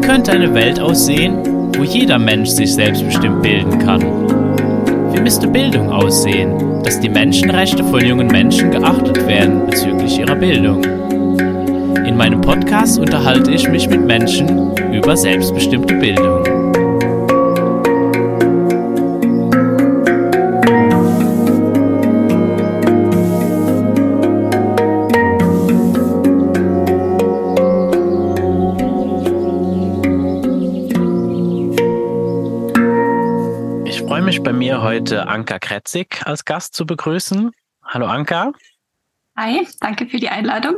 Wie könnte eine Welt aussehen, wo jeder Mensch sich selbstbestimmt bilden kann? Wie müsste Bildung aussehen, dass die Menschenrechte von jungen Menschen geachtet werden bezüglich ihrer Bildung? In meinem Podcast unterhalte ich mich mit Menschen über selbstbestimmte Bildung. Anka Kretzig als Gast zu begrüßen. Hallo Anka. Hi, danke für die Einladung.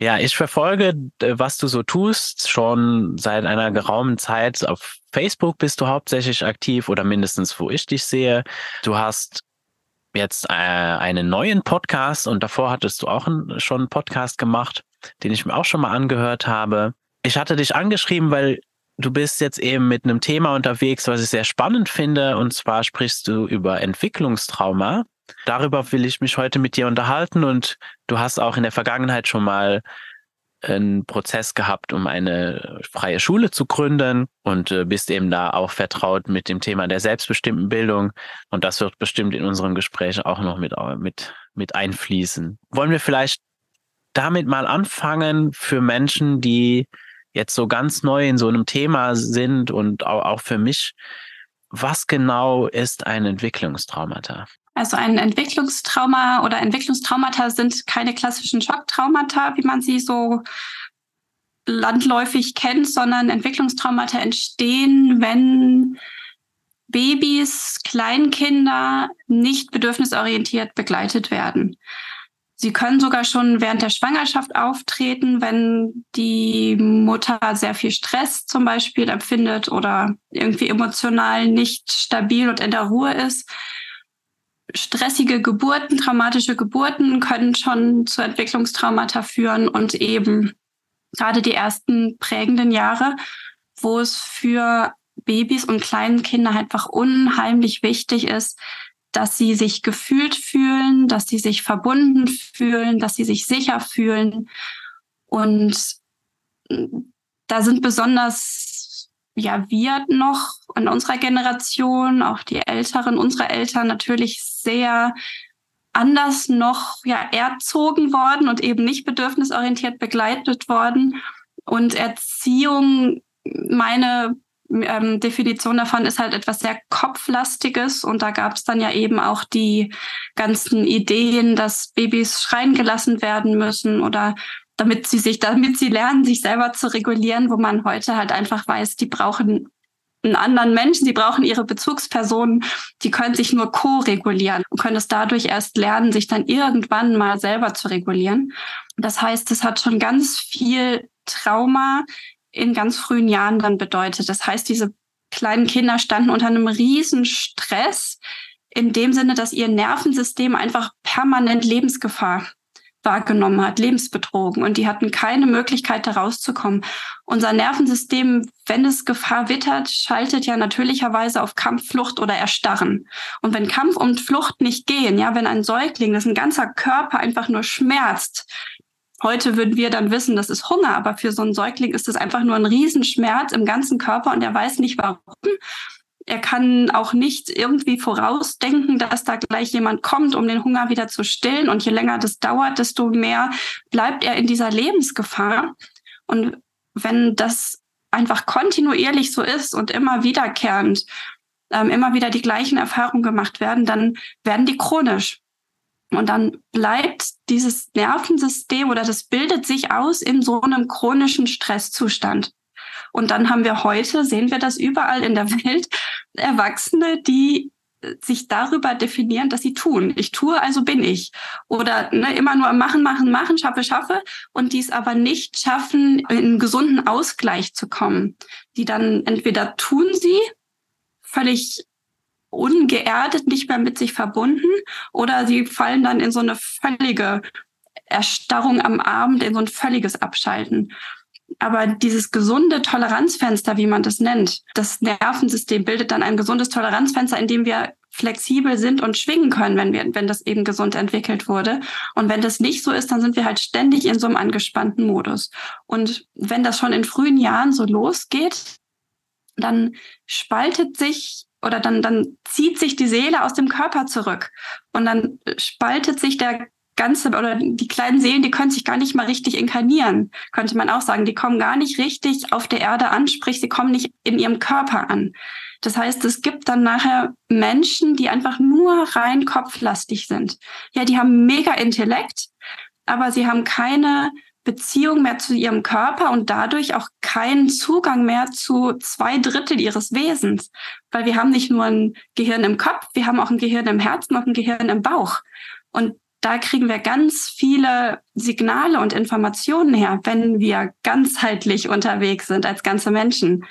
Ja, ich verfolge, was du so tust, schon seit einer geraumen Zeit. Auf Facebook bist du hauptsächlich aktiv oder mindestens, wo ich dich sehe. Du hast jetzt äh, einen neuen Podcast und davor hattest du auch ein, schon einen Podcast gemacht, den ich mir auch schon mal angehört habe. Ich hatte dich angeschrieben, weil du bist jetzt eben mit einem Thema unterwegs, was ich sehr spannend finde. Und zwar sprichst du über Entwicklungstrauma. Darüber will ich mich heute mit dir unterhalten. Und du hast auch in der Vergangenheit schon mal einen Prozess gehabt, um eine freie Schule zu gründen und äh, bist eben da auch vertraut mit dem Thema der selbstbestimmten Bildung. Und das wird bestimmt in unserem Gespräch auch noch mit, mit, mit einfließen. Wollen wir vielleicht damit mal anfangen für Menschen, die jetzt so ganz neu in so einem Thema sind und auch, für mich, was genau ist ein Entwicklungstraumata? Also ein Entwicklungstrauma oder Entwicklungstraumata sind keine klassischen Schocktraumata, wie man sie so landläufig kennt, sondern Entwicklungstraumata entstehen, wenn Babys, Kleinkinder nicht bedürfnisorientiert begleitet werden. Sie können sogar schon während der Schwangerschaft auftreten, wenn die Mutter sehr viel Stress zum Beispiel empfindet oder irgendwie emotional nicht stabil und in der Ruhe ist. Stressige Geburten, traumatische Geburten können schon zu Entwicklungstraumata führen und eben gerade die ersten prägenden Jahre, wo es für Babys und kleinen Kinder einfach unheimlich wichtig ist, dass sie sich gefühlt fühlen, dass sie sich verbunden fühlen, dass sie sich sicher fühlen. Und da sind besonders, ja, wir noch in unserer Generation, auch die Älteren unserer Eltern natürlich sehr anders noch ja erzogen worden und eben nicht bedürfnisorientiert begleitet worden. Und Erziehung, meine ähm, Definition davon ist halt etwas sehr Kopflastiges. Und da gab es dann ja eben auch die ganzen Ideen, dass Babys schreien gelassen werden müssen oder damit sie sich, damit sie lernen, sich selber zu regulieren, wo man heute halt einfach weiß, die brauchen einen anderen Menschen, sie brauchen ihre Bezugspersonen, die können sich nur co-regulieren und können es dadurch erst lernen, sich dann irgendwann mal selber zu regulieren. Das heißt, es hat schon ganz viel Trauma in ganz frühen Jahren dann bedeutet. Das heißt, diese kleinen Kinder standen unter einem riesen Stress in dem Sinne, dass ihr Nervensystem einfach permanent Lebensgefahr wahrgenommen hat, Lebensbetrogen und die hatten keine Möglichkeit, da rauszukommen. Unser Nervensystem, wenn es Gefahr wittert, schaltet ja natürlicherweise auf Kampf, Flucht oder Erstarren. Und wenn Kampf und Flucht nicht gehen, ja, wenn ein Säugling, das ein ganzer Körper einfach nur schmerzt, Heute würden wir dann wissen, das ist Hunger, aber für so einen Säugling ist es einfach nur ein Riesenschmerz im ganzen Körper und er weiß nicht warum. Er kann auch nicht irgendwie vorausdenken, dass da gleich jemand kommt, um den Hunger wieder zu stillen. Und je länger das dauert, desto mehr bleibt er in dieser Lebensgefahr. Und wenn das einfach kontinuierlich so ist und immer wiederkehrend, ähm, immer wieder die gleichen Erfahrungen gemacht werden, dann werden die chronisch. Und dann bleibt dieses Nervensystem oder das bildet sich aus in so einem chronischen Stresszustand. Und dann haben wir heute, sehen wir das überall in der Welt, Erwachsene, die sich darüber definieren, dass sie tun. Ich tue, also bin ich. Oder ne, immer nur machen, machen, machen, schaffe, schaffe. Und dies aber nicht schaffen, in einen gesunden Ausgleich zu kommen. Die dann entweder tun sie völlig ungeerdet, nicht mehr mit sich verbunden oder sie fallen dann in so eine völlige Erstarrung am Abend, in so ein völliges Abschalten. Aber dieses gesunde Toleranzfenster, wie man das nennt, das Nervensystem bildet dann ein gesundes Toleranzfenster, in dem wir flexibel sind und schwingen können, wenn wir, wenn das eben gesund entwickelt wurde. Und wenn das nicht so ist, dann sind wir halt ständig in so einem angespannten Modus. Und wenn das schon in frühen Jahren so losgeht, dann spaltet sich oder dann, dann zieht sich die Seele aus dem Körper zurück und dann spaltet sich der ganze oder die kleinen Seelen, die können sich gar nicht mal richtig inkarnieren, könnte man auch sagen. Die kommen gar nicht richtig auf der Erde an, sprich, sie kommen nicht in ihrem Körper an. Das heißt, es gibt dann nachher Menschen, die einfach nur rein kopflastig sind. Ja, die haben mega Intellekt, aber sie haben keine Beziehung mehr zu ihrem Körper und dadurch auch keinen Zugang mehr zu zwei Drittel ihres Wesens. Weil wir haben nicht nur ein Gehirn im Kopf, wir haben auch ein Gehirn im Herzen und ein Gehirn im Bauch. Und da kriegen wir ganz viele Signale und Informationen her, wenn wir ganzheitlich unterwegs sind als ganze Menschen.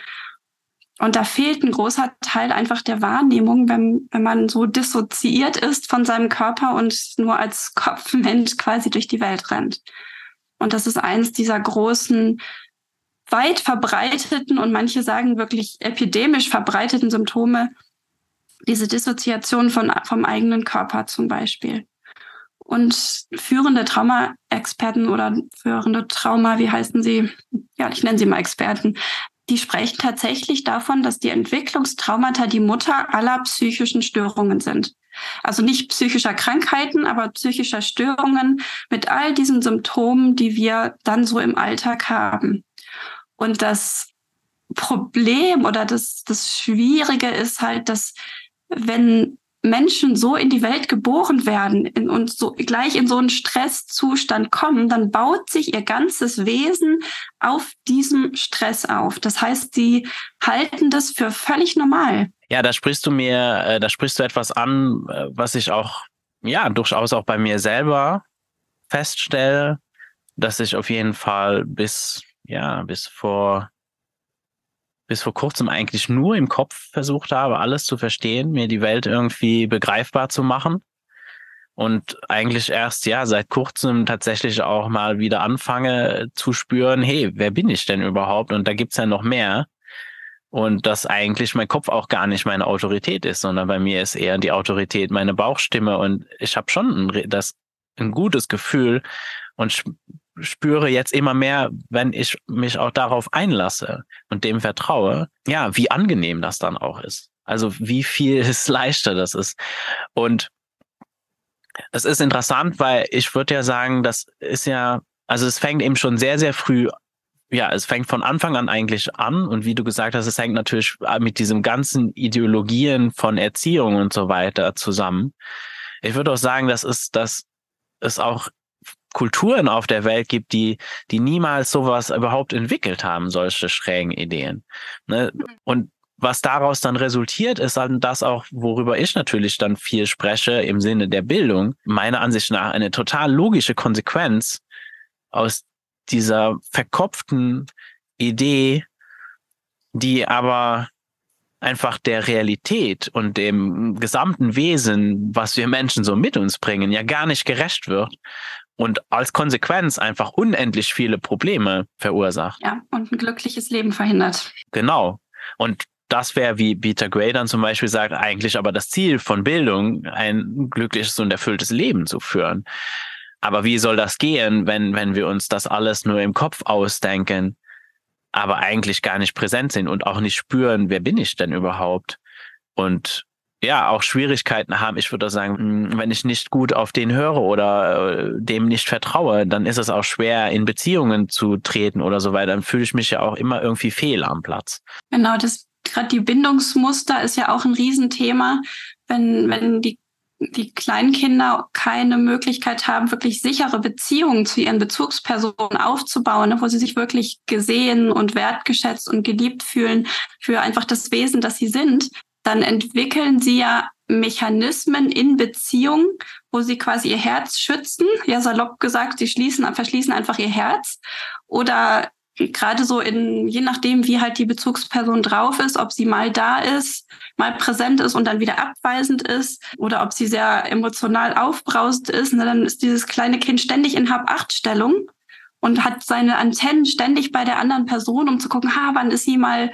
Und da fehlt ein großer Teil einfach der Wahrnehmung, wenn, wenn man so dissoziiert ist von seinem Körper und nur als Kopfmensch quasi durch die Welt rennt. Und das ist eins dieser großen, weit verbreiteten und manche sagen wirklich epidemisch verbreiteten Symptome, diese Dissoziation von, vom eigenen Körper zum Beispiel. Und führende Trauma-Experten oder führende Trauma, wie heißen sie? Ja, ich nenne sie mal Experten. Die sprechen tatsächlich davon, dass die Entwicklungstraumata die Mutter aller psychischen Störungen sind. Also nicht psychischer Krankheiten, aber psychischer Störungen mit all diesen Symptomen, die wir dann so im Alltag haben. Und das Problem oder das, das Schwierige ist halt, dass wenn Menschen so in die Welt geboren werden und so gleich in so einen Stresszustand kommen, dann baut sich ihr ganzes Wesen auf diesem Stress auf. Das heißt, sie halten das für völlig normal. Ja, da sprichst du mir, äh, da sprichst du etwas an, äh, was ich auch, ja, durchaus auch bei mir selber feststelle, dass ich auf jeden Fall bis, ja, bis vor bis vor kurzem eigentlich nur im Kopf versucht habe, alles zu verstehen, mir die Welt irgendwie begreifbar zu machen. Und eigentlich erst, ja, seit kurzem tatsächlich auch mal wieder anfange zu spüren, hey, wer bin ich denn überhaupt? Und da gibt's ja noch mehr. Und dass eigentlich mein Kopf auch gar nicht meine Autorität ist, sondern bei mir ist eher die Autorität meine Bauchstimme. Und ich habe schon ein, das, ein gutes Gefühl und spüre jetzt immer mehr, wenn ich mich auch darauf einlasse und dem vertraue, ja, wie angenehm das dann auch ist. Also wie viel es leichter das ist. Und es ist interessant, weil ich würde ja sagen, das ist ja, also es fängt eben schon sehr, sehr früh ja, es fängt von Anfang an eigentlich an und wie du gesagt hast, es hängt natürlich mit diesem ganzen Ideologien von Erziehung und so weiter zusammen. Ich würde auch sagen, das ist, dass es auch Kulturen auf der Welt gibt, die, die niemals sowas überhaupt entwickelt haben, solche schrägen Ideen. Ne? Und was daraus dann resultiert, ist dann das auch, worüber ich natürlich dann viel spreche im Sinne der Bildung, meiner Ansicht nach eine total logische Konsequenz aus dieser verkopften Idee, die aber einfach der Realität und dem gesamten Wesen, was wir Menschen so mit uns bringen, ja gar nicht gerecht wird und als Konsequenz einfach unendlich viele Probleme verursacht. Ja, und ein glückliches Leben verhindert. Genau. Und das wäre, wie Peter Gray dann zum Beispiel sagt, eigentlich aber das Ziel von Bildung, ein glückliches und erfülltes Leben zu führen. Aber wie soll das gehen, wenn, wenn wir uns das alles nur im Kopf ausdenken, aber eigentlich gar nicht präsent sind und auch nicht spüren, wer bin ich denn überhaupt? Und ja auch Schwierigkeiten haben. Ich würde sagen, hm, wenn ich nicht gut auf den höre oder äh, dem nicht vertraue, dann ist es auch schwer, in Beziehungen zu treten oder so weiter. Dann fühle ich mich ja auch immer irgendwie fehl am Platz. Genau, das gerade die Bindungsmuster ist ja auch ein Riesenthema. Wenn, wenn die die kleinen Kinder keine Möglichkeit haben, wirklich sichere Beziehungen zu ihren Bezugspersonen aufzubauen, ne, wo sie sich wirklich gesehen und wertgeschätzt und geliebt fühlen für einfach das Wesen, das sie sind, dann entwickeln sie ja Mechanismen in Beziehungen, wo sie quasi ihr Herz schützen. Ja, salopp gesagt, sie schließen, verschließen einfach ihr Herz. Oder gerade so in, je nachdem, wie halt die Bezugsperson drauf ist, ob sie mal da ist, mal präsent ist und dann wieder abweisend ist oder ob sie sehr emotional aufbraust ist, ne, dann ist dieses kleine Kind ständig in Hab-Acht-Stellung und hat seine Antennen ständig bei der anderen Person, um zu gucken, ha, wann ist sie mal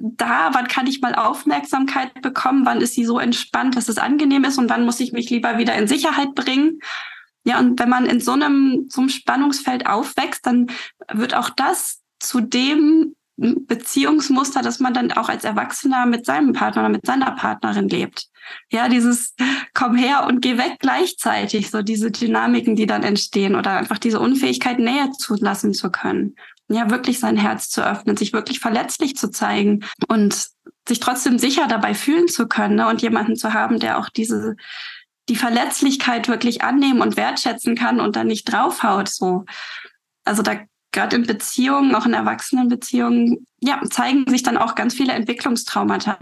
da, wann kann ich mal Aufmerksamkeit bekommen, wann ist sie so entspannt, dass es angenehm ist und wann muss ich mich lieber wieder in Sicherheit bringen. Ja, und wenn man in so einem, so einem Spannungsfeld aufwächst, dann wird auch das zu dem Beziehungsmuster, dass man dann auch als Erwachsener mit seinem Partner oder mit seiner Partnerin lebt. Ja, dieses komm her und geh weg gleichzeitig, so diese Dynamiken, die dann entstehen oder einfach diese Unfähigkeit näher zulassen zu können. Ja, wirklich sein Herz zu öffnen, sich wirklich verletzlich zu zeigen und sich trotzdem sicher dabei fühlen zu können ne? und jemanden zu haben, der auch diese die Verletzlichkeit wirklich annehmen und wertschätzen kann und dann nicht draufhaut. So, also da gerade in Beziehungen, auch in Erwachsenenbeziehungen, ja, zeigen sich dann auch ganz viele Entwicklungstraumata.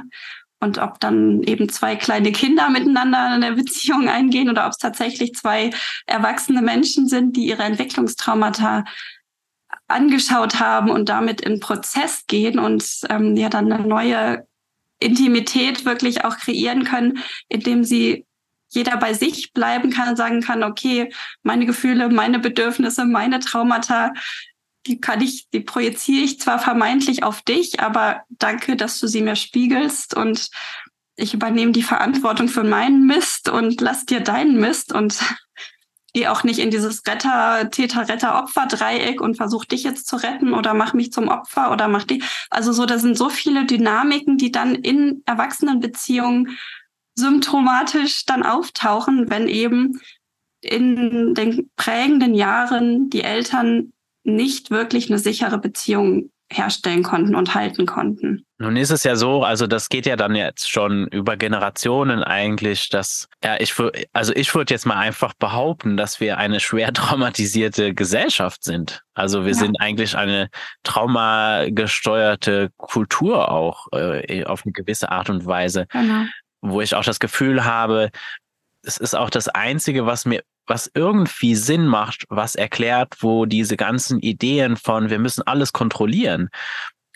Und ob dann eben zwei kleine Kinder miteinander in eine Beziehung eingehen oder ob es tatsächlich zwei erwachsene Menschen sind, die ihre Entwicklungstraumata angeschaut haben und damit in Prozess gehen und ähm, ja dann eine neue Intimität wirklich auch kreieren können, indem sie jeder bei sich bleiben kann und sagen kann, okay, meine Gefühle, meine Bedürfnisse, meine Traumata, die kann ich, die projiziere ich zwar vermeintlich auf dich, aber danke, dass du sie mir spiegelst und ich übernehme die Verantwortung für meinen Mist und lass dir deinen Mist und gehe auch nicht in dieses Retter, Täter, Retter, Opfer Dreieck und versuche dich jetzt zu retten oder mach mich zum Opfer oder mach die. Also so, da sind so viele Dynamiken, die dann in Erwachsenenbeziehungen symptomatisch dann auftauchen, wenn eben in den prägenden Jahren die Eltern nicht wirklich eine sichere Beziehung herstellen konnten und halten konnten. Nun ist es ja so, also das geht ja dann jetzt schon über Generationen eigentlich, dass ja ich also ich würde jetzt mal einfach behaupten, dass wir eine schwer traumatisierte Gesellschaft sind. Also wir ja. sind eigentlich eine traumagesteuerte Kultur auch äh, auf eine gewisse Art und Weise, genau. wo ich auch das Gefühl habe, es ist auch das einzige, was mir was irgendwie Sinn macht, was erklärt, wo diese ganzen Ideen von wir müssen alles kontrollieren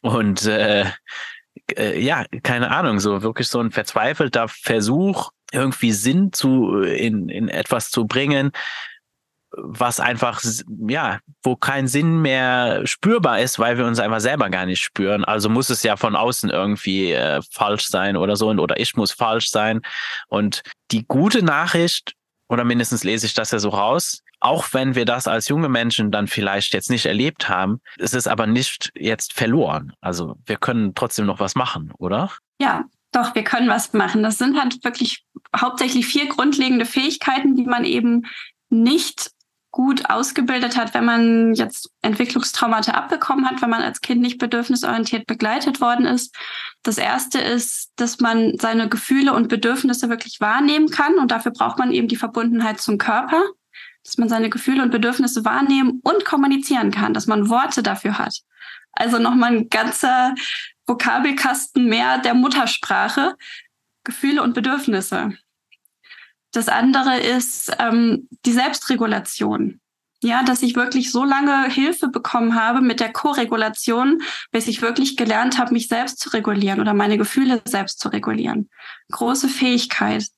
und äh, äh, ja, keine Ahnung, so wirklich so ein verzweifelter Versuch, irgendwie Sinn zu in, in etwas zu bringen, was einfach, ja, wo kein Sinn mehr spürbar ist, weil wir uns einfach selber gar nicht spüren. Also muss es ja von außen irgendwie äh, falsch sein oder so, oder ich muss falsch sein. Und die gute Nachricht oder mindestens lese ich das ja so raus. Auch wenn wir das als junge Menschen dann vielleicht jetzt nicht erlebt haben, ist es aber nicht jetzt verloren. Also wir können trotzdem noch was machen, oder? Ja, doch, wir können was machen. Das sind halt wirklich hauptsächlich vier grundlegende Fähigkeiten, die man eben nicht gut ausgebildet hat, wenn man jetzt Entwicklungstraumata abbekommen hat, wenn man als Kind nicht bedürfnisorientiert begleitet worden ist. Das erste ist, dass man seine Gefühle und Bedürfnisse wirklich wahrnehmen kann. Und dafür braucht man eben die Verbundenheit zum Körper, dass man seine Gefühle und Bedürfnisse wahrnehmen und kommunizieren kann, dass man Worte dafür hat. Also nochmal ein ganzer Vokabelkasten mehr der Muttersprache, Gefühle und Bedürfnisse. Das andere ist ähm, die Selbstregulation. Ja, dass ich wirklich so lange Hilfe bekommen habe mit der Koregulation, bis ich wirklich gelernt habe, mich selbst zu regulieren oder meine Gefühle selbst zu regulieren. Große Fähigkeit.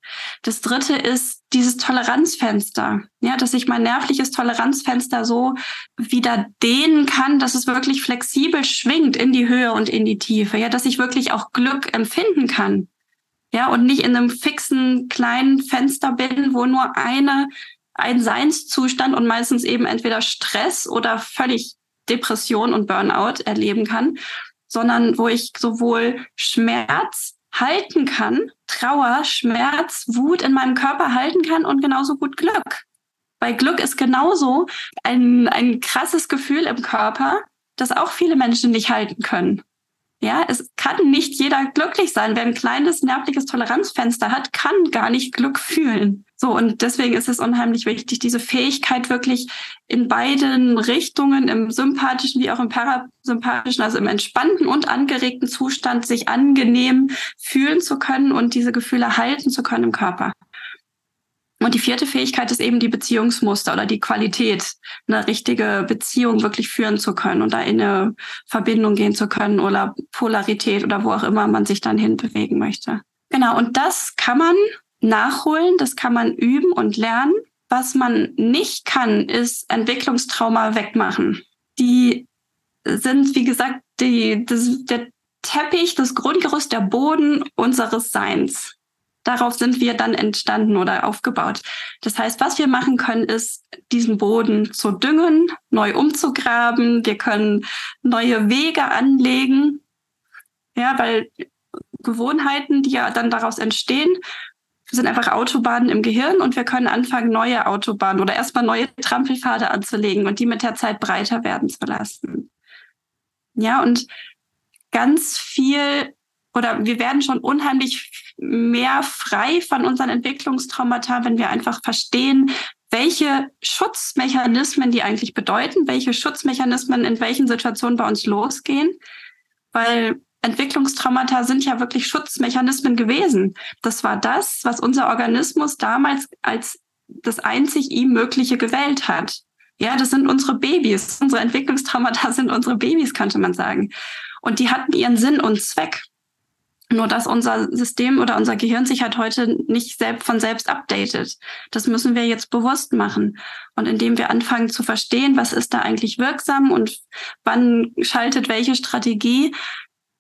Das dritte ist dieses Toleranzfenster. Ja, dass ich mein nervliches Toleranzfenster so wieder dehnen kann, dass es wirklich flexibel schwingt in die Höhe und in die Tiefe. Ja, dass ich wirklich auch Glück empfinden kann. Ja, und nicht in einem fixen kleinen Fenster bin, wo nur eine, ein Seinszustand und meistens eben entweder Stress oder völlig Depression und Burnout erleben kann, sondern wo ich sowohl Schmerz halten kann, Trauer, Schmerz, Wut in meinem Körper halten kann und genauso gut Glück. Weil Glück ist genauso ein, ein krasses Gefühl im Körper, das auch viele Menschen nicht halten können. Ja, es kann nicht jeder glücklich sein. Wer ein kleines nervliches Toleranzfenster hat, kann gar nicht Glück fühlen. So, und deswegen ist es unheimlich wichtig, diese Fähigkeit wirklich in beiden Richtungen, im sympathischen wie auch im parasympathischen, also im entspannten und angeregten Zustand, sich angenehm fühlen zu können und diese Gefühle halten zu können im Körper. Und die vierte Fähigkeit ist eben die Beziehungsmuster oder die Qualität, eine richtige Beziehung wirklich führen zu können und da in eine Verbindung gehen zu können oder Polarität oder wo auch immer man sich dann hinbewegen möchte. Genau, und das kann man nachholen, das kann man üben und lernen. Was man nicht kann, ist Entwicklungstrauma wegmachen. Die sind, wie gesagt, die, das, der Teppich, das Grundgerüst, der Boden unseres Seins. Darauf sind wir dann entstanden oder aufgebaut. Das heißt, was wir machen können, ist, diesen Boden zu düngen, neu umzugraben. Wir können neue Wege anlegen. Ja, weil Gewohnheiten, die ja dann daraus entstehen, sind einfach Autobahnen im Gehirn und wir können anfangen, neue Autobahnen oder erstmal neue Trampelpfade anzulegen und die mit der Zeit breiter werden zu lassen. Ja, und ganz viel oder wir werden schon unheimlich mehr frei von unseren Entwicklungstraumata, wenn wir einfach verstehen, welche Schutzmechanismen die eigentlich bedeuten, welche Schutzmechanismen in welchen Situationen bei uns losgehen, weil Entwicklungstraumata sind ja wirklich Schutzmechanismen gewesen. Das war das, was unser Organismus damals als das einzig ihm Mögliche gewählt hat. Ja, das sind unsere Babys. Unsere Entwicklungstraumata sind unsere Babys, könnte man sagen. Und die hatten ihren Sinn und Zweck. Nur dass unser System oder unser Gehirn sich halt heute nicht selbst von selbst updatet. Das müssen wir jetzt bewusst machen. Und indem wir anfangen zu verstehen, was ist da eigentlich wirksam und wann schaltet welche Strategie,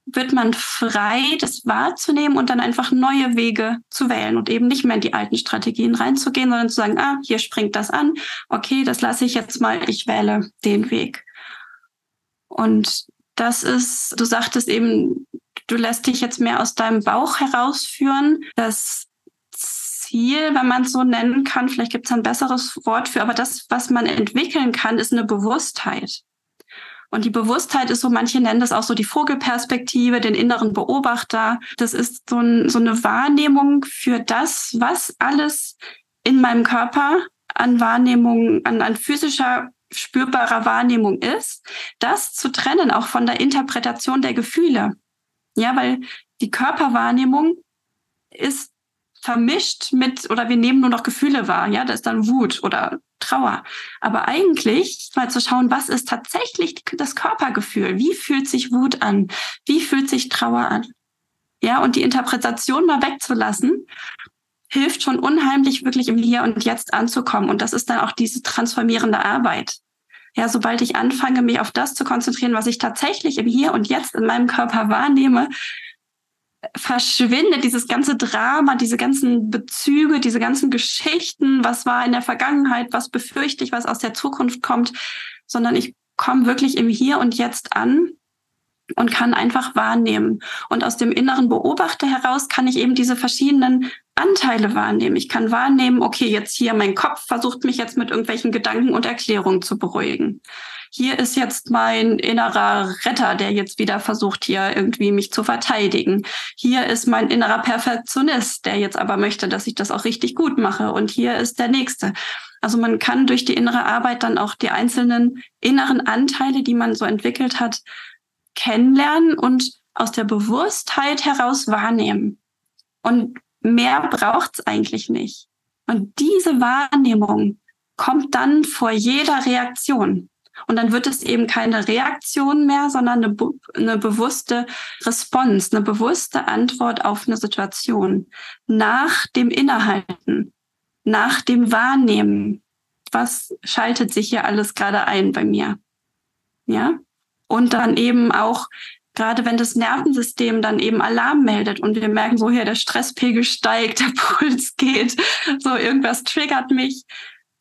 wird man frei, das wahrzunehmen und dann einfach neue Wege zu wählen und eben nicht mehr in die alten Strategien reinzugehen, sondern zu sagen, ah, hier springt das an, okay, das lasse ich jetzt mal, ich wähle den Weg. Und das ist, du sagtest eben, du lässt dich jetzt mehr aus deinem Bauch herausführen. Das Ziel, wenn man es so nennen kann, vielleicht gibt es ein besseres Wort für, aber das, was man entwickeln kann, ist eine Bewusstheit. Und die Bewusstheit ist so, manche nennen das auch so die Vogelperspektive, den inneren Beobachter. Das ist so, ein, so eine Wahrnehmung für das, was alles in meinem Körper an Wahrnehmung, an, an physischer spürbarer Wahrnehmung ist, das zu trennen, auch von der Interpretation der Gefühle. Ja, weil die Körperwahrnehmung ist vermischt mit, oder wir nehmen nur noch Gefühle wahr, ja, da ist dann Wut oder Trauer. Aber eigentlich mal zu schauen, was ist tatsächlich das Körpergefühl? Wie fühlt sich Wut an? Wie fühlt sich Trauer an? Ja, und die Interpretation mal wegzulassen, hilft schon unheimlich, wirklich im Hier und Jetzt anzukommen. Und das ist dann auch diese transformierende Arbeit. Ja, sobald ich anfange, mich auf das zu konzentrieren, was ich tatsächlich im Hier und Jetzt in meinem Körper wahrnehme, verschwindet dieses ganze Drama, diese ganzen Bezüge, diese ganzen Geschichten, was war in der Vergangenheit, was befürchte ich, was aus der Zukunft kommt, sondern ich komme wirklich im Hier und Jetzt an und kann einfach wahrnehmen. Und aus dem inneren Beobachter heraus kann ich eben diese verschiedenen Anteile wahrnehmen. Ich kann wahrnehmen, okay, jetzt hier mein Kopf versucht mich jetzt mit irgendwelchen Gedanken und Erklärungen zu beruhigen hier ist jetzt mein innerer Retter, der jetzt wieder versucht, hier irgendwie mich zu verteidigen. Hier ist mein innerer Perfektionist, der jetzt aber möchte, dass ich das auch richtig gut mache. Und hier ist der nächste. Also man kann durch die innere Arbeit dann auch die einzelnen inneren Anteile, die man so entwickelt hat, kennenlernen und aus der Bewusstheit heraus wahrnehmen. Und mehr braucht's eigentlich nicht. Und diese Wahrnehmung kommt dann vor jeder Reaktion. Und dann wird es eben keine Reaktion mehr, sondern eine, eine bewusste Response, eine bewusste Antwort auf eine Situation. Nach dem Innehalten, nach dem Wahrnehmen. Was schaltet sich hier alles gerade ein bei mir? Ja? Und dann eben auch gerade wenn das Nervensystem dann eben Alarm meldet und wir merken so hier, der Stresspegel steigt, der Puls geht, so irgendwas triggert mich,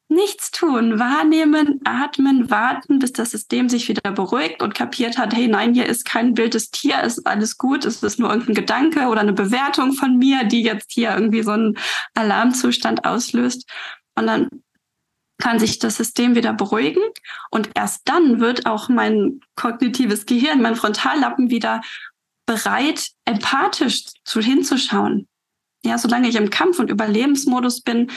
Nichts tun, wahrnehmen, atmen, warten, bis das System sich wieder beruhigt und kapiert hat, hey, nein, hier ist kein wildes Tier, ist alles gut, es ist nur irgendein Gedanke oder eine Bewertung von mir, die jetzt hier irgendwie so einen Alarmzustand auslöst. Und dann kann sich das System wieder beruhigen und erst dann wird auch mein kognitives Gehirn, mein Frontallappen wieder bereit, empathisch zu hinzuschauen. Ja, solange ich im Kampf- und Überlebensmodus bin,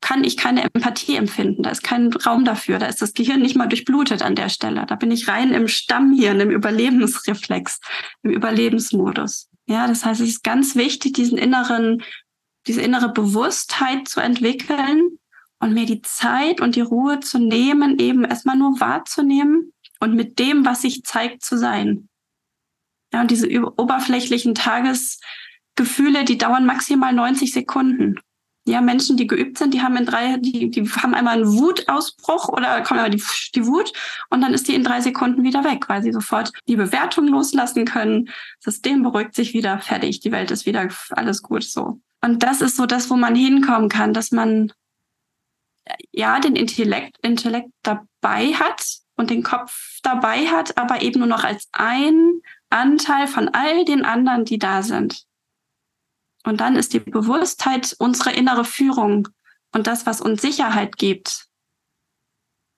kann ich keine Empathie empfinden. Da ist kein Raum dafür. Da ist das Gehirn nicht mal durchblutet an der Stelle. Da bin ich rein im Stammhirn, im Überlebensreflex, im Überlebensmodus. Ja, das heißt, es ist ganz wichtig, diesen inneren, diese innere Bewusstheit zu entwickeln und mir die Zeit und die Ruhe zu nehmen, eben erstmal nur wahrzunehmen und mit dem, was sich zeigt, zu sein. Ja, und diese oberflächlichen Tagesgefühle, die dauern maximal 90 Sekunden. Ja, Menschen, die geübt sind, die haben in drei, die, die haben einmal einen Wutausbruch oder kommen aber die, die Wut und dann ist die in drei Sekunden wieder weg, weil sie sofort die Bewertung loslassen können. System beruhigt sich wieder, fertig, die Welt ist wieder alles gut so. Und das ist so das, wo man hinkommen kann, dass man ja den Intellekt, Intellekt dabei hat und den Kopf dabei hat, aber eben nur noch als ein Anteil von all den anderen, die da sind. Und dann ist die Bewusstheit unsere innere Führung und das, was uns Sicherheit gibt.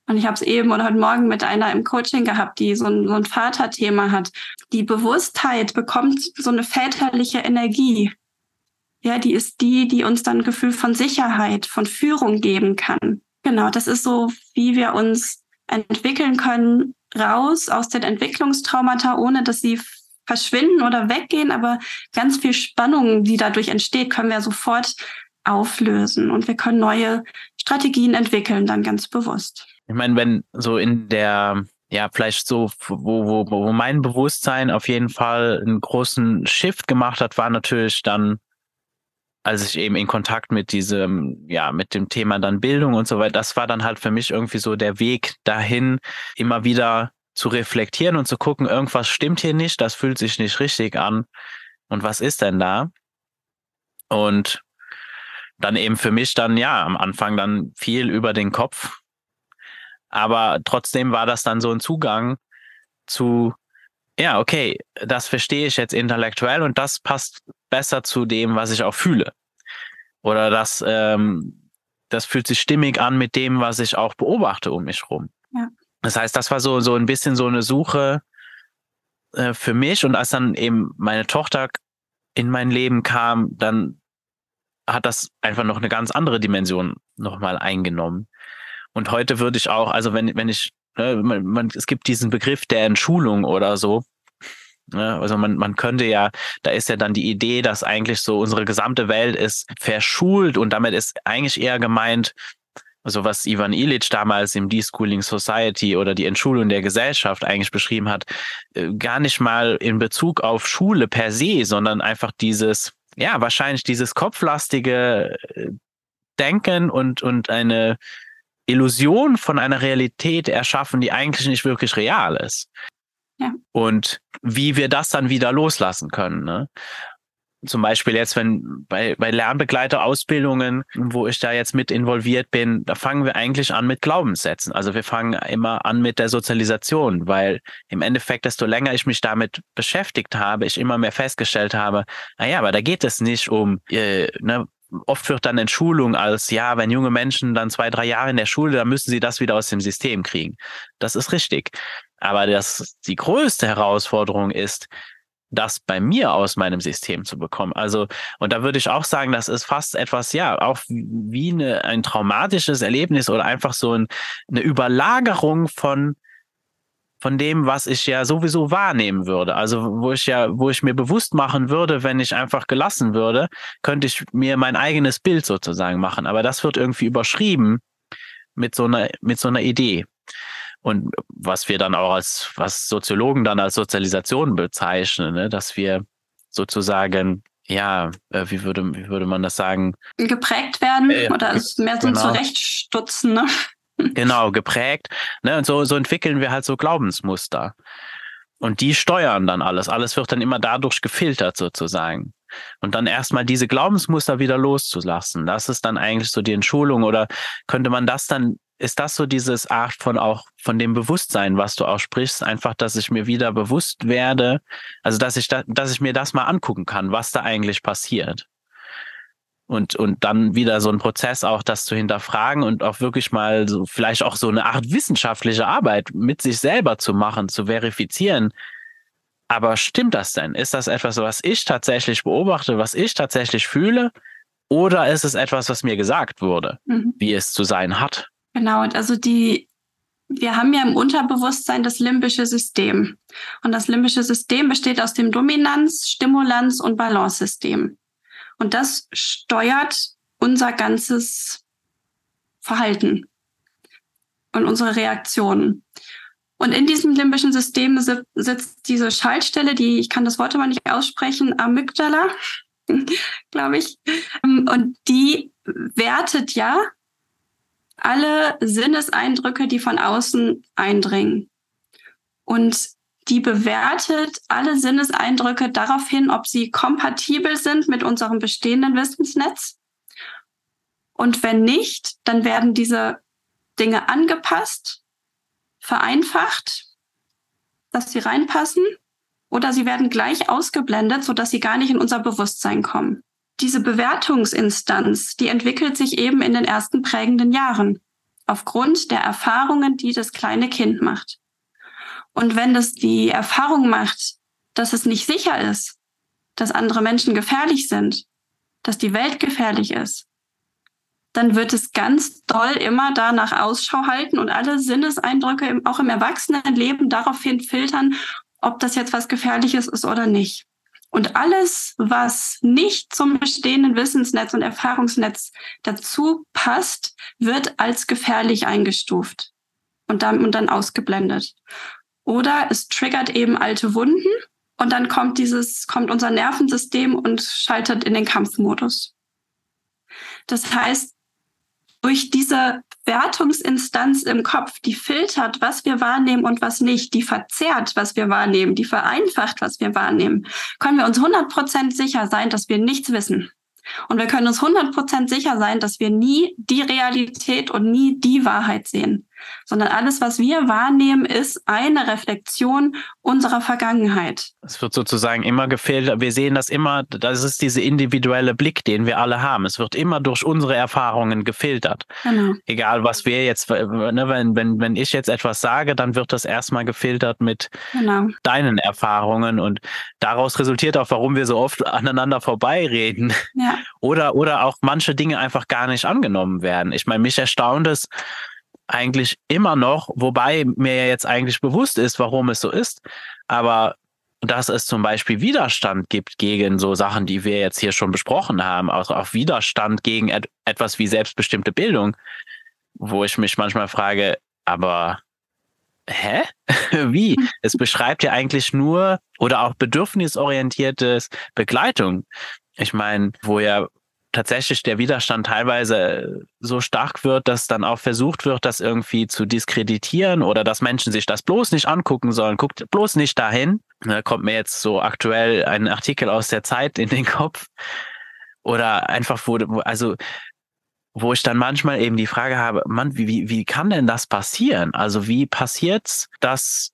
Und ich habe es eben oder heute Morgen mit einer im Coaching gehabt, die so ein, so ein Vaterthema hat. Die Bewusstheit bekommt so eine väterliche Energie. Ja, die ist die, die uns dann ein Gefühl von Sicherheit, von Führung geben kann. Genau, das ist so, wie wir uns entwickeln können, raus aus den Entwicklungstraumata, ohne dass sie verschwinden oder weggehen, aber ganz viel Spannung, die dadurch entsteht, können wir sofort auflösen und wir können neue Strategien entwickeln, dann ganz bewusst. Ich meine, wenn so in der, ja, vielleicht so, wo, wo, wo mein Bewusstsein auf jeden Fall einen großen Shift gemacht hat, war natürlich dann, als ich eben in Kontakt mit diesem, ja, mit dem Thema dann Bildung und so weiter, das war dann halt für mich irgendwie so der Weg dahin, immer wieder zu reflektieren und zu gucken, irgendwas stimmt hier nicht, das fühlt sich nicht richtig an. Und was ist denn da? Und dann eben für mich dann, ja, am Anfang dann viel über den Kopf. Aber trotzdem war das dann so ein Zugang zu, ja, okay, das verstehe ich jetzt intellektuell und das passt besser zu dem, was ich auch fühle. Oder das, ähm, das fühlt sich stimmig an mit dem, was ich auch beobachte um mich rum. Ja. Das heißt, das war so, so ein bisschen so eine Suche äh, für mich. Und als dann eben meine Tochter in mein Leben kam, dann hat das einfach noch eine ganz andere Dimension nochmal eingenommen. Und heute würde ich auch, also wenn, wenn ich, man, man, es gibt diesen Begriff der Entschulung oder so. Ne, also man, man könnte ja, da ist ja dann die Idee, dass eigentlich so unsere gesamte Welt ist verschult und damit ist eigentlich eher gemeint, also was Ivan Illich damals im Deschooling Society oder die Entschulung der Gesellschaft eigentlich beschrieben hat, äh, gar nicht mal in Bezug auf Schule per se, sondern einfach dieses, ja, wahrscheinlich dieses kopflastige äh, Denken und, und eine Illusion von einer Realität erschaffen, die eigentlich nicht wirklich real ist. Ja. Und wie wir das dann wieder loslassen können. Ne? zum Beispiel jetzt, wenn bei, bei Lernbegleiterausbildungen, wo ich da jetzt mit involviert bin, da fangen wir eigentlich an mit Glaubenssätzen. Also wir fangen immer an mit der Sozialisation, weil im Endeffekt, desto länger ich mich damit beschäftigt habe, ich immer mehr festgestellt habe, naja, aber da geht es nicht um, äh, ne, oft wird dann Entschulung als, ja, wenn junge Menschen dann zwei, drei Jahre in der Schule, dann müssen sie das wieder aus dem System kriegen. Das ist richtig. Aber das, die größte Herausforderung ist, das bei mir aus meinem System zu bekommen. Also, und da würde ich auch sagen, das ist fast etwas, ja, auch wie eine, ein traumatisches Erlebnis oder einfach so ein, eine Überlagerung von, von dem, was ich ja sowieso wahrnehmen würde. Also, wo ich ja, wo ich mir bewusst machen würde, wenn ich einfach gelassen würde, könnte ich mir mein eigenes Bild sozusagen machen. Aber das wird irgendwie überschrieben mit so einer, mit so einer Idee. Und was wir dann auch als, was Soziologen dann als Sozialisation bezeichnen, ne? dass wir sozusagen ja, äh, wie würde, wie würde man das sagen? Geprägt werden äh, oder ist mehr so genau. Zurechtstutzen, ne? Genau, geprägt. Ne? Und so, so entwickeln wir halt so Glaubensmuster. Und die steuern dann alles. Alles wird dann immer dadurch gefiltert sozusagen. Und dann erstmal diese Glaubensmuster wieder loszulassen. Das ist dann eigentlich so die Entschulung. Oder könnte man das dann ist das so dieses Art von auch von dem Bewusstsein, was du auch sprichst, einfach, dass ich mir wieder bewusst werde, also dass ich da, dass ich mir das mal angucken kann, was da eigentlich passiert. Und, und dann wieder so ein Prozess auch, das zu hinterfragen und auch wirklich mal so, vielleicht auch so eine Art wissenschaftliche Arbeit mit sich selber zu machen, zu verifizieren. Aber stimmt das denn? Ist das etwas, was ich tatsächlich beobachte, was ich tatsächlich fühle? Oder ist es etwas, was mir gesagt wurde, mhm. wie es zu sein hat? Genau, und also die, wir haben ja im Unterbewusstsein das limbische System. Und das limbische System besteht aus dem Dominanz-, Stimulanz- und Balance-System. Und das steuert unser ganzes Verhalten und unsere Reaktionen. Und in diesem limbischen System sitzt diese Schaltstelle, die, ich kann das Wort aber nicht aussprechen, Amygdala. glaube ich. Und die wertet ja alle Sinneseindrücke, die von außen eindringen. Und die bewertet alle Sinneseindrücke darauf hin, ob sie kompatibel sind mit unserem bestehenden Wissensnetz. Und wenn nicht, dann werden diese Dinge angepasst, vereinfacht, dass sie reinpassen, oder sie werden gleich ausgeblendet, sodass sie gar nicht in unser Bewusstsein kommen. Diese Bewertungsinstanz, die entwickelt sich eben in den ersten prägenden Jahren aufgrund der Erfahrungen, die das kleine Kind macht. Und wenn das die Erfahrung macht, dass es nicht sicher ist, dass andere Menschen gefährlich sind, dass die Welt gefährlich ist, dann wird es ganz doll immer danach Ausschau halten und alle Sinneseindrücke auch im Erwachsenenleben daraufhin filtern, ob das jetzt was Gefährliches ist oder nicht. Und alles, was nicht zum bestehenden Wissensnetz und Erfahrungsnetz dazu passt, wird als gefährlich eingestuft und dann, und dann ausgeblendet. Oder es triggert eben alte Wunden und dann kommt dieses, kommt unser Nervensystem und schaltet in den Kampfmodus. Das heißt, durch diese Wertungsinstanz im Kopf, die filtert, was wir wahrnehmen und was nicht, die verzerrt, was wir wahrnehmen, die vereinfacht, was wir wahrnehmen, können wir uns 100% sicher sein, dass wir nichts wissen. Und wir können uns 100% sicher sein, dass wir nie die Realität und nie die Wahrheit sehen sondern alles, was wir wahrnehmen, ist eine Reflexion unserer Vergangenheit. Es wird sozusagen immer gefehlt, wir sehen das immer, das ist dieser individuelle Blick, den wir alle haben. Es wird immer durch unsere Erfahrungen gefiltert. Genau. Egal, was wir jetzt, ne, wenn, wenn, wenn ich jetzt etwas sage, dann wird das erstmal gefiltert mit genau. deinen Erfahrungen und daraus resultiert auch, warum wir so oft aneinander vorbeireden. Ja. Oder, oder auch manche Dinge einfach gar nicht angenommen werden. Ich meine, mich erstaunt es, eigentlich immer noch, wobei mir ja jetzt eigentlich bewusst ist, warum es so ist, aber dass es zum Beispiel Widerstand gibt gegen so Sachen, die wir jetzt hier schon besprochen haben, also auch Widerstand gegen et etwas wie selbstbestimmte Bildung, wo ich mich manchmal frage, aber hä? wie? Es beschreibt ja eigentlich nur oder auch bedürfnisorientiertes Begleitung. Ich meine, wo ja tatsächlich der Widerstand teilweise so stark wird, dass dann auch versucht wird, das irgendwie zu diskreditieren oder dass Menschen sich das bloß nicht angucken sollen. Guckt bloß nicht dahin. Da kommt mir jetzt so aktuell ein Artikel aus der Zeit in den Kopf. Oder einfach wurde, also wo ich dann manchmal eben die Frage habe, Mann, wie, wie kann denn das passieren? Also wie passiert's, dass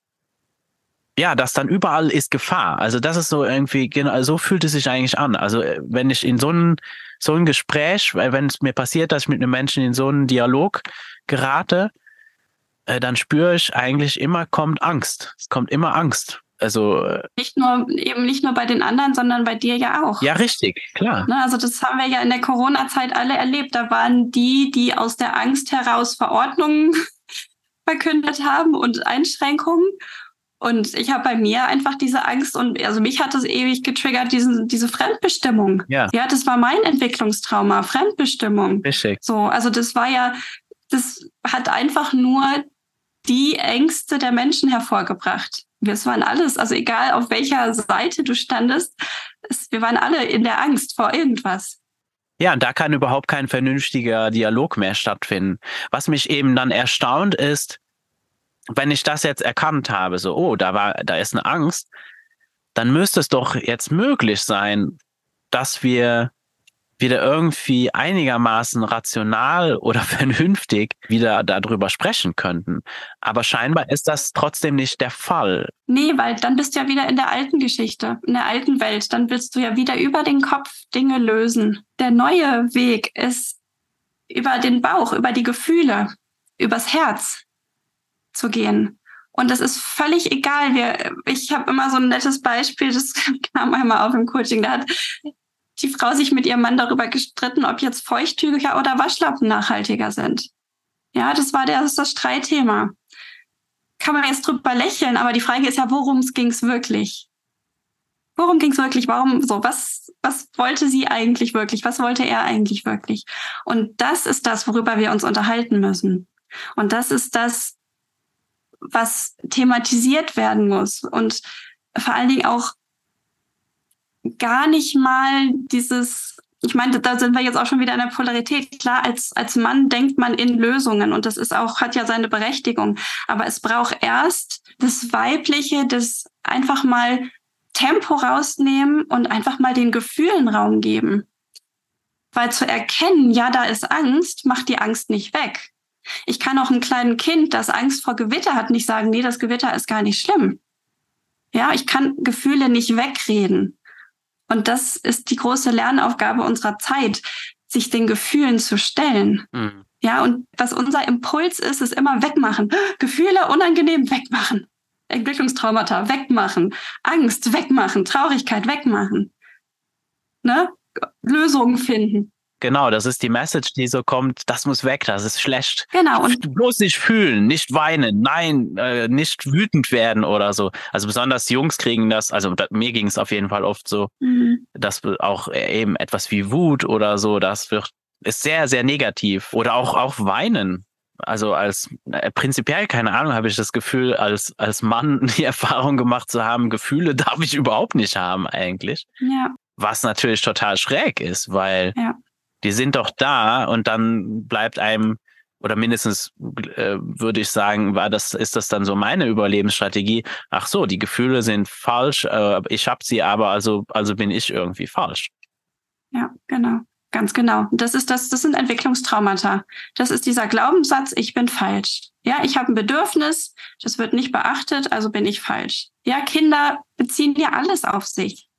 ja, dass dann überall ist Gefahr. Also das ist so irgendwie, genau, so fühlt es sich eigentlich an. Also wenn ich in so ein, so ein Gespräch, weil wenn es mir passiert, dass ich mit einem Menschen in so einen Dialog gerate, äh, dann spüre ich eigentlich immer kommt Angst. Es kommt immer Angst. Also äh, nicht nur eben nicht nur bei den anderen, sondern bei dir ja auch. Ja, richtig, klar. Ne, also das haben wir ja in der Corona-Zeit alle erlebt. Da waren die, die aus der Angst heraus Verordnungen verkündet haben und Einschränkungen. Und ich habe bei mir einfach diese Angst und also mich hat das ewig getriggert, diesen, diese Fremdbestimmung. Ja. ja, das war mein Entwicklungstrauma, Fremdbestimmung. Richtig. So, also das war ja, das hat einfach nur die Ängste der Menschen hervorgebracht. Wir waren alles, also egal auf welcher Seite du standest, es, wir waren alle in der Angst vor irgendwas. Ja, und da kann überhaupt kein vernünftiger Dialog mehr stattfinden. Was mich eben dann erstaunt ist, wenn ich das jetzt erkannt habe, so, oh, da war, da ist eine Angst, dann müsste es doch jetzt möglich sein, dass wir wieder irgendwie einigermaßen rational oder vernünftig wieder darüber sprechen könnten. Aber scheinbar ist das trotzdem nicht der Fall. Nee, weil dann bist du ja wieder in der alten Geschichte, in der alten Welt. Dann willst du ja wieder über den Kopf Dinge lösen. Der neue Weg ist über den Bauch, über die Gefühle, übers Herz zu gehen. Und das ist völlig egal. Wir, ich habe immer so ein nettes Beispiel, das kam einmal auf im Coaching. Da hat die Frau sich mit ihrem Mann darüber gestritten, ob jetzt Feuchttücher oder Waschlappen nachhaltiger sind. Ja, das war der, das, ist das Streitthema. Kann man jetzt drüber lächeln, aber die Frage ist ja, worum ging es wirklich? Worum ging es wirklich? Warum so? Was, was wollte sie eigentlich wirklich? Was wollte er eigentlich wirklich? Und das ist das, worüber wir uns unterhalten müssen. Und das ist das, was thematisiert werden muss und vor allen Dingen auch gar nicht mal dieses, ich meine, da sind wir jetzt auch schon wieder in der Polarität. Klar, als, als Mann denkt man in Lösungen und das ist auch, hat ja seine Berechtigung. Aber es braucht erst das Weibliche, das einfach mal Tempo rausnehmen und einfach mal den Gefühlen Raum geben. Weil zu erkennen, ja, da ist Angst, macht die Angst nicht weg. Ich kann auch einem kleinen Kind, das Angst vor Gewitter hat, nicht sagen, nee, das Gewitter ist gar nicht schlimm. Ja, ich kann Gefühle nicht wegreden. Und das ist die große Lernaufgabe unserer Zeit, sich den Gefühlen zu stellen. Mhm. Ja, und was unser Impuls ist, ist immer wegmachen. Gefühle unangenehm wegmachen. Entwicklungstraumata wegmachen. Angst wegmachen. Traurigkeit wegmachen. Ne? Lösungen finden. Genau, das ist die Message, die so kommt, das muss weg, das ist schlecht. Genau. Und bloß nicht fühlen, nicht weinen, nein, äh, nicht wütend werden oder so. Also besonders Jungs kriegen das, also da, mir ging es auf jeden Fall oft so, mhm. dass auch eben etwas wie Wut oder so, das wird, ist sehr, sehr negativ. Oder auch, auch weinen. Also als äh, prinzipiell, keine Ahnung, habe ich das Gefühl, als, als Mann die Erfahrung gemacht zu haben, Gefühle darf ich überhaupt nicht haben eigentlich. Ja. Was natürlich total schräg ist, weil ja die sind doch da und dann bleibt einem oder mindestens äh, würde ich sagen, war das ist das dann so meine Überlebensstrategie. Ach so, die Gefühle sind falsch, äh, ich habe sie aber, also also bin ich irgendwie falsch. Ja, genau. Ganz genau. Das ist das, das sind Entwicklungstraumata. Das ist dieser Glaubenssatz, ich bin falsch. Ja, ich habe ein Bedürfnis, das wird nicht beachtet, also bin ich falsch. Ja, Kinder beziehen ja alles auf sich.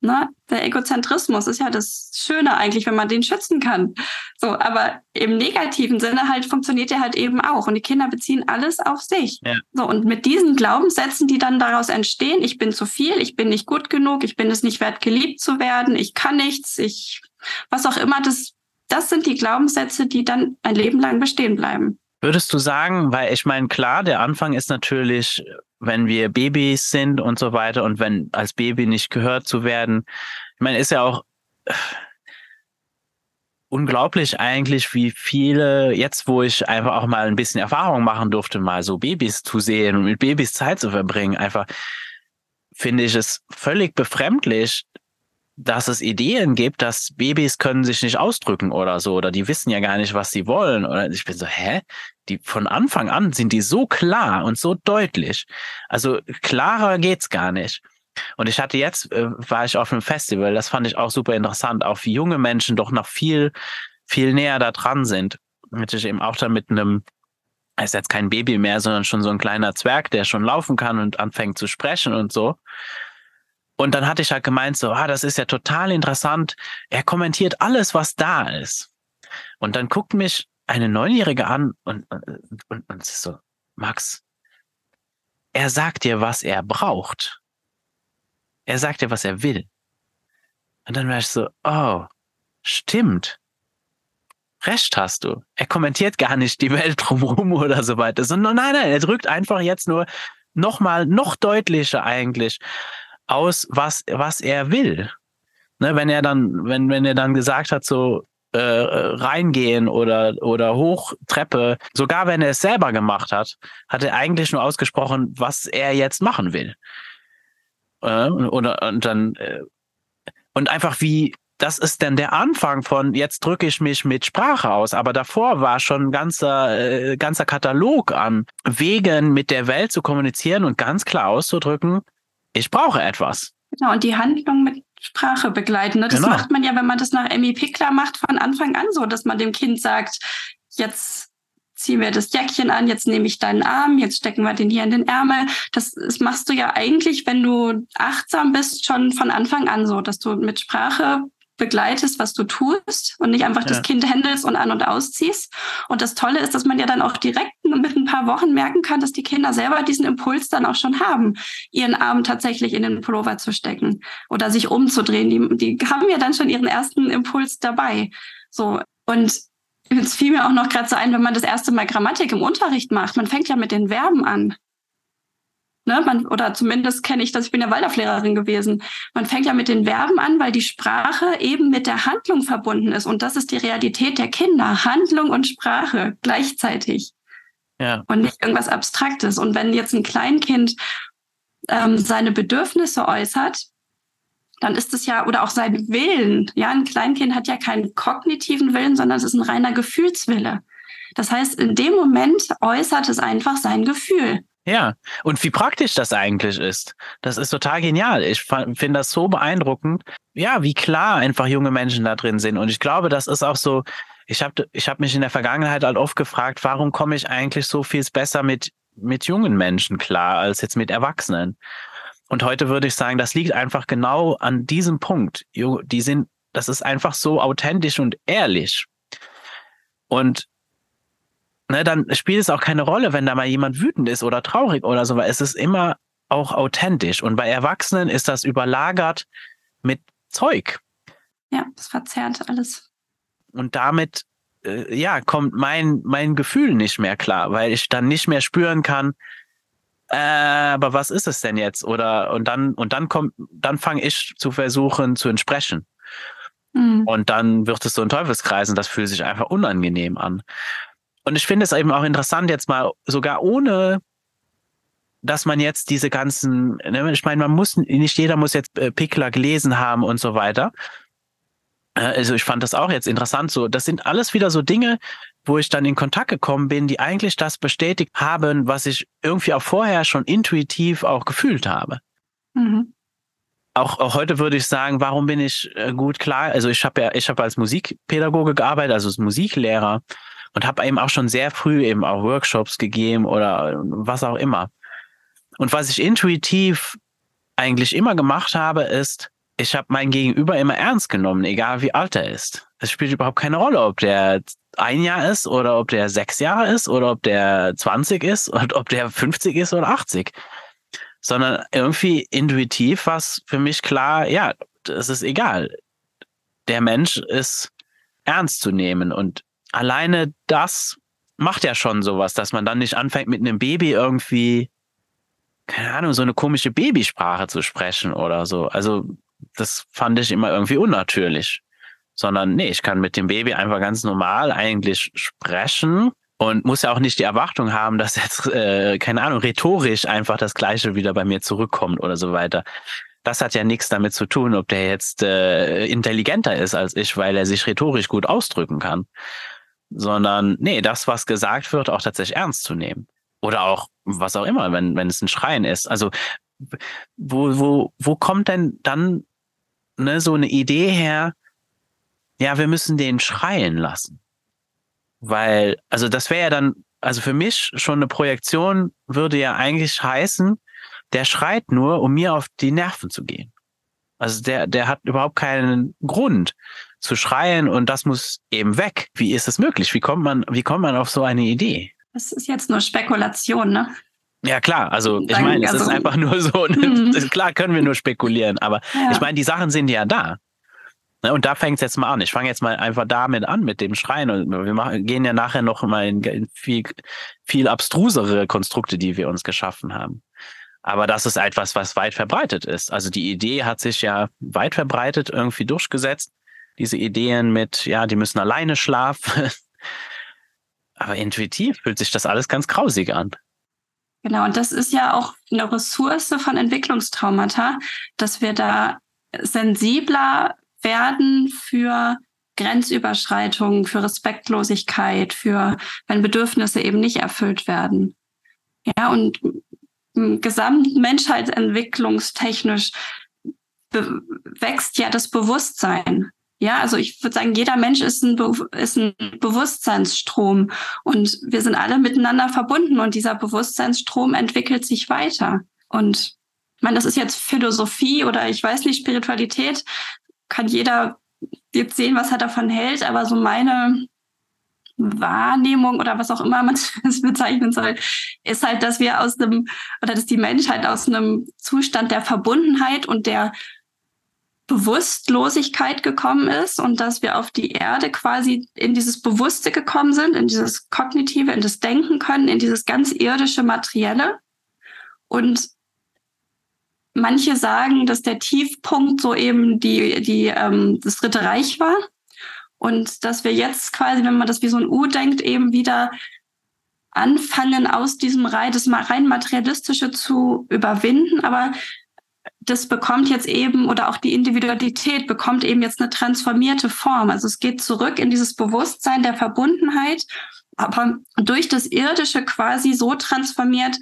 Ne? Der Egozentrismus ist ja das Schöne eigentlich, wenn man den schützen kann. So, aber im negativen Sinne halt funktioniert er halt eben auch. Und die Kinder beziehen alles auf sich. Ja. So, und mit diesen Glaubenssätzen, die dann daraus entstehen, ich bin zu viel, ich bin nicht gut genug, ich bin es nicht wert, geliebt zu werden, ich kann nichts, ich, was auch immer, das, das sind die Glaubenssätze, die dann ein Leben lang bestehen bleiben. Würdest du sagen, weil ich meine, klar, der Anfang ist natürlich wenn wir Babys sind und so weiter und wenn als Baby nicht gehört zu werden. Ich meine, ist ja auch äh, unglaublich eigentlich, wie viele, jetzt wo ich einfach auch mal ein bisschen Erfahrung machen durfte, mal so Babys zu sehen und mit Babys Zeit zu verbringen, einfach finde ich es völlig befremdlich, dass es Ideen gibt, dass Babys können sich nicht ausdrücken oder so, oder die wissen ja gar nicht, was sie wollen. Oder ich bin so, hä? Die von Anfang an sind die so klar und so deutlich. Also klarer geht's gar nicht. Und ich hatte jetzt, äh, war ich auf einem Festival, das fand ich auch super interessant, auch wie junge Menschen doch noch viel, viel näher da dran sind. Mit ich eben auch dann mit einem, er ist jetzt kein Baby mehr, sondern schon so ein kleiner Zwerg, der schon laufen kann und anfängt zu sprechen und so. Und dann hatte ich halt gemeint, so, ah, das ist ja total interessant. Er kommentiert alles, was da ist. Und dann guckt mich eine Neunjährige an und, und, und, und so, Max, er sagt dir, was er braucht. Er sagt dir, was er will. Und dann war ich so, oh, stimmt. Recht hast du. Er kommentiert gar nicht die Welt drumherum oder so weiter, sondern nein, nein, er drückt einfach jetzt nur nochmal, noch deutlicher eigentlich aus, was, was er will. Ne, wenn er dann, wenn, wenn er dann gesagt hat, so äh, reingehen oder, oder hoch Treppe, sogar wenn er es selber gemacht hat, hat er eigentlich nur ausgesprochen, was er jetzt machen will. Äh, oder, und dann, äh, und einfach wie, das ist dann der Anfang von jetzt drücke ich mich mit Sprache aus, aber davor war schon ein ganzer, äh, ganzer Katalog an Wegen mit der Welt zu kommunizieren und ganz klar auszudrücken, ich brauche etwas. Genau, und die Handlung mit Sprache begleiten. Ne? Das genau. macht man ja, wenn man das nach Emmy Pickler macht, von Anfang an so, dass man dem Kind sagt, jetzt ziehen wir das Jäckchen an, jetzt nehme ich deinen Arm, jetzt stecken wir den hier in den Ärmel. Das, das machst du ja eigentlich, wenn du achtsam bist, schon von Anfang an so, dass du mit Sprache begleitest, was du tust und nicht einfach ja. das Kind händelst und an- und ausziehst. Und das Tolle ist, dass man ja dann auch direkt mit ein paar Wochen merken kann, dass die Kinder selber diesen Impuls dann auch schon haben, ihren Arm tatsächlich in den Pullover zu stecken oder sich umzudrehen. Die, die haben ja dann schon ihren ersten Impuls dabei. So. Und es fiel mir auch noch gerade so ein, wenn man das erste Mal Grammatik im Unterricht macht. Man fängt ja mit den Verben an. Ne, man, oder zumindest kenne ich das, ich bin ja Waldorflehrerin gewesen. Man fängt ja mit den Verben an, weil die Sprache eben mit der Handlung verbunden ist. Und das ist die Realität der Kinder. Handlung und Sprache gleichzeitig. Ja. Und nicht irgendwas Abstraktes. Und wenn jetzt ein Kleinkind ähm, seine Bedürfnisse äußert, dann ist es ja, oder auch sein Willen. Ja, ein Kleinkind hat ja keinen kognitiven Willen, sondern es ist ein reiner Gefühlswille. Das heißt, in dem Moment äußert es einfach sein Gefühl. Ja, und wie praktisch das eigentlich ist. Das ist total genial. Ich finde das so beeindruckend. Ja, wie klar einfach junge Menschen da drin sind. Und ich glaube, das ist auch so, ich habe ich hab mich in der Vergangenheit halt oft gefragt, warum komme ich eigentlich so viel besser mit, mit jungen Menschen klar als jetzt mit Erwachsenen? Und heute würde ich sagen, das liegt einfach genau an diesem Punkt. Die sind, das ist einfach so authentisch und ehrlich. Und ne, dann spielt es auch keine Rolle, wenn da mal jemand wütend ist oder traurig oder so, weil es ist immer auch authentisch. Und bei Erwachsenen ist das überlagert mit Zeug. Ja, es verzerrt alles. Und damit, äh, ja, kommt mein, mein Gefühl nicht mehr klar, weil ich dann nicht mehr spüren kann, äh, aber was ist es denn jetzt? Oder und dann und dann kommt, dann fange ich zu versuchen zu entsprechen. Mhm. Und dann wird es so ein Teufelskreis und das fühlt sich einfach unangenehm an. Und ich finde es eben auch interessant, jetzt mal sogar ohne dass man jetzt diese ganzen, ne, ich meine, man muss, nicht jeder muss jetzt äh, Pickler gelesen haben und so weiter. Äh, also ich fand das auch jetzt interessant. So, das sind alles wieder so Dinge, wo ich dann in Kontakt gekommen bin, die eigentlich das bestätigt haben, was ich irgendwie auch vorher schon intuitiv auch gefühlt habe. Mhm. Auch, auch heute würde ich sagen, warum bin ich äh, gut klar? Also ich habe ja, ich habe als Musikpädagoge gearbeitet, also als Musiklehrer und habe eben auch schon sehr früh eben auch Workshops gegeben oder was auch immer. Und was ich intuitiv eigentlich immer gemacht habe, ist, ich habe mein Gegenüber immer ernst genommen, egal wie alt er ist. Es spielt überhaupt keine Rolle, ob der ein Jahr ist oder ob der sechs Jahre ist oder ob der 20 ist oder ob der 50 ist oder 80. Sondern irgendwie intuitiv war es für mich klar, ja, es ist egal. Der Mensch ist ernst zu nehmen und alleine das macht ja schon sowas, dass man dann nicht anfängt mit einem Baby irgendwie, keine Ahnung, so eine komische Babysprache zu sprechen oder so. Also das fand ich immer irgendwie unnatürlich sondern nee, ich kann mit dem Baby einfach ganz normal eigentlich sprechen und muss ja auch nicht die Erwartung haben, dass jetzt, äh, keine Ahnung, rhetorisch einfach das Gleiche wieder bei mir zurückkommt oder so weiter. Das hat ja nichts damit zu tun, ob der jetzt äh, intelligenter ist als ich, weil er sich rhetorisch gut ausdrücken kann. Sondern, nee, das, was gesagt wird, auch tatsächlich ernst zu nehmen. Oder auch, was auch immer, wenn, wenn es ein Schreien ist. Also, wo, wo, wo kommt denn dann ne, so eine Idee her, ja, wir müssen den schreien lassen. Weil, also das wäre ja dann, also für mich schon eine Projektion würde ja eigentlich heißen, der schreit nur, um mir auf die Nerven zu gehen. Also der, der hat überhaupt keinen Grund zu schreien und das muss eben weg. Wie ist es möglich? Wie kommt man, wie kommt man auf so eine Idee? Das ist jetzt nur Spekulation, ne? Ja, klar. Also, ich meine, es also, ist einfach nur so, ne? Mhm. klar können wir nur spekulieren, aber ja. ich meine, die Sachen sind ja da. Ne, und da fängt es jetzt mal an. Ich fange jetzt mal einfach damit an, mit dem Schreien. Und wir machen, gehen ja nachher noch mal in, in viel, viel abstrusere Konstrukte, die wir uns geschaffen haben. Aber das ist etwas, was weit verbreitet ist. Also die Idee hat sich ja weit verbreitet irgendwie durchgesetzt. Diese Ideen mit, ja, die müssen alleine schlafen. Aber intuitiv fühlt sich das alles ganz grausig an. Genau, und das ist ja auch eine Ressource von Entwicklungstraumata, dass wir da sensibler werden für Grenzüberschreitungen, für Respektlosigkeit, für wenn Bedürfnisse eben nicht erfüllt werden. Ja, und gesamtmenschheitsentwicklungstechnisch wächst ja das Bewusstsein. Ja, also ich würde sagen, jeder Mensch ist ein, ist ein Bewusstseinsstrom und wir sind alle miteinander verbunden und dieser Bewusstseinsstrom entwickelt sich weiter. Und ich meine, das ist jetzt Philosophie oder ich weiß nicht, Spiritualität kann jeder jetzt sehen, was er davon hält, aber so meine Wahrnehmung oder was auch immer man es bezeichnen soll, ist halt, dass wir aus einem oder dass die Menschheit aus einem Zustand der Verbundenheit und der Bewusstlosigkeit gekommen ist und dass wir auf die Erde quasi in dieses Bewusste gekommen sind, in dieses Kognitive, in das Denken können, in dieses ganz irdische Materielle. Und Manche sagen, dass der Tiefpunkt so eben die, die, ähm, das Dritte Reich war. Und dass wir jetzt quasi, wenn man das wie so ein U denkt, eben wieder anfangen, aus diesem rein, das rein materialistische zu überwinden. Aber das bekommt jetzt eben, oder auch die Individualität bekommt eben jetzt eine transformierte Form. Also es geht zurück in dieses Bewusstsein der Verbundenheit, aber durch das Irdische quasi so transformiert,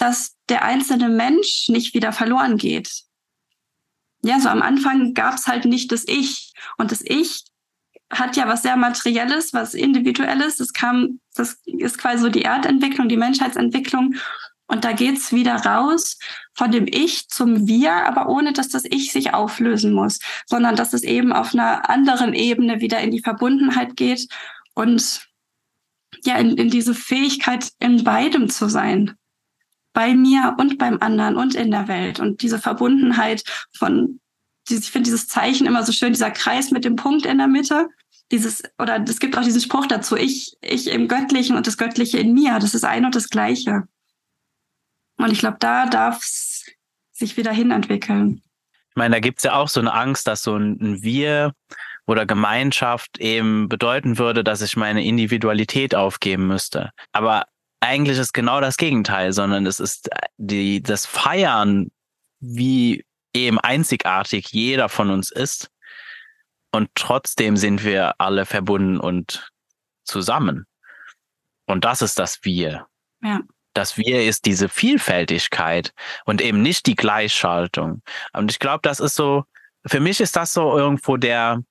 dass der einzelne Mensch nicht wieder verloren geht. Ja, so am Anfang gab es halt nicht das Ich. Und das Ich hat ja was sehr Materielles, was Individuelles. Das kam, das ist quasi so die Erdentwicklung, die Menschheitsentwicklung. Und da geht's wieder raus von dem Ich zum Wir, aber ohne dass das Ich sich auflösen muss, sondern dass es eben auf einer anderen Ebene wieder in die Verbundenheit geht und ja, in, in diese Fähigkeit, in beidem zu sein. Bei mir und beim anderen und in der Welt. Und diese Verbundenheit von, ich finde dieses Zeichen immer so schön, dieser Kreis mit dem Punkt in der Mitte dieses, oder es gibt auch diesen Spruch dazu, ich, ich im Göttlichen und das Göttliche in mir, das ist ein und das Gleiche. Und ich glaube, da darf es sich wieder hinentwickeln. Ich meine, da gibt es ja auch so eine Angst, dass so ein Wir oder Gemeinschaft eben bedeuten würde, dass ich meine Individualität aufgeben müsste. Aber eigentlich ist genau das Gegenteil, sondern es ist die, das Feiern, wie eben einzigartig jeder von uns ist. Und trotzdem sind wir alle verbunden und zusammen. Und das ist das Wir. Ja das Wir ist diese Vielfältigkeit und eben nicht die Gleichschaltung. Und ich glaube, das ist so, für mich ist das so irgendwo der,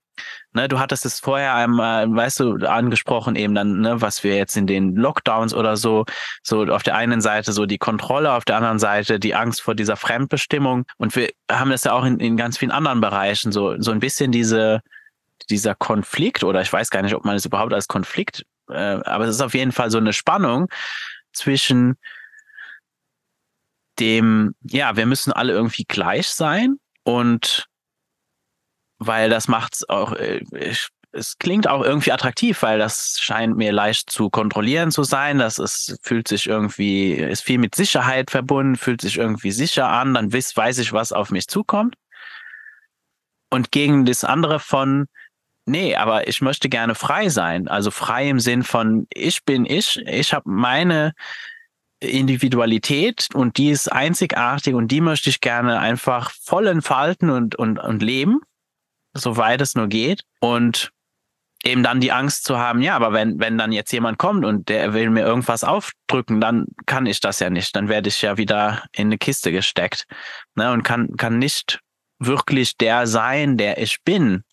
ne, du hattest es vorher einmal, weißt du, angesprochen eben dann, ne, was wir jetzt in den Lockdowns oder so, so auf der einen Seite so die Kontrolle, auf der anderen Seite die Angst vor dieser Fremdbestimmung. Und wir haben das ja auch in, in ganz vielen anderen Bereichen, so, so ein bisschen diese, dieser Konflikt, oder ich weiß gar nicht, ob man es überhaupt als Konflikt, äh, aber es ist auf jeden Fall so eine Spannung, zwischen dem, ja, wir müssen alle irgendwie gleich sein und weil das macht es auch, äh, es klingt auch irgendwie attraktiv, weil das scheint mir leicht zu kontrollieren zu sein. Das ist, fühlt sich irgendwie, ist viel mit Sicherheit verbunden, fühlt sich irgendwie sicher an, dann weiß, weiß ich, was auf mich zukommt. Und gegen das andere von, nee, aber ich möchte gerne frei sein. Also frei im Sinn von, ich bin ich, ich habe meine Individualität und die ist einzigartig und die möchte ich gerne einfach voll entfalten und, und, und leben, soweit es nur geht. Und eben dann die Angst zu haben, ja, aber wenn, wenn dann jetzt jemand kommt und der will mir irgendwas aufdrücken, dann kann ich das ja nicht. Dann werde ich ja wieder in eine Kiste gesteckt ne, und kann, kann nicht wirklich der sein, der ich bin.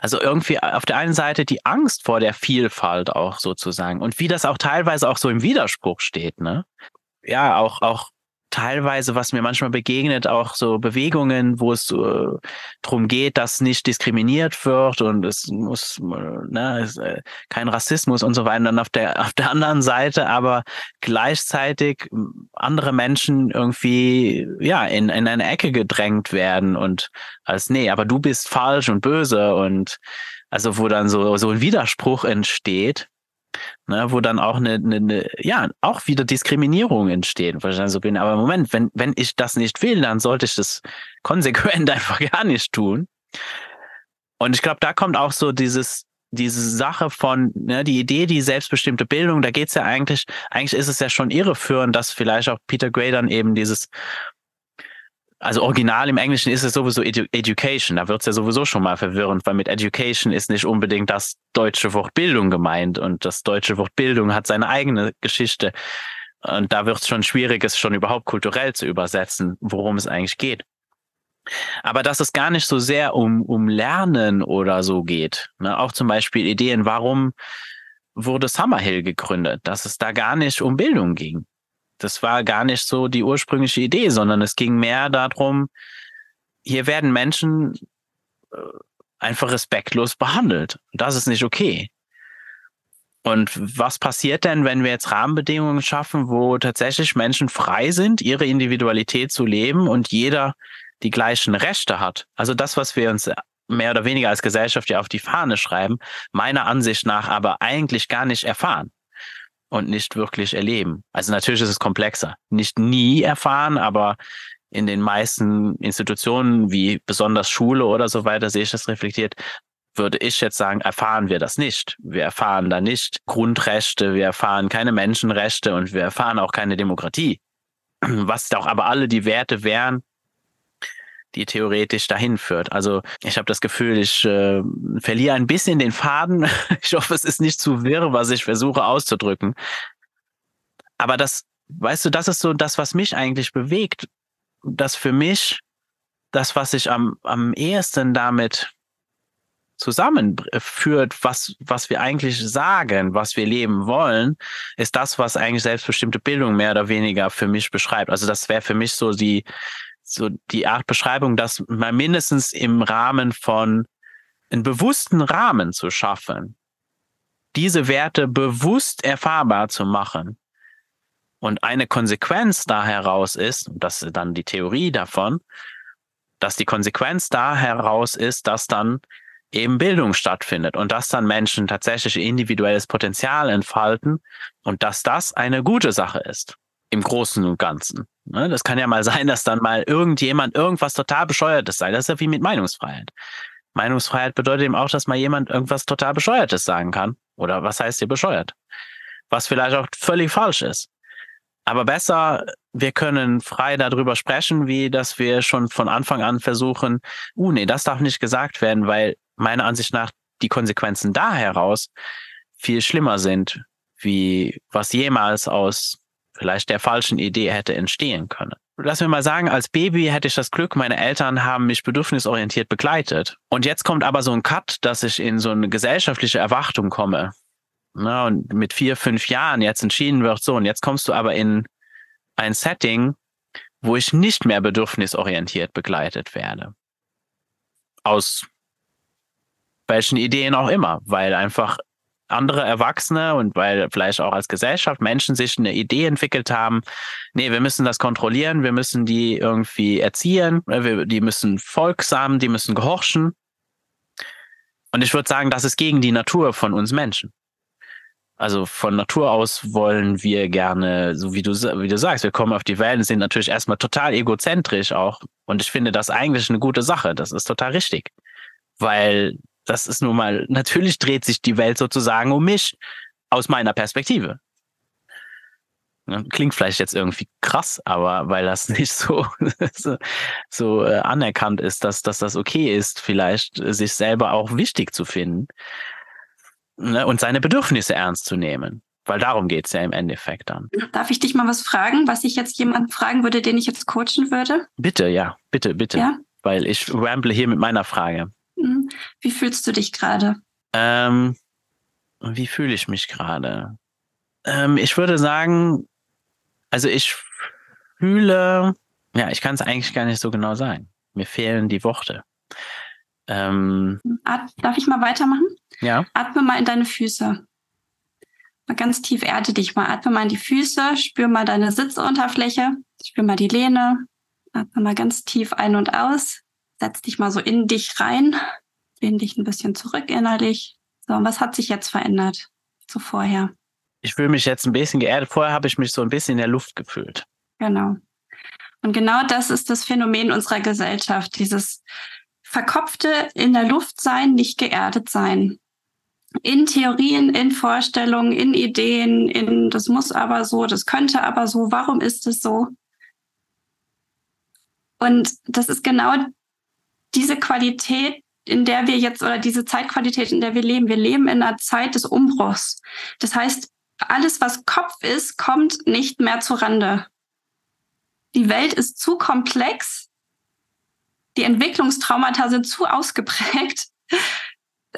Also irgendwie auf der einen Seite die Angst vor der Vielfalt auch sozusagen und wie das auch teilweise auch so im Widerspruch steht, ne? Ja, auch, auch teilweise, was mir manchmal begegnet, auch so Bewegungen, wo es äh, darum geht, dass nicht diskriminiert wird und es muss ne, es, äh, kein Rassismus und so weiter. Und dann auf der auf der anderen Seite aber gleichzeitig andere Menschen irgendwie ja in in eine Ecke gedrängt werden und als nee, aber du bist falsch und böse und also wo dann so so ein Widerspruch entsteht ne, wo dann auch eine, eine, eine, ja, auch wieder Diskriminierung entsteht. Wo ich dann so bin, aber Moment, wenn, wenn ich das nicht will, dann sollte ich das konsequent einfach gar nicht tun. Und ich glaube, da kommt auch so dieses, diese Sache von, ne, die Idee, die selbstbestimmte Bildung, da geht's ja eigentlich, eigentlich ist es ja schon irreführend, dass vielleicht auch Peter Gray dann eben dieses also original im Englischen ist es sowieso Edu Education. Da wird es ja sowieso schon mal verwirrend, weil mit Education ist nicht unbedingt das deutsche Wort Bildung gemeint. Und das deutsche Wort Bildung hat seine eigene Geschichte. Und da wird es schon schwierig, es schon überhaupt kulturell zu übersetzen, worum es eigentlich geht. Aber dass es gar nicht so sehr um, um Lernen oder so geht. Ne? Auch zum Beispiel Ideen, warum wurde Summerhill gegründet, dass es da gar nicht um Bildung ging das war gar nicht so die ursprüngliche Idee, sondern es ging mehr darum, hier werden Menschen äh, einfach respektlos behandelt. Das ist nicht okay. Und was passiert denn, wenn wir jetzt Rahmenbedingungen schaffen, wo tatsächlich Menschen frei sind, ihre Individualität zu leben und jeder die gleichen Rechte hat? Also das, was wir uns mehr oder weniger als Gesellschaft ja auf die Fahne schreiben, meiner Ansicht nach aber eigentlich gar nicht erfahren und nicht wirklich erleben. Also natürlich ist es komplexer. Nicht nie erfahren, aber in den meisten Institutionen, wie besonders Schule oder so weiter, sehe ich das reflektiert, würde ich jetzt sagen, erfahren wir das nicht. Wir erfahren da nicht Grundrechte, wir erfahren keine Menschenrechte und wir erfahren auch keine Demokratie. Was doch aber alle die Werte wären, die theoretisch dahin führt. Also ich habe das Gefühl, ich äh, verliere ein bisschen den Faden. Ich hoffe, es ist nicht zu wirr, was ich versuche auszudrücken. Aber das, weißt du, das ist so das, was mich eigentlich bewegt. Das für mich, das, was ich am, am ehesten damit zusammenführt, was, was wir eigentlich sagen, was wir leben wollen, ist das, was eigentlich selbstbestimmte Bildung mehr oder weniger für mich beschreibt. Also das wäre für mich so die, so die Art Beschreibung, das mal mindestens im Rahmen von einen bewussten Rahmen zu schaffen, diese Werte bewusst erfahrbar zu machen. Und eine Konsequenz da heraus ist, und das ist dann die Theorie davon, dass die Konsequenz da heraus ist, dass dann eben Bildung stattfindet und dass dann Menschen tatsächlich individuelles Potenzial entfalten und dass das eine gute Sache ist im Großen und Ganzen. Ne? Das kann ja mal sein, dass dann mal irgendjemand irgendwas total bescheuertes sei. Das ist ja wie mit Meinungsfreiheit. Meinungsfreiheit bedeutet eben auch, dass mal jemand irgendwas total bescheuertes sagen kann. Oder was heißt hier bescheuert? Was vielleicht auch völlig falsch ist. Aber besser, wir können frei darüber sprechen, wie dass wir schon von Anfang an versuchen, uh, nee, das darf nicht gesagt werden, weil meiner Ansicht nach die Konsequenzen da heraus viel schlimmer sind, wie was jemals aus vielleicht der falschen Idee hätte entstehen können. Lass mir mal sagen, als Baby hätte ich das Glück, meine Eltern haben mich bedürfnisorientiert begleitet. Und jetzt kommt aber so ein Cut, dass ich in so eine gesellschaftliche Erwartung komme. Na, und mit vier, fünf Jahren jetzt entschieden wird, so, und jetzt kommst du aber in ein Setting, wo ich nicht mehr bedürfnisorientiert begleitet werde. Aus welchen Ideen auch immer, weil einfach andere Erwachsene und weil vielleicht auch als Gesellschaft Menschen sich eine Idee entwickelt haben, nee, wir müssen das kontrollieren, wir müssen die irgendwie erziehen, wir, die müssen folgsam, die müssen gehorchen. Und ich würde sagen, das ist gegen die Natur von uns Menschen. Also von Natur aus wollen wir gerne, so wie du, wie du sagst, wir kommen auf die Welt und sind natürlich erstmal total egozentrisch auch. Und ich finde das eigentlich eine gute Sache. Das ist total richtig. Weil das ist nun mal, natürlich dreht sich die Welt sozusagen um mich aus meiner Perspektive. Klingt vielleicht jetzt irgendwie krass, aber weil das nicht so, so, so äh, anerkannt ist, dass, dass das okay ist, vielleicht sich selber auch wichtig zu finden ne, und seine Bedürfnisse ernst zu nehmen. Weil darum geht's ja im Endeffekt dann. Darf ich dich mal was fragen, was ich jetzt jemanden fragen würde, den ich jetzt coachen würde? Bitte, ja, bitte, bitte. Ja? Weil ich ramble hier mit meiner Frage. Hm, wie fühlst du dich gerade? Ähm, wie fühle ich mich gerade? Ähm, ich würde sagen, also ich fühle, ja, ich kann es eigentlich gar nicht so genau sagen. Mir fehlen die Worte. Ähm, Darf ich mal weitermachen? Ja. Atme mal in deine Füße. Mal ganz tief erde dich mal. Atme mal in die Füße, spür mal deine Sitzunterfläche, spür mal die Lehne. Atme mal ganz tief ein und aus setz dich mal so in dich rein, lehn dich ein bisschen zurück innerlich. So, und was hat sich jetzt verändert zu vorher? Ich fühle mich jetzt ein bisschen geerdet. Vorher habe ich mich so ein bisschen in der Luft gefühlt. Genau. Und genau das ist das Phänomen unserer Gesellschaft, dieses verkopfte in der Luft sein, nicht geerdet sein. In Theorien, in Vorstellungen, in Ideen, in das muss aber so, das könnte aber so, warum ist es so? Und das ist genau diese Qualität, in der wir jetzt oder diese Zeitqualität, in der wir leben, wir leben in einer Zeit des Umbruchs. Das heißt, alles, was Kopf ist, kommt nicht mehr zu Rande. Die Welt ist zu komplex, die Entwicklungstraumata sind zu ausgeprägt,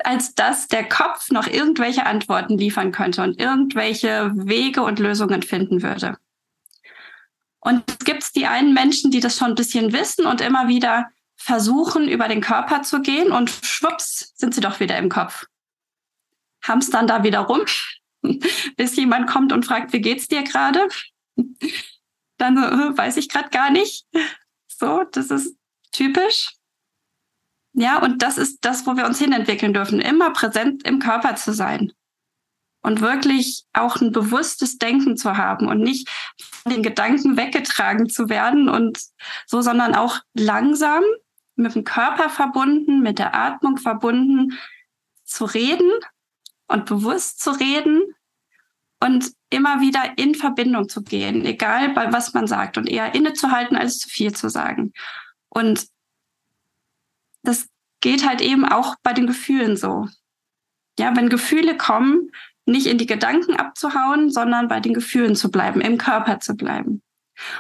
als dass der Kopf noch irgendwelche Antworten liefern könnte und irgendwelche Wege und Lösungen finden würde. Und es gibt die einen Menschen, die das schon ein bisschen wissen und immer wieder versuchen, über den Körper zu gehen und schwupps sind sie doch wieder im Kopf. Hamstern da wieder rum, bis jemand kommt und fragt, wie geht's dir gerade? Dann äh, weiß ich gerade gar nicht. So, das ist typisch. Ja, und das ist das, wo wir uns hinentwickeln dürfen, immer präsent im Körper zu sein und wirklich auch ein bewusstes Denken zu haben und nicht von den Gedanken weggetragen zu werden und so, sondern auch langsam mit dem Körper verbunden, mit der Atmung verbunden, zu reden und bewusst zu reden und immer wieder in Verbindung zu gehen, egal bei was man sagt und eher innezuhalten als zu viel zu sagen. Und das geht halt eben auch bei den Gefühlen so. Ja, wenn Gefühle kommen, nicht in die Gedanken abzuhauen, sondern bei den Gefühlen zu bleiben, im Körper zu bleiben.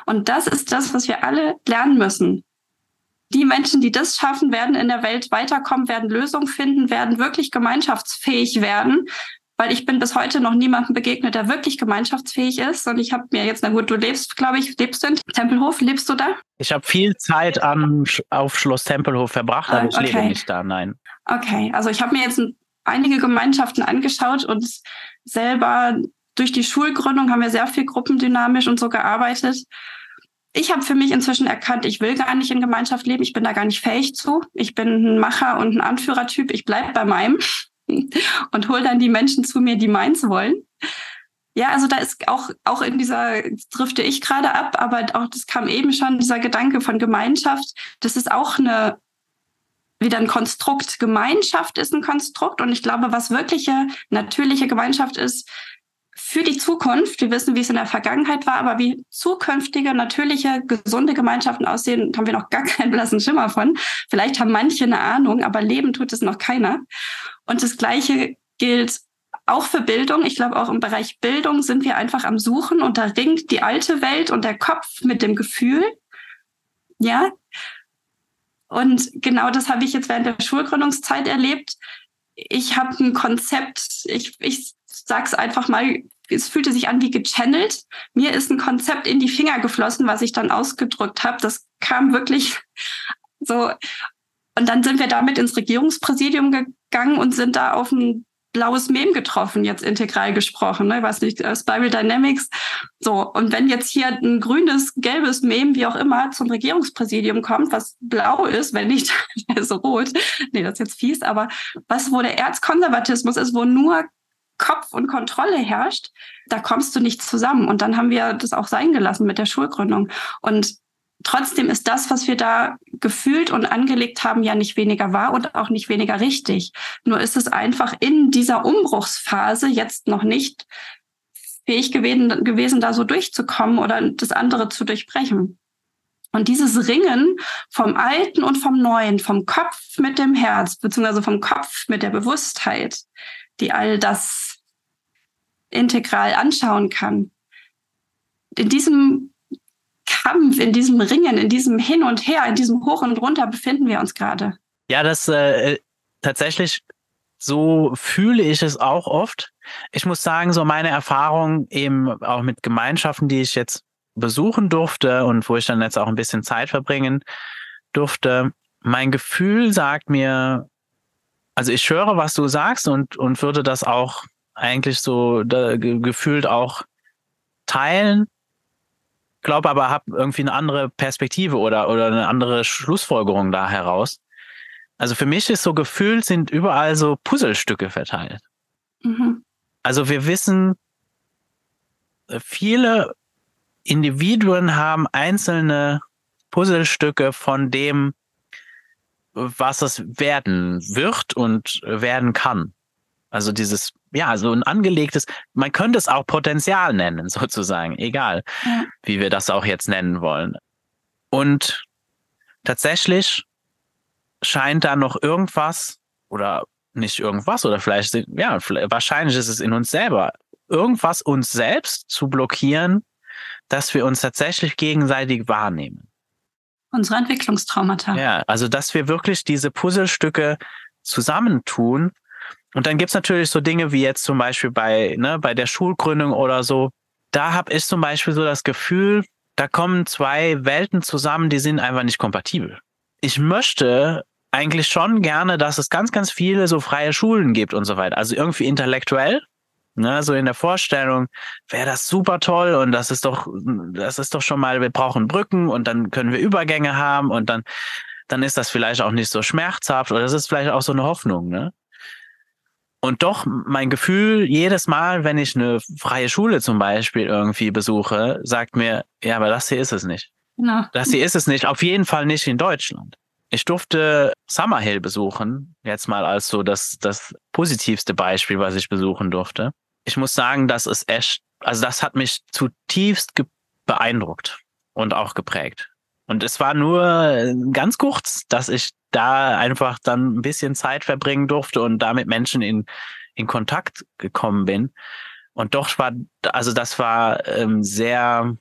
Und das ist das, was wir alle lernen müssen. Die Menschen, die das schaffen, werden in der Welt weiterkommen, werden Lösungen finden, werden wirklich gemeinschaftsfähig werden, weil ich bin bis heute noch niemandem begegnet, der wirklich gemeinschaftsfähig ist. Und ich habe mir jetzt, na gut, du lebst, glaube ich, lebst du in Tempelhof, lebst du da? Ich habe viel Zeit am, auf Schloss Tempelhof verbracht, aber ah, ich lebe nicht da, nein. Okay, also ich habe mir jetzt einige Gemeinschaften angeschaut und selber durch die Schulgründung haben wir sehr viel gruppendynamisch und so gearbeitet. Ich habe für mich inzwischen erkannt, ich will gar nicht in Gemeinschaft leben, ich bin da gar nicht fähig zu. Ich bin ein Macher und ein Anführertyp, ich bleib bei meinem und hole dann die Menschen zu mir, die meins wollen. Ja, also da ist auch, auch in dieser, drifte ich gerade ab, aber auch das kam eben schon, dieser Gedanke von Gemeinschaft, das ist auch eine, wieder ein Konstrukt. Gemeinschaft ist ein Konstrukt und ich glaube, was wirkliche, natürliche Gemeinschaft ist, für die Zukunft, wir wissen, wie es in der Vergangenheit war, aber wie zukünftige, natürliche, gesunde Gemeinschaften aussehen, haben wir noch gar keinen blassen Schimmer von. Vielleicht haben manche eine Ahnung, aber leben tut es noch keiner. Und das Gleiche gilt auch für Bildung. Ich glaube, auch im Bereich Bildung sind wir einfach am Suchen und da ringt die alte Welt und der Kopf mit dem Gefühl. Ja. Und genau das habe ich jetzt während der Schulgründungszeit erlebt. Ich habe ein Konzept, ich, ich sag's einfach mal, es fühlte sich an wie gechannelt. Mir ist ein Konzept in die Finger geflossen, was ich dann ausgedrückt habe. Das kam wirklich so und dann sind wir damit ins Regierungspräsidium gegangen und sind da auf ein blaues Mem getroffen, jetzt integral gesprochen, ne? weiß nicht, äh, Spiral Dynamics. So, und wenn jetzt hier ein grünes, gelbes Mem, wie auch immer, zum Regierungspräsidium kommt, was blau ist, wenn nicht so rot, nee, das ist jetzt fies, aber was, wo der Erzkonservatismus ist, wo nur Kopf und Kontrolle herrscht, da kommst du nicht zusammen. Und dann haben wir das auch sein gelassen mit der Schulgründung. Und trotzdem ist das, was wir da gefühlt und angelegt haben, ja nicht weniger wahr und auch nicht weniger richtig. Nur ist es einfach in dieser Umbruchsphase jetzt noch nicht fähig gewesen, gewesen da so durchzukommen oder das andere zu durchbrechen. Und dieses Ringen vom Alten und vom Neuen, vom Kopf mit dem Herz, beziehungsweise vom Kopf mit der Bewusstheit, die all das integral anschauen kann. In diesem Kampf, in diesem Ringen, in diesem Hin und Her, in diesem Hoch und Runter befinden wir uns gerade. Ja, das äh, tatsächlich, so fühle ich es auch oft. Ich muss sagen, so meine Erfahrung eben auch mit Gemeinschaften, die ich jetzt besuchen durfte und wo ich dann jetzt auch ein bisschen Zeit verbringen durfte, mein Gefühl sagt mir, also ich höre, was du sagst und, und würde das auch eigentlich so da, gefühlt auch teilen glaube aber, habe irgendwie eine andere Perspektive oder, oder eine andere Schlussfolgerung da heraus. Also für mich ist so gefühlt, sind überall so Puzzlestücke verteilt. Mhm. Also wir wissen, viele Individuen haben einzelne Puzzlestücke von dem, was es werden wird und werden kann. Also dieses, ja, so ein angelegtes, man könnte es auch Potenzial nennen, sozusagen, egal, ja. wie wir das auch jetzt nennen wollen. Und tatsächlich scheint da noch irgendwas oder nicht irgendwas oder vielleicht, ja, wahrscheinlich ist es in uns selber, irgendwas uns selbst zu blockieren, dass wir uns tatsächlich gegenseitig wahrnehmen. Unsere Entwicklungstraumata. Ja, also dass wir wirklich diese Puzzlestücke zusammentun und dann gibt's natürlich so Dinge wie jetzt zum Beispiel bei, ne, bei der Schulgründung oder so. Da habe ich zum Beispiel so das Gefühl, da kommen zwei Welten zusammen, die sind einfach nicht kompatibel. Ich möchte eigentlich schon gerne, dass es ganz, ganz viele so freie Schulen gibt und so weiter. Also irgendwie intellektuell, ne, so in der Vorstellung wäre das super toll und das ist doch, das ist doch schon mal, wir brauchen Brücken und dann können wir Übergänge haben und dann, dann ist das vielleicht auch nicht so schmerzhaft oder das ist vielleicht auch so eine Hoffnung, ne? Und doch mein Gefühl jedes Mal, wenn ich eine freie Schule zum Beispiel irgendwie besuche, sagt mir, ja, aber das hier ist es nicht. Genau. Das hier ist es nicht. Auf jeden Fall nicht in Deutschland. Ich durfte Summerhill besuchen, jetzt mal als so das, das positivste Beispiel, was ich besuchen durfte. Ich muss sagen, das ist echt, also das hat mich zutiefst beeindruckt und auch geprägt. Und es war nur ganz kurz, dass ich da einfach dann ein bisschen Zeit verbringen durfte und da mit Menschen in, in Kontakt gekommen bin. Und doch war, also das war ähm, sehr,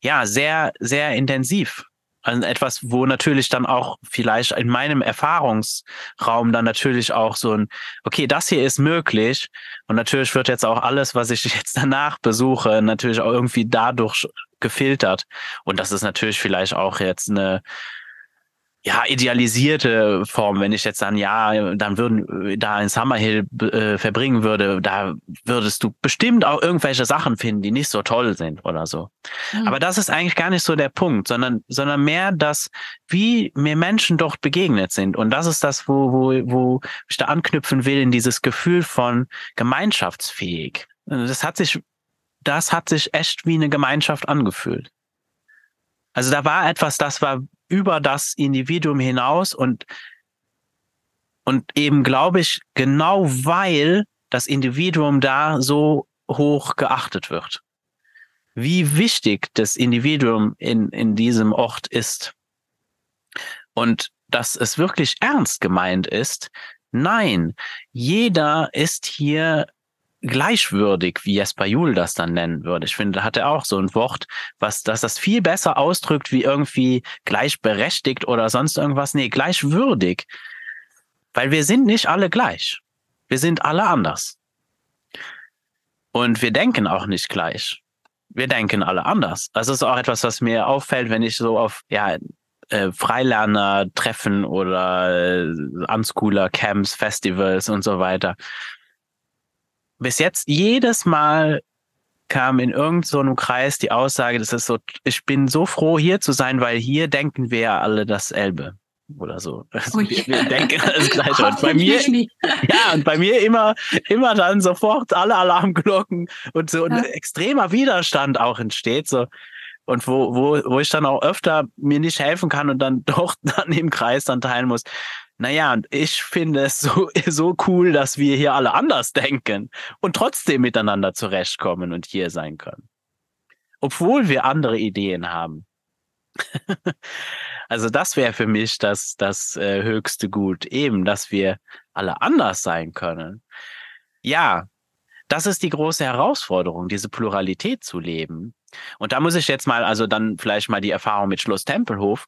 ja, sehr, sehr intensiv. Also etwas, wo natürlich dann auch vielleicht in meinem Erfahrungsraum dann natürlich auch so ein, okay, das hier ist möglich. Und natürlich wird jetzt auch alles, was ich jetzt danach besuche, natürlich auch irgendwie dadurch gefiltert. Und das ist natürlich vielleicht auch jetzt eine, ja, idealisierte Form, wenn ich jetzt dann, ja, dann würden da in Summerhill äh, verbringen würde, da würdest du bestimmt auch irgendwelche Sachen finden, die nicht so toll sind oder so. Mhm. Aber das ist eigentlich gar nicht so der Punkt, sondern, sondern mehr das, wie mir Menschen dort begegnet sind. Und das ist das, wo, wo, wo ich da anknüpfen will in dieses Gefühl von gemeinschaftsfähig. Das hat sich, das hat sich echt wie eine Gemeinschaft angefühlt. Also da war etwas, das war über das Individuum hinaus und, und eben glaube ich, genau weil das Individuum da so hoch geachtet wird. Wie wichtig das Individuum in, in diesem Ort ist. Und dass es wirklich ernst gemeint ist. Nein, jeder ist hier gleichwürdig, wie Jesper Juhl das dann nennen würde. Ich finde, da hat er auch so ein Wort, was das das viel besser ausdrückt, wie irgendwie gleichberechtigt oder sonst irgendwas. Nee, gleichwürdig. Weil wir sind nicht alle gleich. Wir sind alle anders. Und wir denken auch nicht gleich. Wir denken alle anders. Das ist auch etwas, was mir auffällt, wenn ich so auf, ja, äh, Freilerner-Treffen oder äh, Unschooler-Camps, Festivals und so weiter bis jetzt jedes Mal kam in irgendeinem so Kreis die Aussage, das ist so, ich bin so froh hier zu sein, weil hier denken wir ja alle dasselbe oder so. Also wir, wir, denken das Gleiche. Und bei mir, ja, und bei mir immer, immer dann sofort alle Alarmglocken und so ein ja. extremer Widerstand auch entsteht, so. Und wo, wo, wo ich dann auch öfter mir nicht helfen kann und dann doch dann im Kreis dann teilen muss. Naja, und ich finde es so, so cool, dass wir hier alle anders denken und trotzdem miteinander zurechtkommen und hier sein können. Obwohl wir andere Ideen haben. also das wäre für mich das, das äh, höchste Gut, eben, dass wir alle anders sein können. Ja, das ist die große Herausforderung, diese Pluralität zu leben. Und da muss ich jetzt mal, also dann vielleicht mal die Erfahrung mit Schloss Tempelhof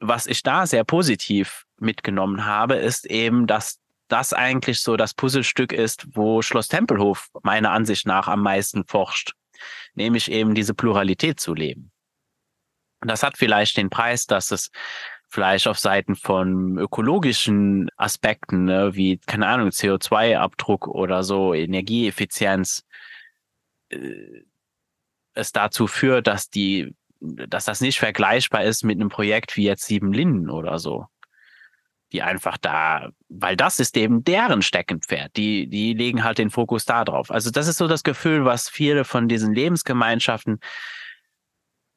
was ich da sehr positiv mitgenommen habe, ist eben, dass das eigentlich so das Puzzlestück ist, wo Schloss Tempelhof meiner Ansicht nach am meisten forscht, nämlich eben diese Pluralität zu leben. Das hat vielleicht den Preis, dass es vielleicht auf Seiten von ökologischen Aspekten, ne, wie, keine Ahnung, CO2-Abdruck oder so, Energieeffizienz, äh, es dazu führt, dass die dass das nicht vergleichbar ist mit einem Projekt wie jetzt Sieben Linden oder so. Die einfach da, weil das ist eben deren Steckenpferd. Die, die legen halt den Fokus da drauf. Also das ist so das Gefühl, was viele von diesen Lebensgemeinschaften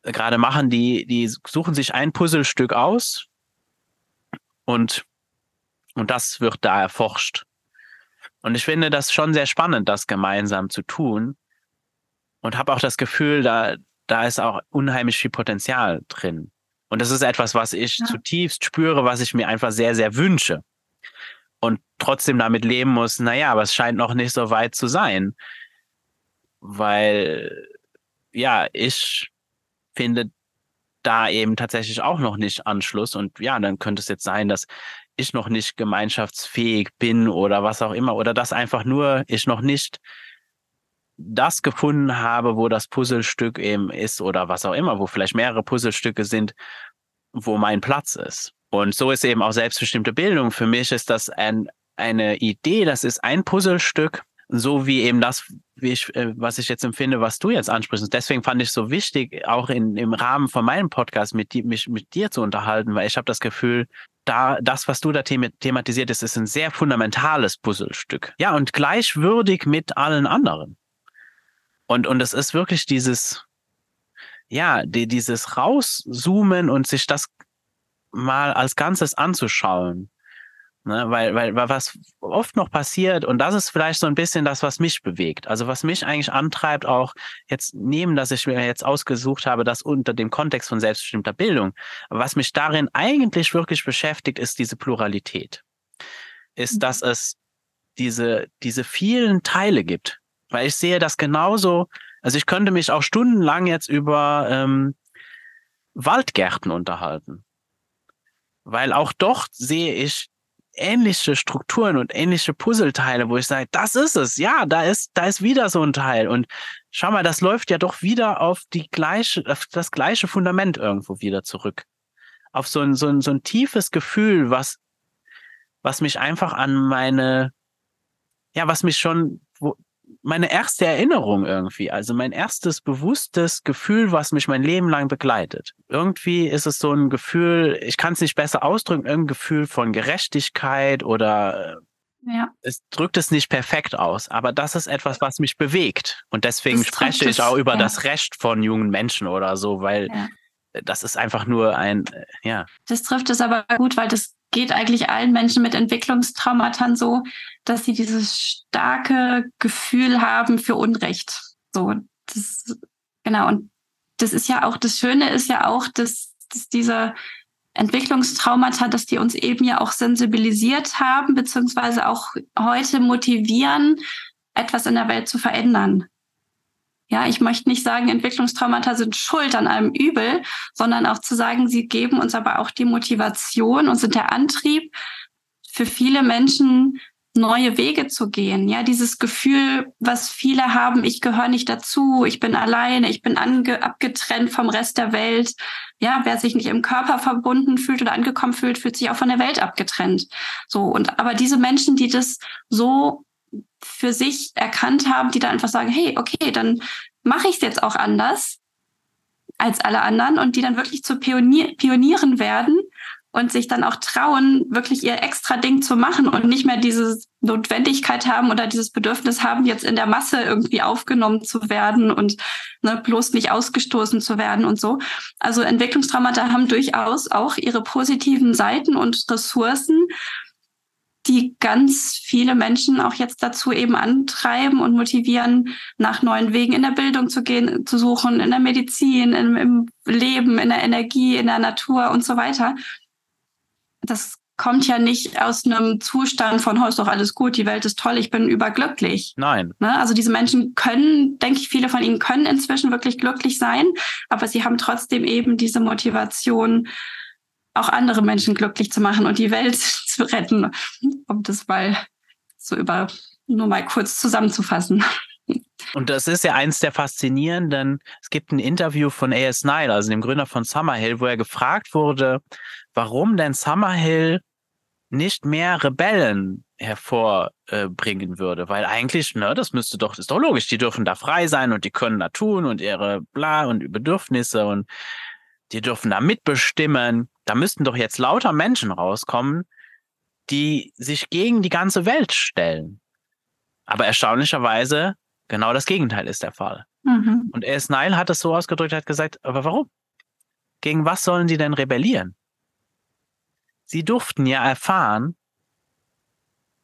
gerade machen. Die, die suchen sich ein Puzzlestück aus und, und das wird da erforscht. Und ich finde das schon sehr spannend, das gemeinsam zu tun. Und habe auch das Gefühl, da, da ist auch unheimlich viel Potenzial drin. Und das ist etwas, was ich ja. zutiefst spüre, was ich mir einfach sehr, sehr wünsche. Und trotzdem damit leben muss, naja, aber es scheint noch nicht so weit zu sein. Weil, ja, ich finde da eben tatsächlich auch noch nicht Anschluss. Und ja, dann könnte es jetzt sein, dass ich noch nicht gemeinschaftsfähig bin oder was auch immer. Oder dass einfach nur ich noch nicht das gefunden habe, wo das Puzzlestück eben ist oder was auch immer, wo vielleicht mehrere Puzzlestücke sind, wo mein Platz ist. Und so ist eben auch selbstbestimmte Bildung. Für mich ist das ein, eine Idee, das ist ein Puzzlestück, so wie eben das, wie ich, äh, was ich jetzt empfinde, was du jetzt ansprichst. Und deswegen fand ich so wichtig, auch in, im Rahmen von meinem Podcast mit, die, mich mit dir zu unterhalten, weil ich habe das Gefühl, da das, was du da thematisiert ist, ist ein sehr fundamentales Puzzlestück. Ja, und gleichwürdig mit allen anderen. Und, und es ist wirklich dieses, ja, die, dieses Rauszoomen und sich das mal als Ganzes anzuschauen Ne? Weil, weil, weil was oft noch passiert, und das ist vielleicht so ein bisschen das, was mich bewegt. Also was mich eigentlich antreibt, auch jetzt neben, dass ich mir jetzt ausgesucht habe, das unter dem Kontext von selbstbestimmter Bildung, was mich darin eigentlich wirklich beschäftigt, ist diese Pluralität. Ist, mhm. dass es diese, diese vielen Teile gibt. Weil ich sehe das genauso, also ich könnte mich auch stundenlang jetzt über ähm, Waldgärten unterhalten. Weil auch dort sehe ich ähnliche Strukturen und ähnliche Puzzleteile, wo ich sage, das ist es. Ja, da ist, da ist wieder so ein Teil. Und schau mal, das läuft ja doch wieder auf die gleiche, auf das gleiche Fundament irgendwo wieder zurück. Auf so ein, so ein, so ein tiefes Gefühl, was, was mich einfach an meine, ja, was mich schon, wo, meine erste Erinnerung irgendwie, also mein erstes bewusstes Gefühl, was mich mein Leben lang begleitet. Irgendwie ist es so ein Gefühl, ich kann es nicht besser ausdrücken, irgendein Gefühl von Gerechtigkeit oder äh, ja. es drückt es nicht perfekt aus, aber das ist etwas, was mich bewegt. Und deswegen spreche ich auch über ja. das Recht von jungen Menschen oder so, weil ja. das ist einfach nur ein, äh, ja. Das trifft es aber gut, weil das geht eigentlich allen Menschen mit Entwicklungstraumata so, dass sie dieses starke Gefühl haben für Unrecht. So, das, genau. Und das ist ja auch, das Schöne ist ja auch, dass, dass diese Entwicklungstraumata, dass die uns eben ja auch sensibilisiert haben, beziehungsweise auch heute motivieren, etwas in der Welt zu verändern. Ja, ich möchte nicht sagen, Entwicklungstraumata sind schuld an einem Übel, sondern auch zu sagen, sie geben uns aber auch die Motivation und sind der Antrieb für viele Menschen, neue Wege zu gehen. Ja, dieses Gefühl, was viele haben, ich gehöre nicht dazu, ich bin alleine, ich bin abgetrennt vom Rest der Welt. Ja, wer sich nicht im Körper verbunden fühlt oder angekommen fühlt, fühlt sich auch von der Welt abgetrennt. So. Und aber diese Menschen, die das so für sich erkannt haben, die dann einfach sagen, hey, okay, dann mache ich es jetzt auch anders als alle anderen und die dann wirklich zu Pionier Pionieren werden und sich dann auch trauen, wirklich ihr extra Ding zu machen und nicht mehr diese Notwendigkeit haben oder dieses Bedürfnis haben, jetzt in der Masse irgendwie aufgenommen zu werden und ne, bloß nicht ausgestoßen zu werden und so. Also Entwicklungstraumata haben durchaus auch ihre positiven Seiten und Ressourcen die ganz viele Menschen auch jetzt dazu eben antreiben und motivieren, nach neuen Wegen in der Bildung zu gehen, zu suchen, in der Medizin, im, im Leben, in der Energie, in der Natur und so weiter. Das kommt ja nicht aus einem Zustand von, oh, ist doch alles gut, die Welt ist toll, ich bin überglücklich. Nein. Ne? Also diese Menschen können, denke ich, viele von ihnen können inzwischen wirklich glücklich sein, aber sie haben trotzdem eben diese Motivation, auch andere Menschen glücklich zu machen und die Welt zu retten, um das mal so über nur mal kurz zusammenzufassen. Und das ist ja eins der faszinierenden. Es gibt ein Interview von A.S. Nile, also dem Gründer von Summerhill, wo er gefragt wurde, warum denn Summerhill nicht mehr Rebellen hervorbringen würde, weil eigentlich, ne, das müsste doch, ist doch logisch, die dürfen da frei sein und die können da tun und ihre bla und Bedürfnisse und die dürfen da mitbestimmen. Da müssten doch jetzt lauter Menschen rauskommen, die sich gegen die ganze Welt stellen. Aber erstaunlicherweise genau das Gegenteil ist der Fall. Mhm. Und S. Nile hat es so ausgedrückt, hat gesagt, aber warum? Gegen was sollen sie denn rebellieren? Sie durften ja erfahren,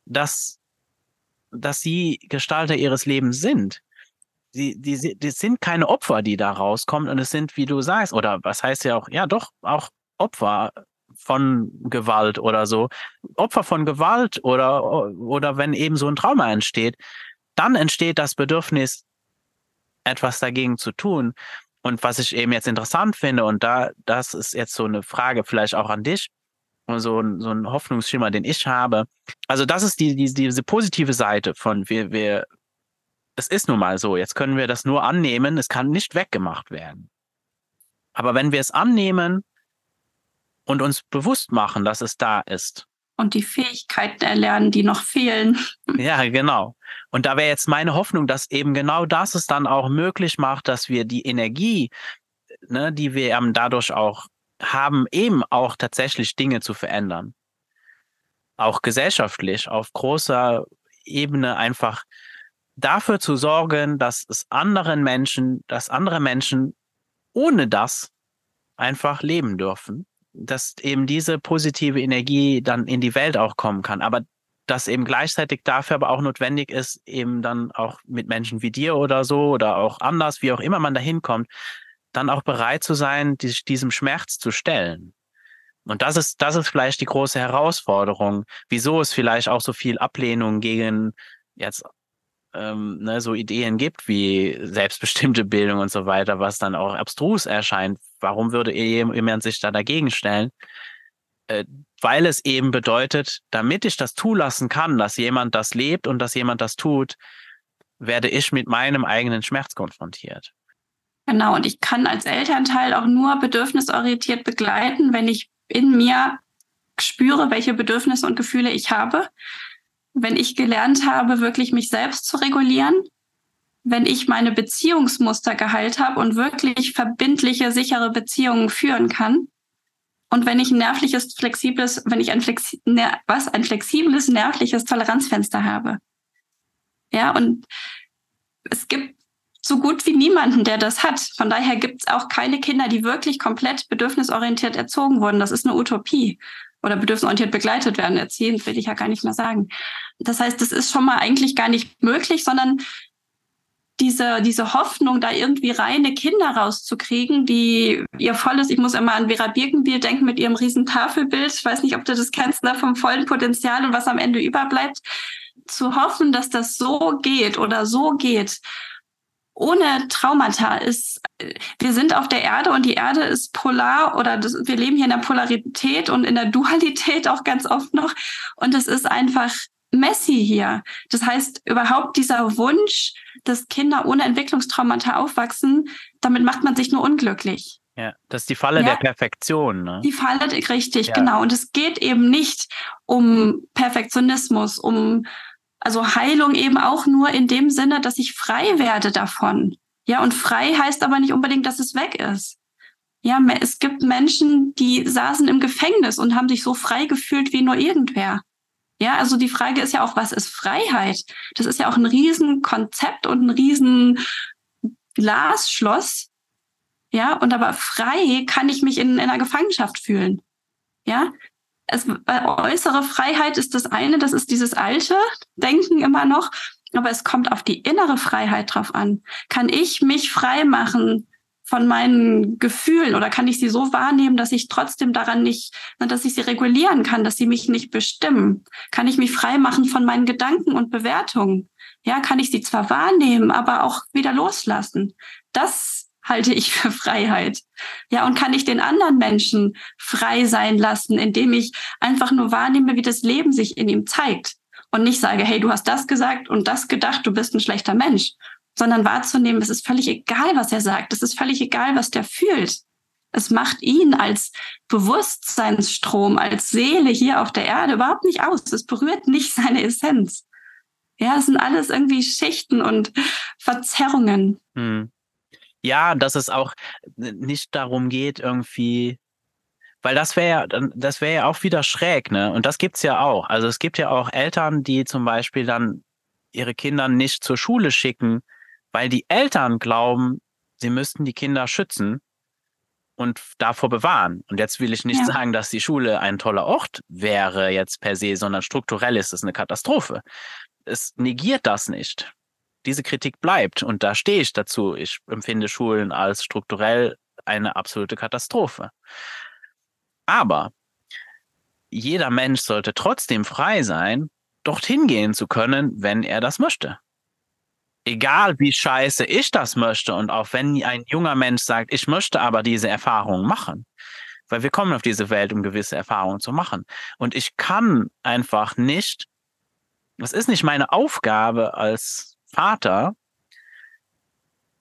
dass, dass sie Gestalter ihres Lebens sind die, die, die sind keine Opfer, die da rauskommen. Und es sind, wie du sagst, oder was heißt ja auch, ja doch, auch Opfer von Gewalt oder so. Opfer von Gewalt oder, oder wenn eben so ein Trauma entsteht, dann entsteht das Bedürfnis, etwas dagegen zu tun. Und was ich eben jetzt interessant finde, und da, das ist jetzt so eine Frage vielleicht auch an dich, so ein, so ein Hoffnungsschimmer, den ich habe. Also das ist die, die, diese positive Seite von wir, wir, es ist nun mal so, jetzt können wir das nur annehmen, es kann nicht weggemacht werden. Aber wenn wir es annehmen und uns bewusst machen, dass es da ist. Und die Fähigkeiten erlernen, die noch fehlen. Ja, genau. Und da wäre jetzt meine Hoffnung, dass eben genau das es dann auch möglich macht, dass wir die Energie, ne, die wir dadurch auch haben, eben auch tatsächlich Dinge zu verändern. Auch gesellschaftlich, auf großer Ebene einfach dafür zu sorgen, dass es anderen Menschen, dass andere Menschen ohne das einfach leben dürfen, dass eben diese positive Energie dann in die Welt auch kommen kann. Aber dass eben gleichzeitig dafür aber auch notwendig ist, eben dann auch mit Menschen wie dir oder so oder auch anders, wie auch immer man da hinkommt, dann auch bereit zu sein, sich diesem Schmerz zu stellen. Und das ist, das ist vielleicht die große Herausforderung, wieso es vielleicht auch so viel Ablehnung gegen jetzt ähm, ne, so Ideen gibt wie selbstbestimmte Bildung und so weiter, was dann auch abstrus erscheint. Warum würde jemand sich da dagegen stellen? Äh, weil es eben bedeutet, damit ich das zulassen kann, dass jemand das lebt und dass jemand das tut, werde ich mit meinem eigenen Schmerz konfrontiert. Genau, und ich kann als Elternteil auch nur bedürfnisorientiert begleiten, wenn ich in mir spüre, welche Bedürfnisse und Gefühle ich habe, wenn ich gelernt habe, wirklich mich selbst zu regulieren, wenn ich meine Beziehungsmuster geheilt habe und wirklich verbindliche, sichere Beziehungen führen kann. Und wenn ich ein nervliches, flexibles, wenn ich ein Flexi ner was, ein flexibles, nervliches Toleranzfenster habe. Ja, und es gibt so gut wie niemanden, der das hat. Von daher gibt es auch keine Kinder, die wirklich komplett bedürfnisorientiert erzogen wurden. Das ist eine Utopie. Oder bedürfnisorientiert begleitet werden. Erziehen will ich ja gar nicht mehr sagen. Das heißt, das ist schon mal eigentlich gar nicht möglich, sondern diese, diese Hoffnung, da irgendwie reine Kinder rauszukriegen, die ihr volles, ich muss immer an Vera Birkenbiel denken mit ihrem riesen Tafelbild. Ich weiß nicht, ob du das kennst, ne, vom vollen Potenzial und was am Ende überbleibt. Zu hoffen, dass das so geht oder so geht ohne Traumata ist, wir sind auf der Erde und die Erde ist polar oder das, wir leben hier in der Polarität und in der Dualität auch ganz oft noch. Und es ist einfach messy hier. Das heißt, überhaupt dieser Wunsch, dass Kinder ohne Entwicklungstraumata aufwachsen, damit macht man sich nur unglücklich. Ja, das ist die Falle ja, der Perfektion. Ne? Die Falle, richtig, ja. genau. Und es geht eben nicht um Perfektionismus, um also Heilung eben auch nur in dem Sinne, dass ich frei werde davon. Ja, und frei heißt aber nicht unbedingt, dass es weg ist. Ja, es gibt Menschen, die saßen im Gefängnis und haben sich so frei gefühlt wie nur irgendwer. Ja, also die Frage ist ja auch, was ist Freiheit? Das ist ja auch ein Riesenkonzept und ein riesen Glasschloss. Ja, und aber frei kann ich mich in, in einer Gefangenschaft fühlen. Ja, es, äußere Freiheit ist das eine, das ist dieses alte Denken immer noch, aber es kommt auf die innere Freiheit drauf an. Kann ich mich frei machen von meinen Gefühlen oder kann ich sie so wahrnehmen, dass ich trotzdem daran nicht, dass ich sie regulieren kann, dass sie mich nicht bestimmen? Kann ich mich frei machen von meinen Gedanken und Bewertungen? Ja, kann ich sie zwar wahrnehmen, aber auch wieder loslassen? Das halte ich für Freiheit. Ja, und kann ich den anderen Menschen frei sein lassen, indem ich einfach nur wahrnehme, wie das Leben sich in ihm zeigt und nicht sage, hey, du hast das gesagt und das gedacht, du bist ein schlechter Mensch, sondern wahrzunehmen, es ist völlig egal, was er sagt, es ist völlig egal, was der fühlt. Es macht ihn als Bewusstseinsstrom, als Seele hier auf der Erde überhaupt nicht aus. Es berührt nicht seine Essenz. Ja, es sind alles irgendwie Schichten und Verzerrungen. Hm ja, dass es auch nicht darum geht, irgendwie, weil das wäre ja, das wäre ja auch wieder schräg, ne? Und das gibt's ja auch. Also es gibt ja auch Eltern, die zum Beispiel dann ihre Kinder nicht zur Schule schicken, weil die Eltern glauben, sie müssten die Kinder schützen und davor bewahren. Und jetzt will ich nicht ja. sagen, dass die Schule ein toller Ort wäre jetzt per se, sondern strukturell ist es eine Katastrophe. Es negiert das nicht diese Kritik bleibt. Und da stehe ich dazu. Ich empfinde Schulen als strukturell eine absolute Katastrophe. Aber jeder Mensch sollte trotzdem frei sein, dorthin gehen zu können, wenn er das möchte. Egal wie scheiße ich das möchte und auch wenn ein junger Mensch sagt, ich möchte aber diese Erfahrung machen, weil wir kommen auf diese Welt, um gewisse Erfahrungen zu machen. Und ich kann einfach nicht, das ist nicht meine Aufgabe als Vater,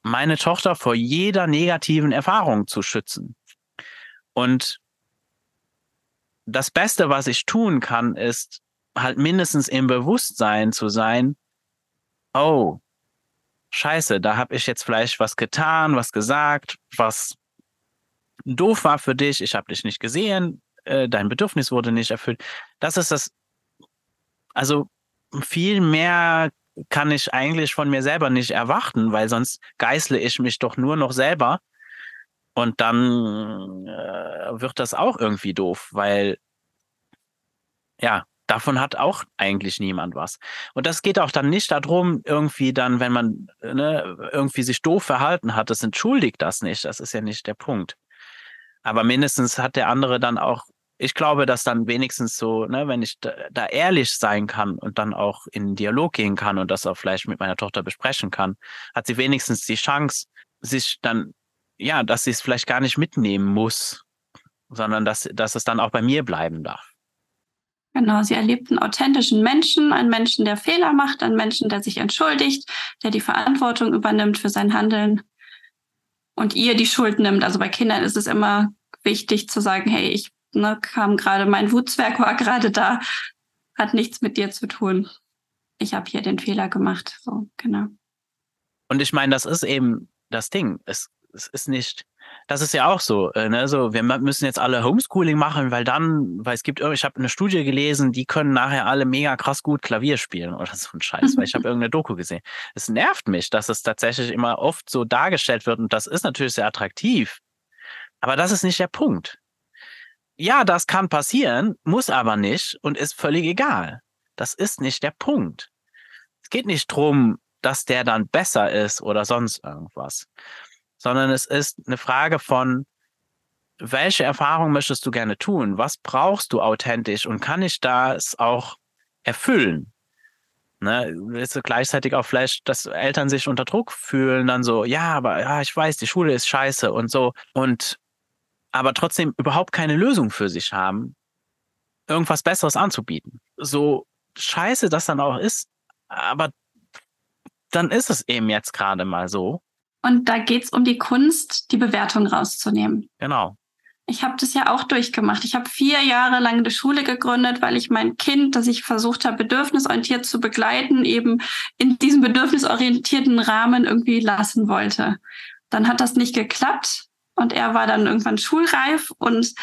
meine Tochter vor jeder negativen Erfahrung zu schützen. Und das Beste, was ich tun kann, ist halt mindestens im Bewusstsein zu sein, oh, scheiße, da habe ich jetzt vielleicht was getan, was gesagt, was doof war für dich, ich habe dich nicht gesehen, äh, dein Bedürfnis wurde nicht erfüllt. Das ist das, also viel mehr kann ich eigentlich von mir selber nicht erwarten, weil sonst geißle ich mich doch nur noch selber Und dann äh, wird das auch irgendwie doof, weil ja, davon hat auch eigentlich niemand was. Und das geht auch dann nicht darum, irgendwie dann, wenn man ne, irgendwie sich doof verhalten hat, das entschuldigt das nicht. Das ist ja nicht der Punkt. Aber mindestens hat der andere dann auch, ich glaube, dass dann wenigstens so, ne, wenn ich da, da ehrlich sein kann und dann auch in Dialog gehen kann und das auch vielleicht mit meiner Tochter besprechen kann, hat sie wenigstens die Chance, sich dann, ja, dass sie es vielleicht gar nicht mitnehmen muss, sondern dass, dass es dann auch bei mir bleiben darf. Genau, sie erlebt einen authentischen Menschen, einen Menschen, der Fehler macht, einen Menschen, der sich entschuldigt, der die Verantwortung übernimmt für sein Handeln und ihr die Schuld nimmt. Also bei Kindern ist es immer wichtig zu sagen, hey, ich ne, kam gerade, mein Wutzwerk war gerade da, hat nichts mit dir zu tun. Ich habe hier den Fehler gemacht. So, genau. Und ich meine, das ist eben das Ding. Es, es ist nicht, das ist ja auch so, äh, ne? so, wir müssen jetzt alle Homeschooling machen, weil dann, weil es gibt, ich habe eine Studie gelesen, die können nachher alle mega krass gut Klavier spielen oder so ein Scheiß, weil ich habe irgendeine Doku gesehen. Es nervt mich, dass es tatsächlich immer oft so dargestellt wird und das ist natürlich sehr attraktiv, aber das ist nicht der Punkt. Ja, das kann passieren, muss aber nicht und ist völlig egal. Das ist nicht der Punkt. Es geht nicht drum, dass der dann besser ist oder sonst irgendwas sondern es ist eine Frage von, welche Erfahrung möchtest du gerne tun? Was brauchst du authentisch und kann ich das auch erfüllen? Ne, ist gleichzeitig auch vielleicht, dass Eltern sich unter Druck fühlen, dann so, ja, aber ja, ich weiß, die Schule ist scheiße und so und aber trotzdem überhaupt keine Lösung für sich haben, irgendwas Besseres anzubieten. So scheiße das dann auch ist, aber dann ist es eben jetzt gerade mal so. Und da geht es um die Kunst, die Bewertung rauszunehmen. Genau. Ich habe das ja auch durchgemacht. Ich habe vier Jahre lang eine Schule gegründet, weil ich mein Kind, das ich versucht habe, bedürfnisorientiert zu begleiten, eben in diesem bedürfnisorientierten Rahmen irgendwie lassen wollte. Dann hat das nicht geklappt und er war dann irgendwann schulreif und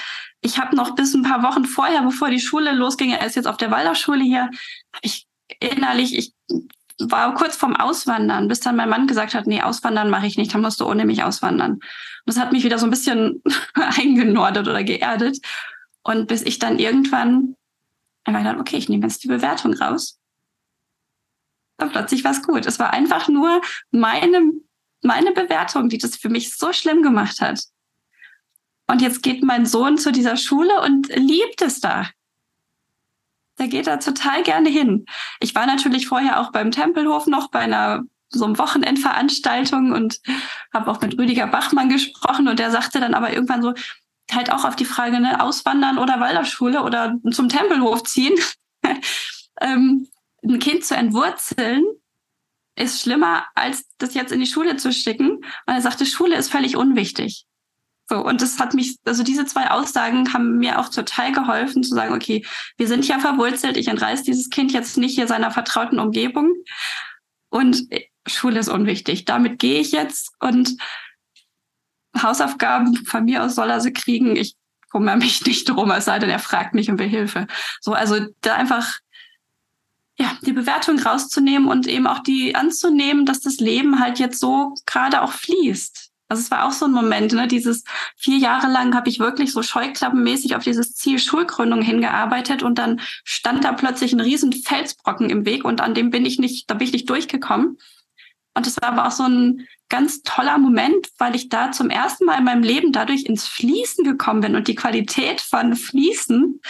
ich habe noch bis ein paar Wochen vorher, bevor die Schule losging, er ist jetzt auf der Waldorfschule hier, ich innerlich, ich war kurz vorm Auswandern, bis dann mein Mann gesagt hat, nee, Auswandern mache ich nicht, dann musst du ohne mich auswandern. Und das hat mich wieder so ein bisschen eingenordet oder geerdet. Und bis ich dann irgendwann einfach gedacht, okay, ich nehme jetzt die Bewertung raus. Dann plötzlich war es gut. Es war einfach nur meine, meine Bewertung, die das für mich so schlimm gemacht hat. Und jetzt geht mein Sohn zu dieser Schule und liebt es da. Der geht da total gerne hin. Ich war natürlich vorher auch beim Tempelhof noch bei einer so einem Wochenendveranstaltung und habe auch mit Rüdiger Bachmann gesprochen und der sagte dann aber irgendwann so halt auch auf die Frage ne auswandern oder Waldorfschule oder zum Tempelhof ziehen. ähm, ein Kind zu entwurzeln ist schlimmer als das jetzt in die Schule zu schicken. Und er sagte, Schule ist völlig unwichtig. So, und das hat mich, also diese zwei Aussagen haben mir auch total geholfen zu sagen, okay, wir sind ja verwurzelt, ich entreiße dieses Kind jetzt nicht hier seiner vertrauten Umgebung. Und Schule ist unwichtig. Damit gehe ich jetzt und Hausaufgaben von mir aus soll er sie kriegen. Ich kümmere mich nicht drum, es sei denn, er fragt mich will Hilfe. So, also da einfach ja, die Bewertung rauszunehmen und eben auch die anzunehmen, dass das Leben halt jetzt so gerade auch fließt. Also es war auch so ein Moment, ne? dieses vier Jahre lang habe ich wirklich so scheuklappenmäßig auf dieses Ziel Schulgründung hingearbeitet und dann stand da plötzlich ein riesen Felsbrocken im Weg und an dem bin ich nicht, da bin ich nicht durchgekommen. Und es war aber auch so ein ganz toller Moment, weil ich da zum ersten Mal in meinem Leben dadurch ins Fließen gekommen bin und die Qualität von Fließen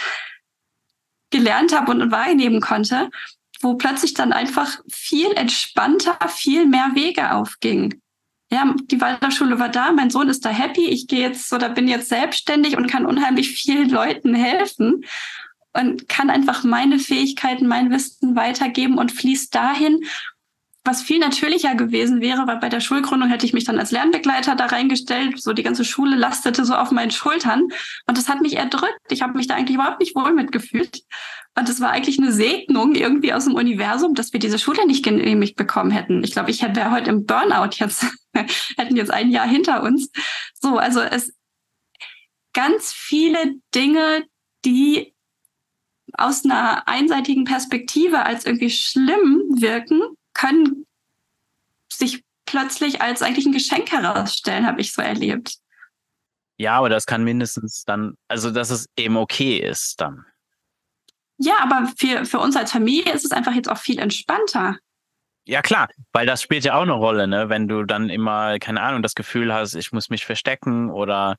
gelernt habe und wahrnehmen konnte, wo plötzlich dann einfach viel entspannter, viel mehr Wege aufgingen ja, die Waldorfschule war da, mein Sohn ist da happy, ich gehe jetzt oder bin jetzt selbstständig und kann unheimlich vielen Leuten helfen und kann einfach meine Fähigkeiten, mein Wissen weitergeben und fließt dahin, was viel natürlicher gewesen wäre, weil bei der Schulgründung hätte ich mich dann als Lernbegleiter da reingestellt, so die ganze Schule lastete so auf meinen Schultern und das hat mich erdrückt. Ich habe mich da eigentlich überhaupt nicht wohl mitgefühlt. Und es war eigentlich eine Segnung irgendwie aus dem Universum, dass wir diese Schule nicht genehmigt bekommen hätten. Ich glaube, ich wäre heute im Burnout jetzt, hätten jetzt ein Jahr hinter uns. So, also es ganz viele Dinge, die aus einer einseitigen Perspektive als irgendwie schlimm wirken, können sich plötzlich als eigentlich ein Geschenk herausstellen, habe ich so erlebt. Ja, aber das kann mindestens dann, also dass es eben okay ist dann. Ja, aber für, für uns als Familie ist es einfach jetzt auch viel entspannter. Ja, klar, weil das spielt ja auch eine Rolle, ne? Wenn du dann immer, keine Ahnung, das Gefühl hast, ich muss mich verstecken oder.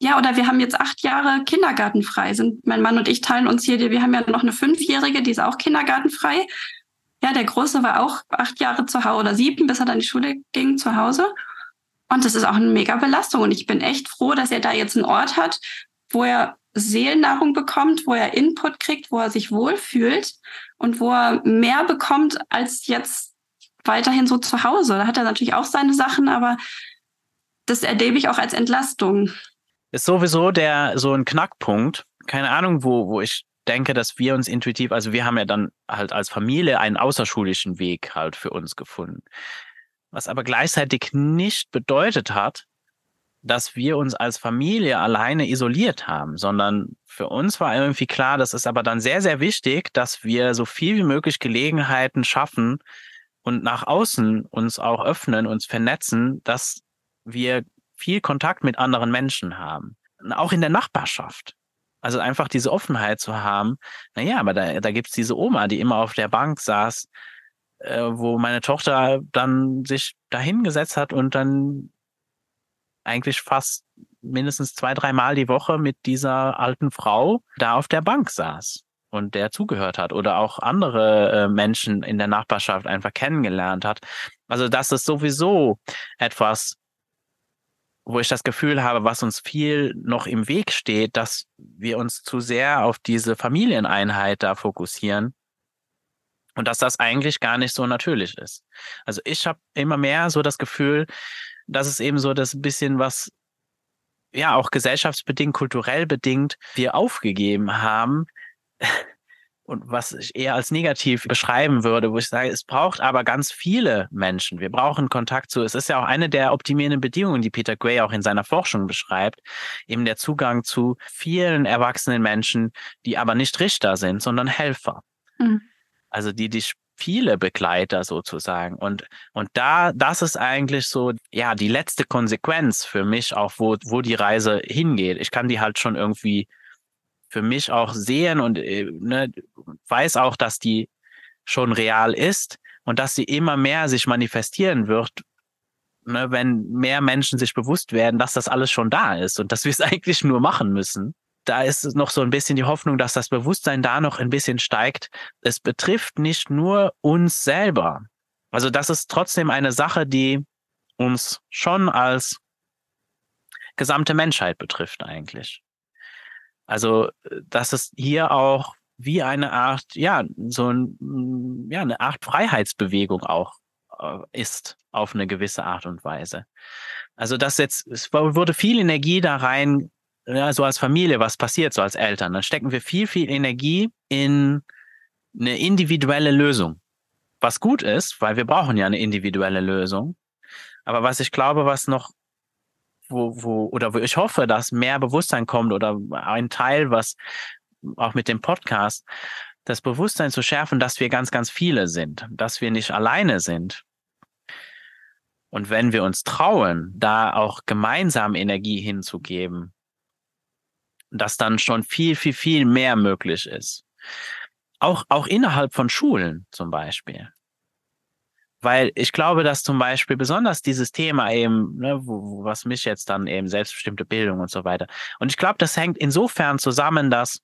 Ja, oder wir haben jetzt acht Jahre kindergartenfrei. Sind mein Mann und ich teilen uns hier, wir haben ja noch eine Fünfjährige, die ist auch kindergartenfrei. Ja, der Große war auch acht Jahre zu Hause oder sieben, bis er dann in die Schule ging, zu Hause. Und das ist auch eine mega Belastung. Und ich bin echt froh, dass er da jetzt einen Ort hat, wo er Seelennahrung bekommt, wo er Input kriegt, wo er sich wohlfühlt und wo er mehr bekommt als jetzt weiterhin so zu Hause. Da hat er natürlich auch seine Sachen, aber das erlebe ich auch als Entlastung. Ist sowieso der so ein Knackpunkt. Keine Ahnung, wo, wo ich denke, dass wir uns intuitiv, also wir haben ja dann halt als Familie einen außerschulischen Weg halt für uns gefunden. Was aber gleichzeitig nicht bedeutet hat, dass wir uns als Familie alleine isoliert haben, sondern für uns war irgendwie klar, das ist aber dann sehr, sehr wichtig, dass wir so viel wie möglich Gelegenheiten schaffen und nach außen uns auch öffnen, uns vernetzen, dass wir viel Kontakt mit anderen Menschen haben. Auch in der Nachbarschaft. Also einfach diese Offenheit zu haben. Naja, aber da, da gibt's diese Oma, die immer auf der Bank saß, äh, wo meine Tochter dann sich dahingesetzt hat und dann eigentlich fast mindestens zwei, dreimal die Woche mit dieser alten Frau da auf der Bank saß und der zugehört hat oder auch andere äh, Menschen in der Nachbarschaft einfach kennengelernt hat. Also das ist sowieso etwas, wo ich das Gefühl habe, was uns viel noch im Weg steht, dass wir uns zu sehr auf diese Familieneinheit da fokussieren und dass das eigentlich gar nicht so natürlich ist. Also ich habe immer mehr so das Gefühl, das ist eben so das bisschen, was ja auch gesellschaftsbedingt, kulturell bedingt wir aufgegeben haben. Und was ich eher als negativ beschreiben würde, wo ich sage, es braucht aber ganz viele Menschen. Wir brauchen Kontakt zu. Es ist ja auch eine der optimierenden Bedingungen, die Peter Gray auch in seiner Forschung beschreibt, eben der Zugang zu vielen erwachsenen Menschen, die aber nicht Richter sind, sondern Helfer. Mhm. Also die dich viele Begleiter sozusagen. Und, und da, das ist eigentlich so, ja, die letzte Konsequenz für mich auch, wo, wo die Reise hingeht. Ich kann die halt schon irgendwie für mich auch sehen und äh, ne, weiß auch, dass die schon real ist und dass sie immer mehr sich manifestieren wird, ne, wenn mehr Menschen sich bewusst werden, dass das alles schon da ist und dass wir es eigentlich nur machen müssen da ist noch so ein bisschen die Hoffnung, dass das Bewusstsein da noch ein bisschen steigt. Es betrifft nicht nur uns selber. Also das ist trotzdem eine Sache, die uns schon als gesamte Menschheit betrifft eigentlich. Also dass es hier auch wie eine Art, ja, so ein, ja, eine Art Freiheitsbewegung auch äh, ist auf eine gewisse Art und Weise. Also das jetzt, es wurde viel Energie da rein ja, so als Familie, was passiert, so als Eltern, dann stecken wir viel, viel Energie in eine individuelle Lösung. Was gut ist, weil wir brauchen ja eine individuelle Lösung. Aber was ich glaube, was noch, wo, wo, oder wo ich hoffe, dass mehr Bewusstsein kommt oder ein Teil, was auch mit dem Podcast, das Bewusstsein zu schärfen, dass wir ganz, ganz viele sind, dass wir nicht alleine sind. Und wenn wir uns trauen, da auch gemeinsam Energie hinzugeben, dass dann schon viel, viel, viel mehr möglich ist. Auch, auch innerhalb von Schulen zum Beispiel. Weil ich glaube, dass zum Beispiel besonders dieses Thema eben, ne, was mich jetzt dann eben selbstbestimmte Bildung und so weiter. Und ich glaube, das hängt insofern zusammen, dass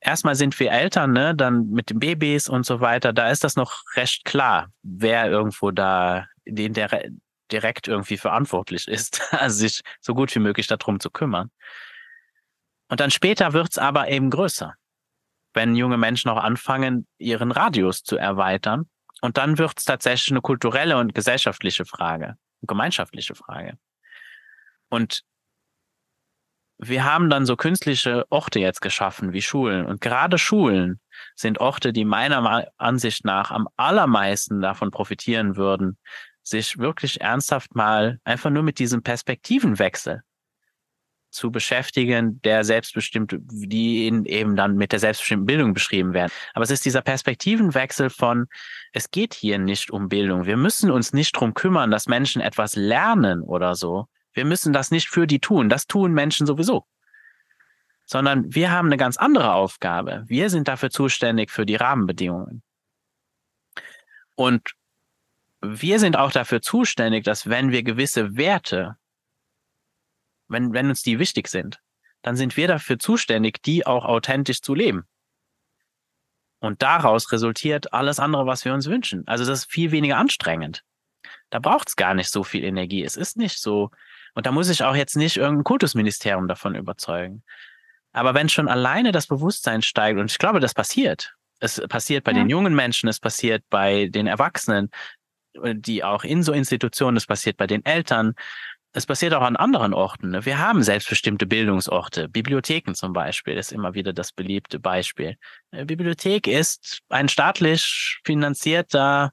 erstmal sind wir Eltern, ne, dann mit den Babys und so weiter, da ist das noch recht klar, wer irgendwo da den der direkt irgendwie verantwortlich ist, sich so gut wie möglich darum zu kümmern. Und dann später wird's aber eben größer, wenn junge Menschen auch anfangen, ihren Radius zu erweitern. Und dann wird's tatsächlich eine kulturelle und gesellschaftliche Frage, gemeinschaftliche Frage. Und wir haben dann so künstliche Orte jetzt geschaffen wie Schulen. Und gerade Schulen sind Orte, die meiner Ansicht nach am allermeisten davon profitieren würden, sich wirklich ernsthaft mal einfach nur mit diesem Perspektivenwechsel zu beschäftigen, der selbstbestimmt, die eben dann mit der selbstbestimmten Bildung beschrieben werden. Aber es ist dieser Perspektivenwechsel von, es geht hier nicht um Bildung. Wir müssen uns nicht drum kümmern, dass Menschen etwas lernen oder so. Wir müssen das nicht für die tun. Das tun Menschen sowieso. Sondern wir haben eine ganz andere Aufgabe. Wir sind dafür zuständig für die Rahmenbedingungen. Und wir sind auch dafür zuständig, dass wenn wir gewisse Werte, wenn, wenn uns die wichtig sind, dann sind wir dafür zuständig, die auch authentisch zu leben. Und daraus resultiert alles andere, was wir uns wünschen. Also das ist viel weniger anstrengend. Da braucht es gar nicht so viel Energie. Es ist nicht so. Und da muss ich auch jetzt nicht irgendein Kultusministerium davon überzeugen. Aber wenn schon alleine das Bewusstsein steigt, und ich glaube, das passiert. Es passiert bei ja. den jungen Menschen, es passiert bei den Erwachsenen, die auch in so Institutionen, es passiert bei den Eltern, es passiert auch an anderen Orten. Ne? Wir haben selbstbestimmte Bildungsorte. Bibliotheken zum Beispiel ist immer wieder das beliebte Beispiel. Eine Bibliothek ist ein staatlich finanzierter,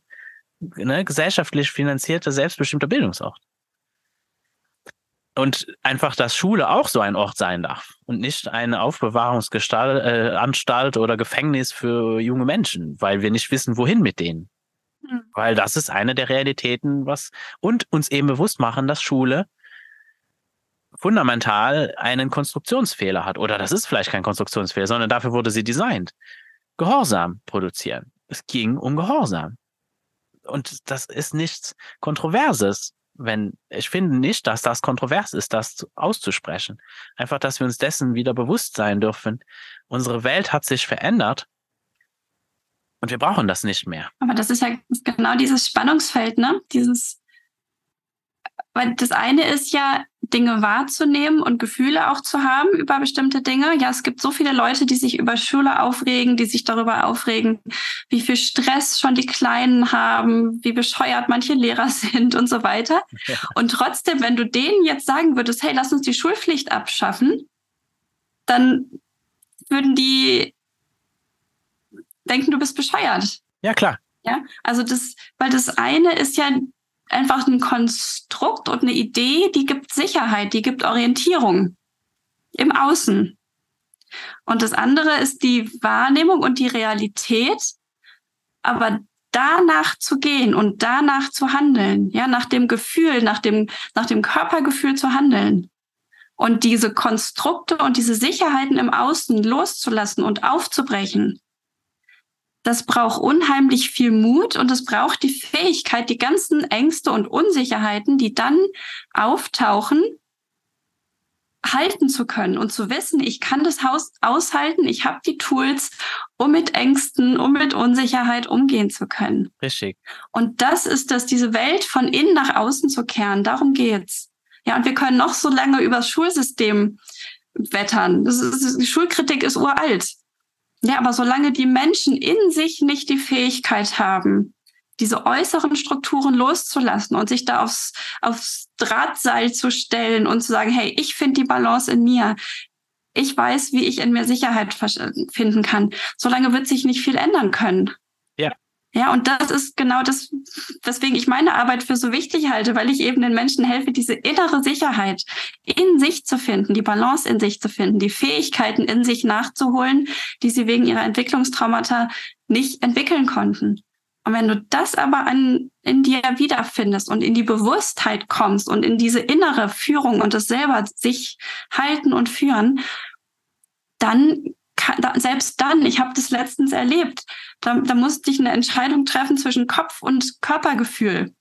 ne, gesellschaftlich finanzierter, selbstbestimmter Bildungsort. Und einfach, dass Schule auch so ein Ort sein darf und nicht eine Aufbewahrungsanstalt äh, oder Gefängnis für junge Menschen, weil wir nicht wissen, wohin mit denen. Mhm. Weil das ist eine der Realitäten, was und uns eben bewusst machen, dass Schule fundamental einen Konstruktionsfehler hat. Oder das ist vielleicht kein Konstruktionsfehler, sondern dafür wurde sie designt. Gehorsam produzieren. Es ging um Gehorsam. Und das ist nichts Kontroverses. Wenn, ich finde nicht, dass das kontrovers ist, das auszusprechen. Einfach, dass wir uns dessen wieder bewusst sein dürfen. Unsere Welt hat sich verändert und wir brauchen das nicht mehr. Aber das ist ja genau dieses Spannungsfeld, ne? Dieses, weil das eine ist ja, Dinge wahrzunehmen und Gefühle auch zu haben über bestimmte Dinge. Ja, es gibt so viele Leute, die sich über Schule aufregen, die sich darüber aufregen, wie viel Stress schon die Kleinen haben, wie bescheuert manche Lehrer sind und so weiter. Ja. Und trotzdem, wenn du denen jetzt sagen würdest, hey, lass uns die Schulpflicht abschaffen, dann würden die denken, du bist bescheuert. Ja, klar. Ja, also das, weil das eine ist ja einfach ein Konstrukt und eine Idee, die gibt Sicherheit, die gibt Orientierung im Außen. Und das andere ist die Wahrnehmung und die Realität, aber danach zu gehen und danach zu handeln, ja, nach dem Gefühl, nach dem, nach dem Körpergefühl zu handeln. Und diese Konstrukte und diese Sicherheiten im Außen loszulassen und aufzubrechen das braucht unheimlich viel Mut und es braucht die Fähigkeit, die ganzen Ängste und Unsicherheiten, die dann auftauchen, halten zu können und zu wissen, ich kann das Haus aushalten, ich habe die Tools, um mit Ängsten, um mit Unsicherheit umgehen zu können. Richtig. Und das ist das, diese Welt von innen nach außen zu kehren. Darum geht's. Ja, und wir können noch so lange über das Schulsystem wettern. Das ist, die Schulkritik ist uralt. Ja, aber solange die Menschen in sich nicht die Fähigkeit haben, diese äußeren Strukturen loszulassen und sich da aufs, aufs Drahtseil zu stellen und zu sagen, hey, ich finde die Balance in mir. Ich weiß, wie ich in mir Sicherheit finden kann. Solange wird sich nicht viel ändern können. Ja, und das ist genau das, weswegen ich meine Arbeit für so wichtig halte, weil ich eben den Menschen helfe, diese innere Sicherheit in sich zu finden, die Balance in sich zu finden, die Fähigkeiten in sich nachzuholen, die sie wegen ihrer Entwicklungstraumata nicht entwickeln konnten. Und wenn du das aber an, in dir wiederfindest und in die Bewusstheit kommst und in diese innere Führung und das selber sich halten und führen, dann selbst dann, ich habe das letztens erlebt, da, da musste ich eine Entscheidung treffen zwischen Kopf und Körpergefühl.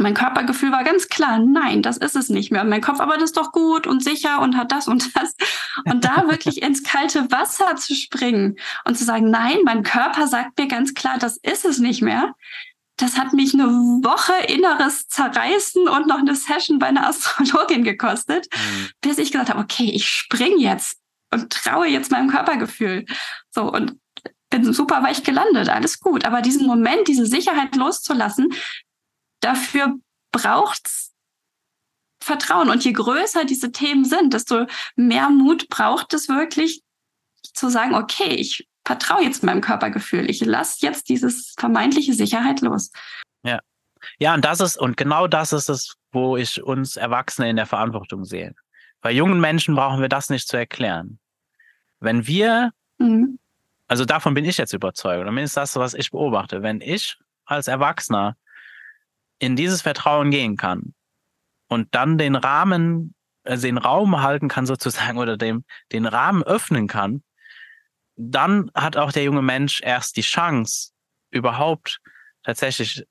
Mein Körpergefühl war ganz klar, nein, das ist es nicht mehr. Und mein Kopf, aber das ist doch gut und sicher und hat das und das. Und da wirklich ins kalte Wasser zu springen und zu sagen, nein, mein Körper sagt mir ganz klar, das ist es nicht mehr. Das hat mich eine Woche inneres Zerreißen und noch eine Session bei einer Astrologin gekostet, mhm. bis ich gesagt habe, okay, ich spring jetzt und traue jetzt meinem Körpergefühl. So, und bin super weich gelandet, alles gut. Aber diesen Moment, diese Sicherheit loszulassen, dafür braucht's Vertrauen. Und je größer diese Themen sind, desto mehr Mut braucht es wirklich zu sagen, okay, ich vertraue jetzt meinem Körpergefühl. Ich lasse jetzt dieses vermeintliche Sicherheit los. Ja. Ja, und das ist, und genau das ist es, wo ich uns Erwachsene in der Verantwortung sehe. Bei jungen Menschen brauchen wir das nicht zu erklären. Wenn wir, mhm. also davon bin ich jetzt überzeugt, und ist das, was ich beobachte, wenn ich als Erwachsener in dieses Vertrauen gehen kann, und dann den Rahmen, also den Raum halten kann sozusagen oder dem, den Rahmen öffnen kann, dann hat auch der junge Mensch erst die Chance, überhaupt tatsächlich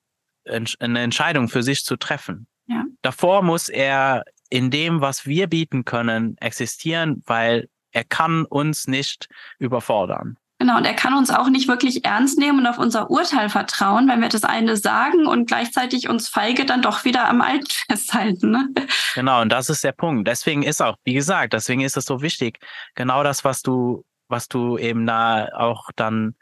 eine Entscheidung für sich zu treffen. Ja. Davor muss er in dem, was wir bieten können, existieren, weil er kann uns nicht überfordern. Genau, und er kann uns auch nicht wirklich ernst nehmen und auf unser Urteil vertrauen, wenn wir das eine sagen und gleichzeitig uns feige dann doch wieder am Alten festhalten. Ne? Genau, und das ist der Punkt. Deswegen ist auch, wie gesagt, deswegen ist es so wichtig, genau das, was du, was du eben da auch dann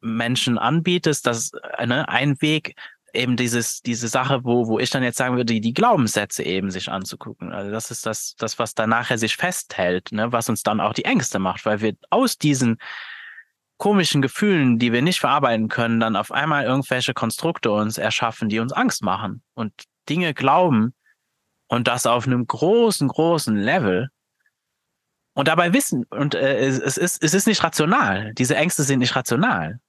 Menschen anbietest, dass ne, ein Weg eben dieses, diese Sache, wo, wo ich dann jetzt sagen würde, die, die Glaubenssätze eben sich anzugucken. Also das ist das, das, was dann nachher sich festhält, ne, was uns dann auch die Ängste macht, weil wir aus diesen komischen Gefühlen, die wir nicht verarbeiten können, dann auf einmal irgendwelche Konstrukte uns erschaffen, die uns Angst machen und Dinge glauben und das auf einem großen, großen Level. Und dabei wissen, und äh, es, ist, es ist nicht rational. Diese Ängste sind nicht rational.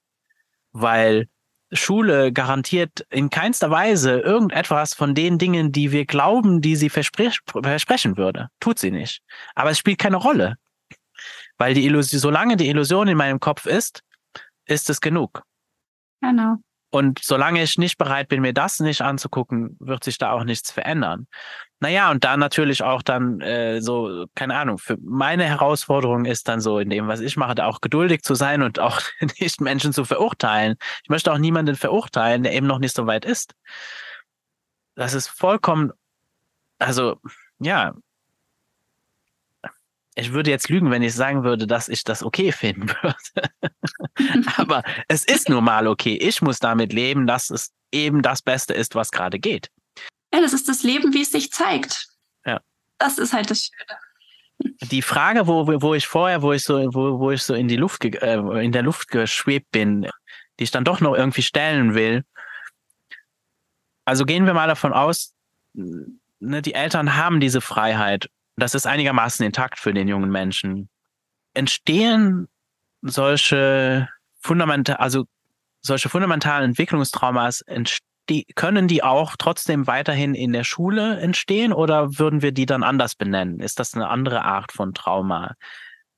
Weil Schule garantiert in keinster Weise irgendetwas von den Dingen, die wir glauben, die sie versprech versprechen würde. Tut sie nicht. Aber es spielt keine Rolle. Weil die Illusion, solange die Illusion in meinem Kopf ist, ist es genug. Genau. Und solange ich nicht bereit bin, mir das nicht anzugucken, wird sich da auch nichts verändern. Naja, und da natürlich auch dann äh, so, keine Ahnung, für meine Herausforderung ist dann so in dem, was ich mache, da auch geduldig zu sein und auch nicht Menschen zu verurteilen. Ich möchte auch niemanden verurteilen, der eben noch nicht so weit ist. Das ist vollkommen, also ja, ich würde jetzt lügen, wenn ich sagen würde, dass ich das okay finden würde. Aber es ist nun mal okay. Ich muss damit leben, dass es eben das Beste ist, was gerade geht. Ja, das ist das Leben, wie es sich zeigt. Ja. Das ist halt das Schöne. Die Frage, wo, wo ich vorher, wo ich so, wo, wo ich so in die Luft, äh, in der Luft geschwebt bin, die ich dann doch noch irgendwie stellen will. Also gehen wir mal davon aus, ne, die Eltern haben diese Freiheit. Das ist einigermaßen intakt für den jungen Menschen. Entstehen solche fundamental, also solche fundamentalen Entwicklungstraumas können die auch trotzdem weiterhin in der Schule entstehen oder würden wir die dann anders benennen? Ist das eine andere Art von Trauma?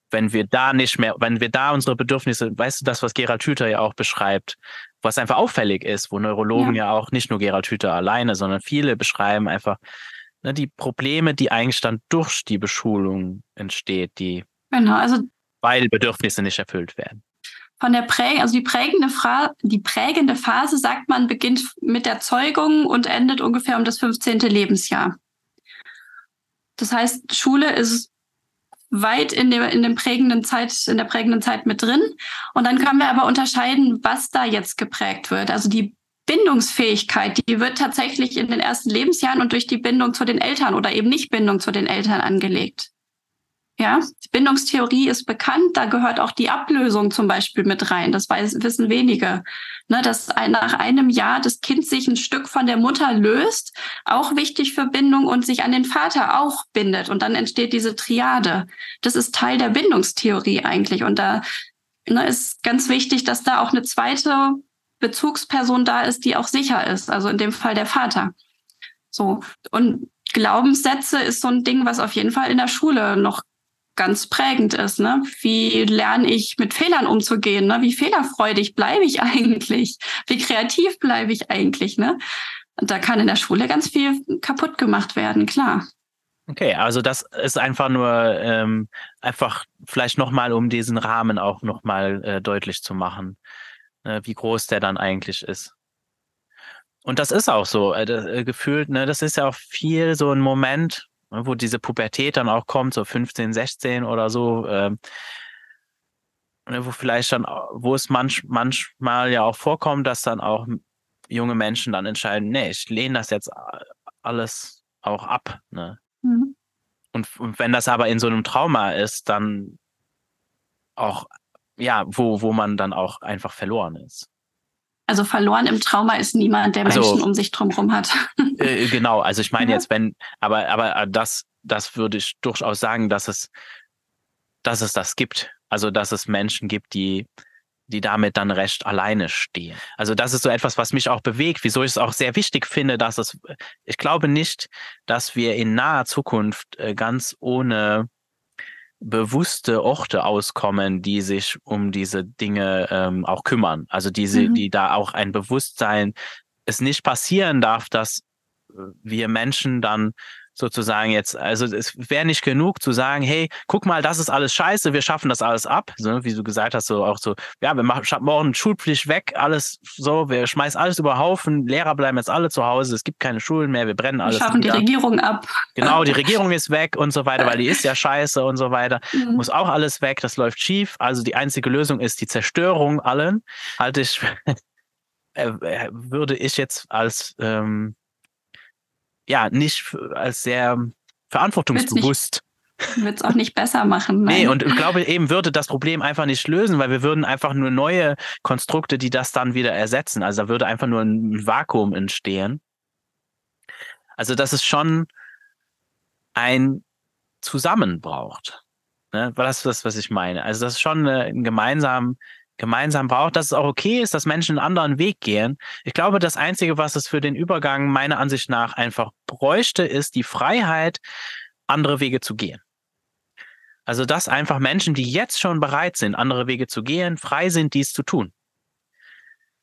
Wenn wir da nicht mehr, wenn wir da unsere Bedürfnisse, weißt du, das, was Gerald Hüther ja auch beschreibt, was einfach auffällig ist, wo Neurologen ja, ja auch nicht nur Gerald Hüther alleine, sondern viele beschreiben einfach ne, die Probleme, die eigentlich dann durch die Beschulung entsteht, die genau, also weil Bedürfnisse nicht erfüllt werden von der Prä also die prägende, Fra die prägende Phase, sagt man, beginnt mit der Zeugung und endet ungefähr um das 15. Lebensjahr. Das heißt, Schule ist weit in der, in dem prägenden Zeit, in der prägenden Zeit mit drin. Und dann können wir aber unterscheiden, was da jetzt geprägt wird. Also die Bindungsfähigkeit, die wird tatsächlich in den ersten Lebensjahren und durch die Bindung zu den Eltern oder eben nicht Bindung zu den Eltern angelegt. Ja, Bindungstheorie ist bekannt, da gehört auch die Ablösung zum Beispiel mit rein. Das weiß, wissen wenige. Ne, dass nach einem Jahr das Kind sich ein Stück von der Mutter löst, auch wichtig für Bindung und sich an den Vater auch bindet. Und dann entsteht diese Triade. Das ist Teil der Bindungstheorie eigentlich. Und da ne, ist ganz wichtig, dass da auch eine zweite Bezugsperson da ist, die auch sicher ist. Also in dem Fall der Vater. So. Und Glaubenssätze ist so ein Ding, was auf jeden Fall in der Schule noch ganz prägend ist. Ne? Wie lerne ich mit Fehlern umzugehen? Ne? Wie fehlerfreudig bleibe ich eigentlich? Wie kreativ bleibe ich eigentlich? Ne? Da kann in der Schule ganz viel kaputt gemacht werden, klar. Okay, also das ist einfach nur ähm, einfach vielleicht nochmal, um diesen Rahmen auch nochmal äh, deutlich zu machen, äh, wie groß der dann eigentlich ist. Und das ist auch so, äh, äh gefühlt, ne, das ist ja auch viel so ein Moment, Ne, wo diese Pubertät dann auch kommt, so 15, 16 oder so, äh, wo vielleicht dann, wo es manch, manchmal ja auch vorkommt, dass dann auch junge Menschen dann entscheiden, nee, ich lehne das jetzt alles auch ab. Ne? Mhm. Und, und wenn das aber in so einem Trauma ist, dann auch, ja, wo, wo man dann auch einfach verloren ist. Also verloren im Trauma ist niemand, der also, Menschen um sich drumherum hat. Äh, genau, also ich meine ja. jetzt, wenn, aber, aber das, das würde ich durchaus sagen, dass es, dass es das gibt. Also dass es Menschen gibt, die, die damit dann recht alleine stehen. Also das ist so etwas, was mich auch bewegt, wieso ich es auch sehr wichtig finde, dass es, ich glaube nicht, dass wir in naher Zukunft äh, ganz ohne bewusste Orte auskommen, die sich um diese Dinge ähm, auch kümmern. Also diese, mhm. die da auch ein Bewusstsein es nicht passieren darf, dass wir Menschen dann sozusagen jetzt, also es wäre nicht genug zu sagen, hey, guck mal, das ist alles scheiße, wir schaffen das alles ab, so, wie du gesagt hast, so auch so, ja, wir machen morgen Schulpflicht weg, alles so, wir schmeißen alles über Haufen, Lehrer bleiben jetzt alle zu Hause, es gibt keine Schulen mehr, wir brennen alles. Wir schaffen die Regierung ab. Genau, die Regierung ist weg und so weiter, weil die ist ja scheiße und so weiter. Mhm. Muss auch alles weg, das läuft schief. Also die einzige Lösung ist die Zerstörung allen. Halte ich, äh, äh, würde ich jetzt als ähm, ja nicht als sehr verantwortungsbewusst. Wird es auch nicht besser machen. Nein. Nee, und ich glaube eben würde das Problem einfach nicht lösen, weil wir würden einfach nur neue Konstrukte, die das dann wieder ersetzen. Also da würde einfach nur ein Vakuum entstehen. Also dass es schon ein Zusammen braucht. Ne? Das ist das, was ich meine. Also das ist schon ein gemeinsam gemeinsam braucht, dass es auch okay ist, dass Menschen einen anderen Weg gehen. Ich glaube, das Einzige, was es für den Übergang meiner Ansicht nach einfach bräuchte, ist die Freiheit, andere Wege zu gehen. Also, dass einfach Menschen, die jetzt schon bereit sind, andere Wege zu gehen, frei sind, dies zu tun.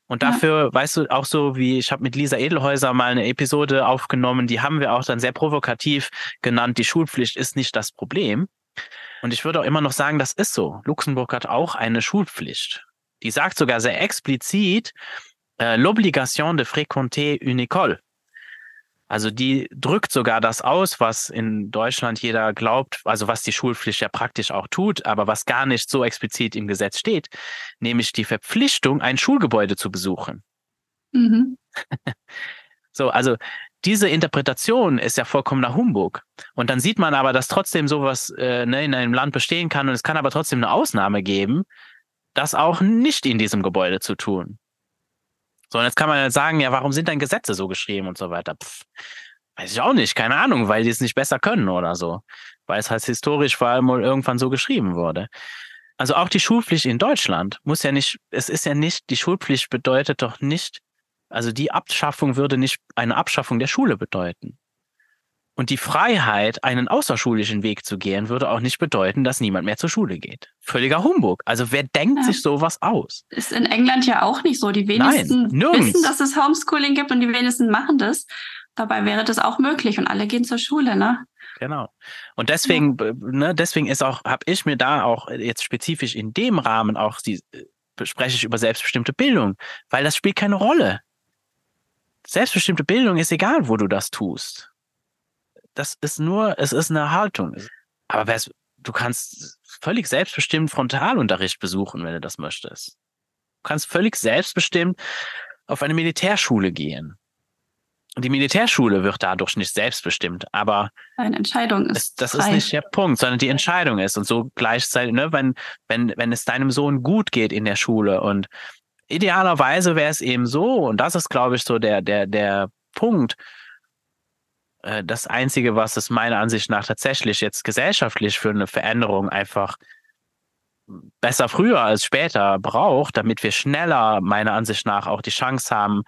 Und dafür, ja. weißt du, auch so wie ich habe mit Lisa Edelhäuser mal eine Episode aufgenommen, die haben wir auch dann sehr provokativ genannt, die Schulpflicht ist nicht das Problem. Und ich würde auch immer noch sagen, das ist so. Luxemburg hat auch eine Schulpflicht. Die sagt sogar sehr explizit, äh, l'obligation de fréquenter une école. Also die drückt sogar das aus, was in Deutschland jeder glaubt, also was die Schulpflicht ja praktisch auch tut, aber was gar nicht so explizit im Gesetz steht, nämlich die Verpflichtung, ein Schulgebäude zu besuchen. Mhm. so, also diese Interpretation ist ja vollkommener Humbug. Und dann sieht man aber, dass trotzdem sowas äh, ne, in einem Land bestehen kann und es kann aber trotzdem eine Ausnahme geben, das auch nicht in diesem Gebäude zu tun. So, und jetzt kann man ja sagen, ja, warum sind denn Gesetze so geschrieben und so weiter? Pff, weiß ich auch nicht, keine Ahnung, weil die es nicht besser können oder so. Weil es halt historisch vor allem irgendwann so geschrieben wurde. Also auch die Schulpflicht in Deutschland muss ja nicht, es ist ja nicht, die Schulpflicht bedeutet doch nicht, also die Abschaffung würde nicht eine Abschaffung der Schule bedeuten. Und die Freiheit, einen außerschulischen Weg zu gehen, würde auch nicht bedeuten, dass niemand mehr zur Schule geht. Völliger Humbug. Also wer denkt ja. sich sowas aus? Ist in England ja auch nicht so. Die wenigsten Nein, wissen, dass es Homeschooling gibt und die wenigsten machen das. Dabei wäre das auch möglich und alle gehen zur Schule, ne? Genau. Und deswegen, ja. ne, deswegen ist auch, habe ich mir da auch jetzt spezifisch in dem Rahmen auch die, äh, spreche ich über selbstbestimmte Bildung, weil das spielt keine Rolle. Selbstbestimmte Bildung ist egal, wo du das tust das ist nur, es ist eine Haltung. Aber du kannst völlig selbstbestimmt Frontalunterricht besuchen, wenn du das möchtest. Du kannst völlig selbstbestimmt auf eine Militärschule gehen. Die Militärschule wird dadurch nicht selbstbestimmt, aber eine Entscheidung ist. Es, das frei. ist nicht der Punkt, sondern die Entscheidung ist. Und so gleichzeitig, ne, wenn, wenn, wenn es deinem Sohn gut geht in der Schule und idealerweise wäre es eben so, und das ist, glaube ich, so der, der, der Punkt, das Einzige, was es meiner Ansicht nach tatsächlich jetzt gesellschaftlich für eine Veränderung einfach besser früher als später braucht, damit wir schneller meiner Ansicht nach auch die Chance haben,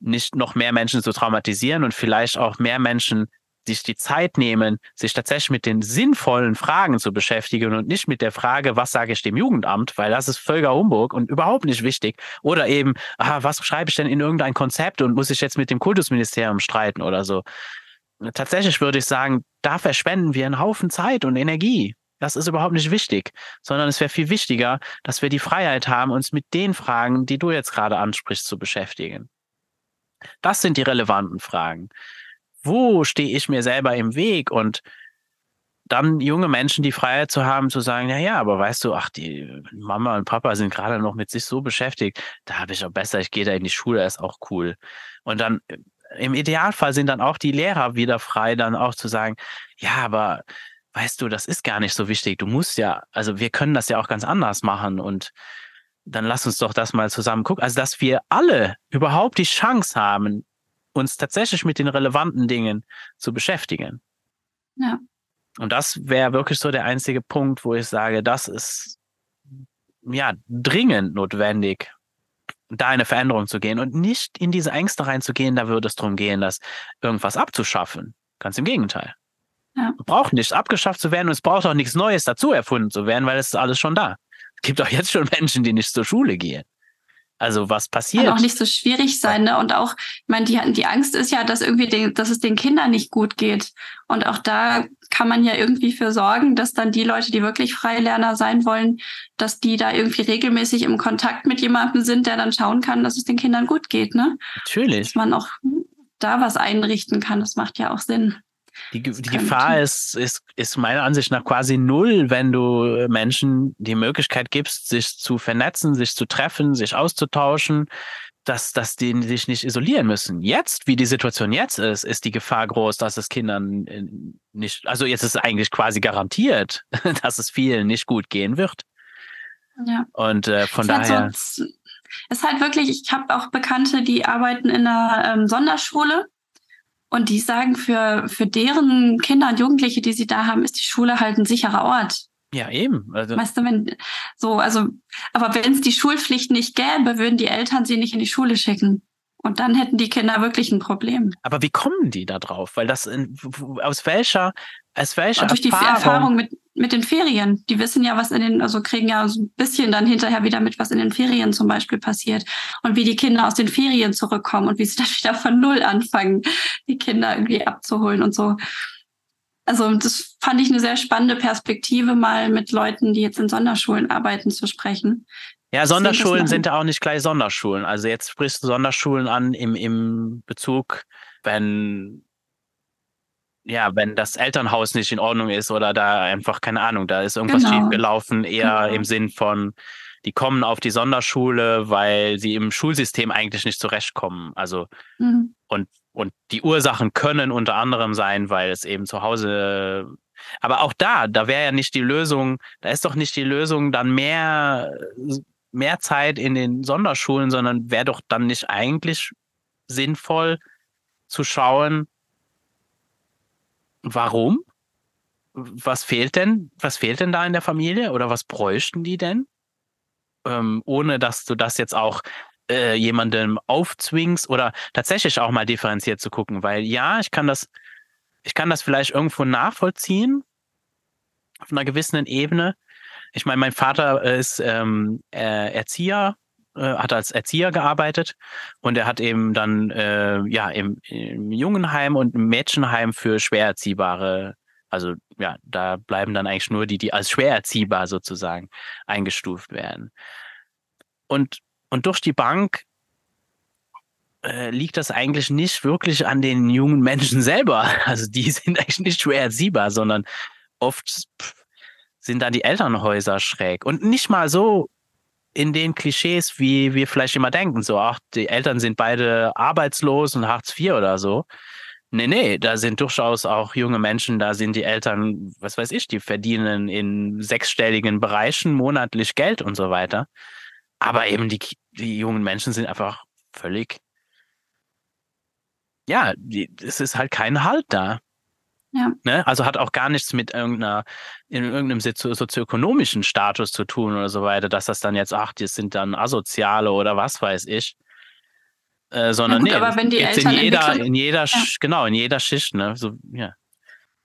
nicht noch mehr Menschen zu traumatisieren und vielleicht auch mehr Menschen sich die Zeit nehmen, sich tatsächlich mit den sinnvollen Fragen zu beschäftigen und nicht mit der Frage, was sage ich dem Jugendamt, weil das ist völliger Humbug und überhaupt nicht wichtig. Oder eben, ah, was schreibe ich denn in irgendein Konzept und muss ich jetzt mit dem Kultusministerium streiten oder so tatsächlich würde ich sagen, da verschwenden wir einen Haufen Zeit und Energie. Das ist überhaupt nicht wichtig, sondern es wäre viel wichtiger, dass wir die Freiheit haben, uns mit den Fragen, die du jetzt gerade ansprichst, zu beschäftigen. Das sind die relevanten Fragen. Wo stehe ich mir selber im Weg und dann junge Menschen die Freiheit zu haben, zu sagen, ja, ja, aber weißt du, ach, die Mama und Papa sind gerade noch mit sich so beschäftigt, da habe ich auch besser, ich gehe da in die Schule, ist auch cool. Und dann im Idealfall sind dann auch die Lehrer wieder frei, dann auch zu sagen, ja, aber weißt du, das ist gar nicht so wichtig. Du musst ja, also wir können das ja auch ganz anders machen und dann lass uns doch das mal zusammen gucken. Also, dass wir alle überhaupt die Chance haben, uns tatsächlich mit den relevanten Dingen zu beschäftigen. Ja. Und das wäre wirklich so der einzige Punkt, wo ich sage, das ist ja dringend notwendig, da eine Veränderung zu gehen und nicht in diese Ängste reinzugehen, da würde es darum gehen, das irgendwas abzuschaffen. Ganz im Gegenteil. Ja. Braucht nichts abgeschafft zu werden und es braucht auch nichts Neues dazu erfunden zu werden, weil es ist alles schon da. Es gibt auch jetzt schon Menschen, die nicht zur Schule gehen. Also was passiert? Kann auch nicht so schwierig sein, ne? Und auch, ich meine, die, die Angst ist ja, dass irgendwie, den, dass es den Kindern nicht gut geht. Und auch da kann man ja irgendwie für sorgen, dass dann die Leute, die wirklich Freilerner sein wollen, dass die da irgendwie regelmäßig im Kontakt mit jemandem sind, der dann schauen kann, dass es den Kindern gut geht, ne? Natürlich. Dass man auch da was einrichten kann. Das macht ja auch Sinn. Die, die Gefahr ist, ist, ist meiner Ansicht nach quasi null, wenn du Menschen die Möglichkeit gibst, sich zu vernetzen, sich zu treffen, sich auszutauschen, dass, dass die sich nicht isolieren müssen. Jetzt, wie die Situation jetzt ist, ist die Gefahr groß, dass es Kindern äh, nicht, also jetzt ist eigentlich quasi garantiert, dass es vielen nicht gut gehen wird. Ja. Und äh, von es daher. So, es ist halt wirklich, ich habe auch Bekannte, die arbeiten in einer ähm, Sonderschule und die sagen, für, für deren Kinder und Jugendliche, die sie da haben, ist die Schule halt ein sicherer Ort. Ja, eben. Also weißt du, wenn, so, also, aber wenn es die Schulpflicht nicht gäbe, würden die Eltern sie nicht in die Schule schicken. Und dann hätten die Kinder wirklich ein Problem. Aber wie kommen die da drauf? Weil das, in, aus welcher, aus welcher und durch Erfahrung? die Erfahrung mit, mit den Ferien. Die wissen ja, was in den, also kriegen ja so ein bisschen dann hinterher wieder mit, was in den Ferien zum Beispiel passiert und wie die Kinder aus den Ferien zurückkommen und wie sie dann wieder von Null anfangen, die Kinder irgendwie abzuholen und so. Also das fand ich eine sehr spannende Perspektive, mal mit Leuten, die jetzt in Sonderschulen arbeiten, zu sprechen. Ja, Sonderschulen sind ja auch nicht gleich Sonderschulen. Also jetzt sprichst du Sonderschulen an im, im Bezug, wenn ja, wenn das Elternhaus nicht in Ordnung ist oder da einfach, keine Ahnung, da ist irgendwas genau. schiefgelaufen, eher genau. im Sinn von, die kommen auf die Sonderschule, weil sie im Schulsystem eigentlich nicht zurechtkommen. Also mhm. und, und die Ursachen können unter anderem sein, weil es eben zu Hause. Aber auch da, da wäre ja nicht die Lösung, da ist doch nicht die Lösung dann mehr, mehr Zeit in den Sonderschulen, sondern wäre doch dann nicht eigentlich sinnvoll zu schauen, Warum? Was fehlt denn? Was fehlt denn da in der Familie oder was bräuchten die denn? Ähm, ohne dass du das jetzt auch äh, jemandem aufzwingst oder tatsächlich auch mal differenziert zu gucken, weil ja, ich kann das, ich kann das vielleicht irgendwo nachvollziehen auf einer gewissen Ebene. Ich meine, mein Vater ist ähm, äh, Erzieher hat als Erzieher gearbeitet und er hat eben dann äh, ja im, im Jungenheim und im Mädchenheim für schwer erziehbare, also ja, da bleiben dann eigentlich nur die, die als schwer erziehbar sozusagen eingestuft werden. Und, und durch die Bank äh, liegt das eigentlich nicht wirklich an den jungen Menschen selber. Also die sind eigentlich nicht schwer erziehbar, sondern oft sind dann die Elternhäuser schräg. Und nicht mal so in den Klischees, wie wir vielleicht immer denken. So, ach, die Eltern sind beide arbeitslos und Hartz IV oder so. Nee, nee, da sind durchaus auch junge Menschen, da sind die Eltern, was weiß ich, die verdienen in sechsstelligen Bereichen monatlich Geld und so weiter. Aber eben die, die jungen Menschen sind einfach völlig, ja, die, es ist halt kein Halt da. Ja. Ne? Also hat auch gar nichts mit irgendeiner, in irgendeinem sozioökonomischen Status zu tun oder so weiter, dass das dann jetzt, ach, die sind dann Asoziale oder was weiß ich. Äh, sondern gut, nee, aber wenn die Eltern in jeder, in jeder, ja. genau, in jeder Schicht, ne? So, ja.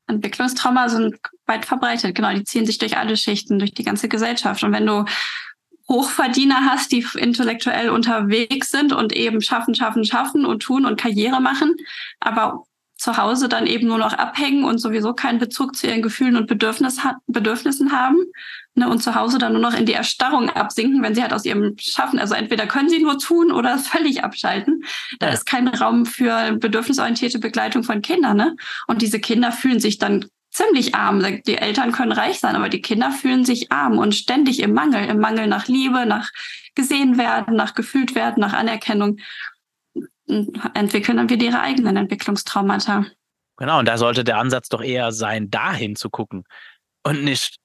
Entwicklungstrauma sind weit verbreitet, genau, die ziehen sich durch alle Schichten, durch die ganze Gesellschaft. Und wenn du Hochverdiener hast, die intellektuell unterwegs sind und eben schaffen, schaffen, schaffen und tun und Karriere machen, aber zu Hause dann eben nur noch abhängen und sowieso keinen Bezug zu ihren Gefühlen und Bedürfnis ha Bedürfnissen haben ne, und zu Hause dann nur noch in die Erstarrung absinken, wenn sie halt aus ihrem Schaffen, also entweder können sie nur tun oder völlig abschalten. Da ja. ist kein Raum für bedürfnisorientierte Begleitung von Kindern. Ne? Und diese Kinder fühlen sich dann ziemlich arm. Die Eltern können reich sein, aber die Kinder fühlen sich arm und ständig im Mangel, im Mangel nach Liebe, nach gesehen werden, nach gefühlt werden, nach Anerkennung entwickeln dann wieder ihre eigenen Entwicklungstraumata. Genau, und da sollte der Ansatz doch eher sein, dahin zu gucken und nicht,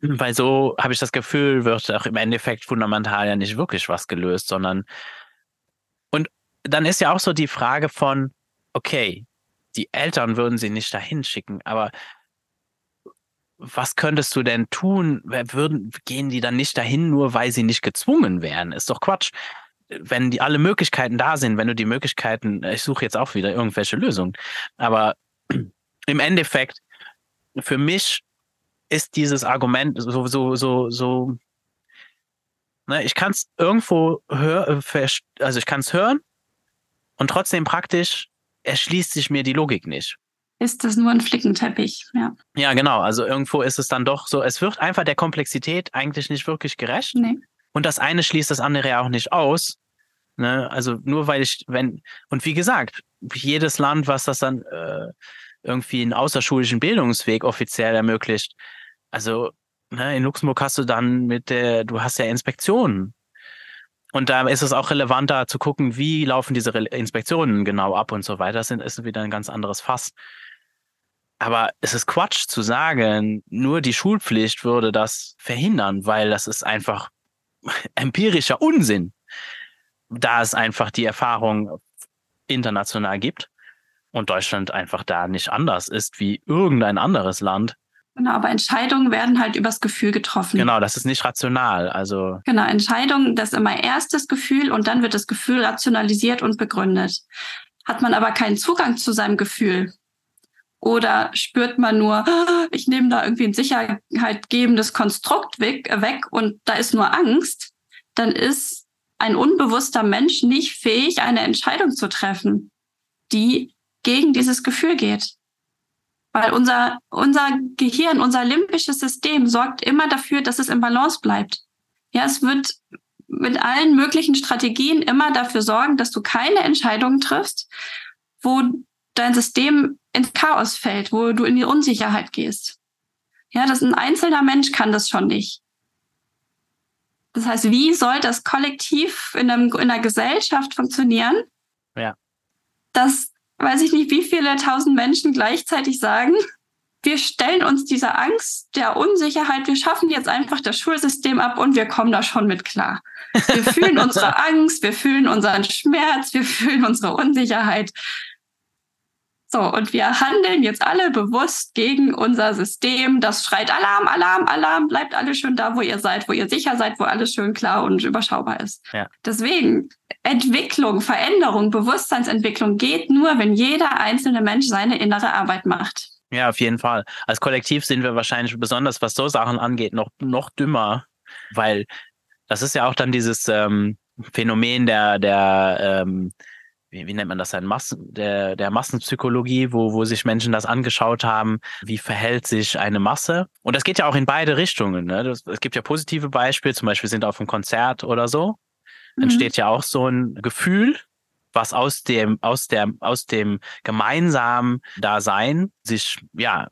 weil so habe ich das Gefühl, wird auch im Endeffekt fundamental ja nicht wirklich was gelöst, sondern und dann ist ja auch so die Frage von, okay, die Eltern würden sie nicht dahin schicken, aber was könntest du denn tun? Würden, gehen die dann nicht dahin, nur weil sie nicht gezwungen wären? Ist doch Quatsch. Wenn die alle Möglichkeiten da sind, wenn du die Möglichkeiten, ich suche jetzt auch wieder irgendwelche Lösungen, aber im Endeffekt, für mich ist dieses Argument so, so, so, so, ne, ich kann es irgendwo hören, also ich kann es hören und trotzdem praktisch erschließt sich mir die Logik nicht ist das nur ein Flickenteppich. Ja. ja, genau. Also irgendwo ist es dann doch so, es wird einfach der Komplexität eigentlich nicht wirklich gerecht. Nee. Und das eine schließt das andere ja auch nicht aus. Ne? Also nur weil ich, wenn, und wie gesagt, jedes Land, was das dann äh, irgendwie einen außerschulischen Bildungsweg offiziell ermöglicht, also ne, in Luxemburg hast du dann mit der, du hast ja Inspektionen. Und da ist es auch relevanter zu gucken, wie laufen diese Inspektionen genau ab und so weiter. Das ist wieder ein ganz anderes Fass. Aber es ist Quatsch zu sagen, nur die Schulpflicht würde das verhindern, weil das ist einfach empirischer Unsinn, da es einfach die Erfahrung international gibt und Deutschland einfach da nicht anders ist wie irgendein anderes Land. Genau, aber Entscheidungen werden halt übers Gefühl getroffen. Genau, das ist nicht rational. Also genau, Entscheidungen, das ist immer erstes Gefühl und dann wird das Gefühl rationalisiert und begründet. Hat man aber keinen Zugang zu seinem Gefühl, oder spürt man nur, ich nehme da irgendwie ein sicherheitgebendes Konstrukt weg, weg und da ist nur Angst, dann ist ein unbewusster Mensch nicht fähig, eine Entscheidung zu treffen, die gegen dieses Gefühl geht. Weil unser, unser Gehirn, unser limbisches System sorgt immer dafür, dass es im Balance bleibt. Ja, es wird mit allen möglichen Strategien immer dafür sorgen, dass du keine Entscheidungen triffst, wo dein System ins Chaos fällt, wo du in die Unsicherheit gehst. Ja, das ein einzelner Mensch kann das schon nicht. Das heißt, wie soll das kollektiv in, einem, in einer Gesellschaft funktionieren? Ja. Dass, weiß ich nicht, wie viele tausend Menschen gleichzeitig sagen, wir stellen uns dieser Angst, der Unsicherheit, wir schaffen jetzt einfach das Schulsystem ab und wir kommen da schon mit klar. Wir fühlen unsere Angst, wir fühlen unseren Schmerz, wir fühlen unsere Unsicherheit. So, und wir handeln jetzt alle bewusst gegen unser System. Das schreit Alarm, Alarm, Alarm, bleibt alle schön da, wo ihr seid, wo ihr sicher seid, wo alles schön klar und überschaubar ist. Ja. Deswegen, Entwicklung, Veränderung, Bewusstseinsentwicklung geht nur, wenn jeder einzelne Mensch seine innere Arbeit macht. Ja, auf jeden Fall. Als Kollektiv sind wir wahrscheinlich besonders, was so Sachen angeht, noch, noch dümmer, weil das ist ja auch dann dieses ähm, Phänomen der, der ähm, wie, wie nennt man das denn, Massen, der, der Massenpsychologie, wo, wo sich Menschen das angeschaut haben, wie verhält sich eine Masse. Und das geht ja auch in beide Richtungen. Ne? Das, es gibt ja positive Beispiele, zum Beispiel sind auf einem Konzert oder so, mhm. entsteht ja auch so ein Gefühl, was aus dem, aus der, aus dem gemeinsamen Dasein sich, ja,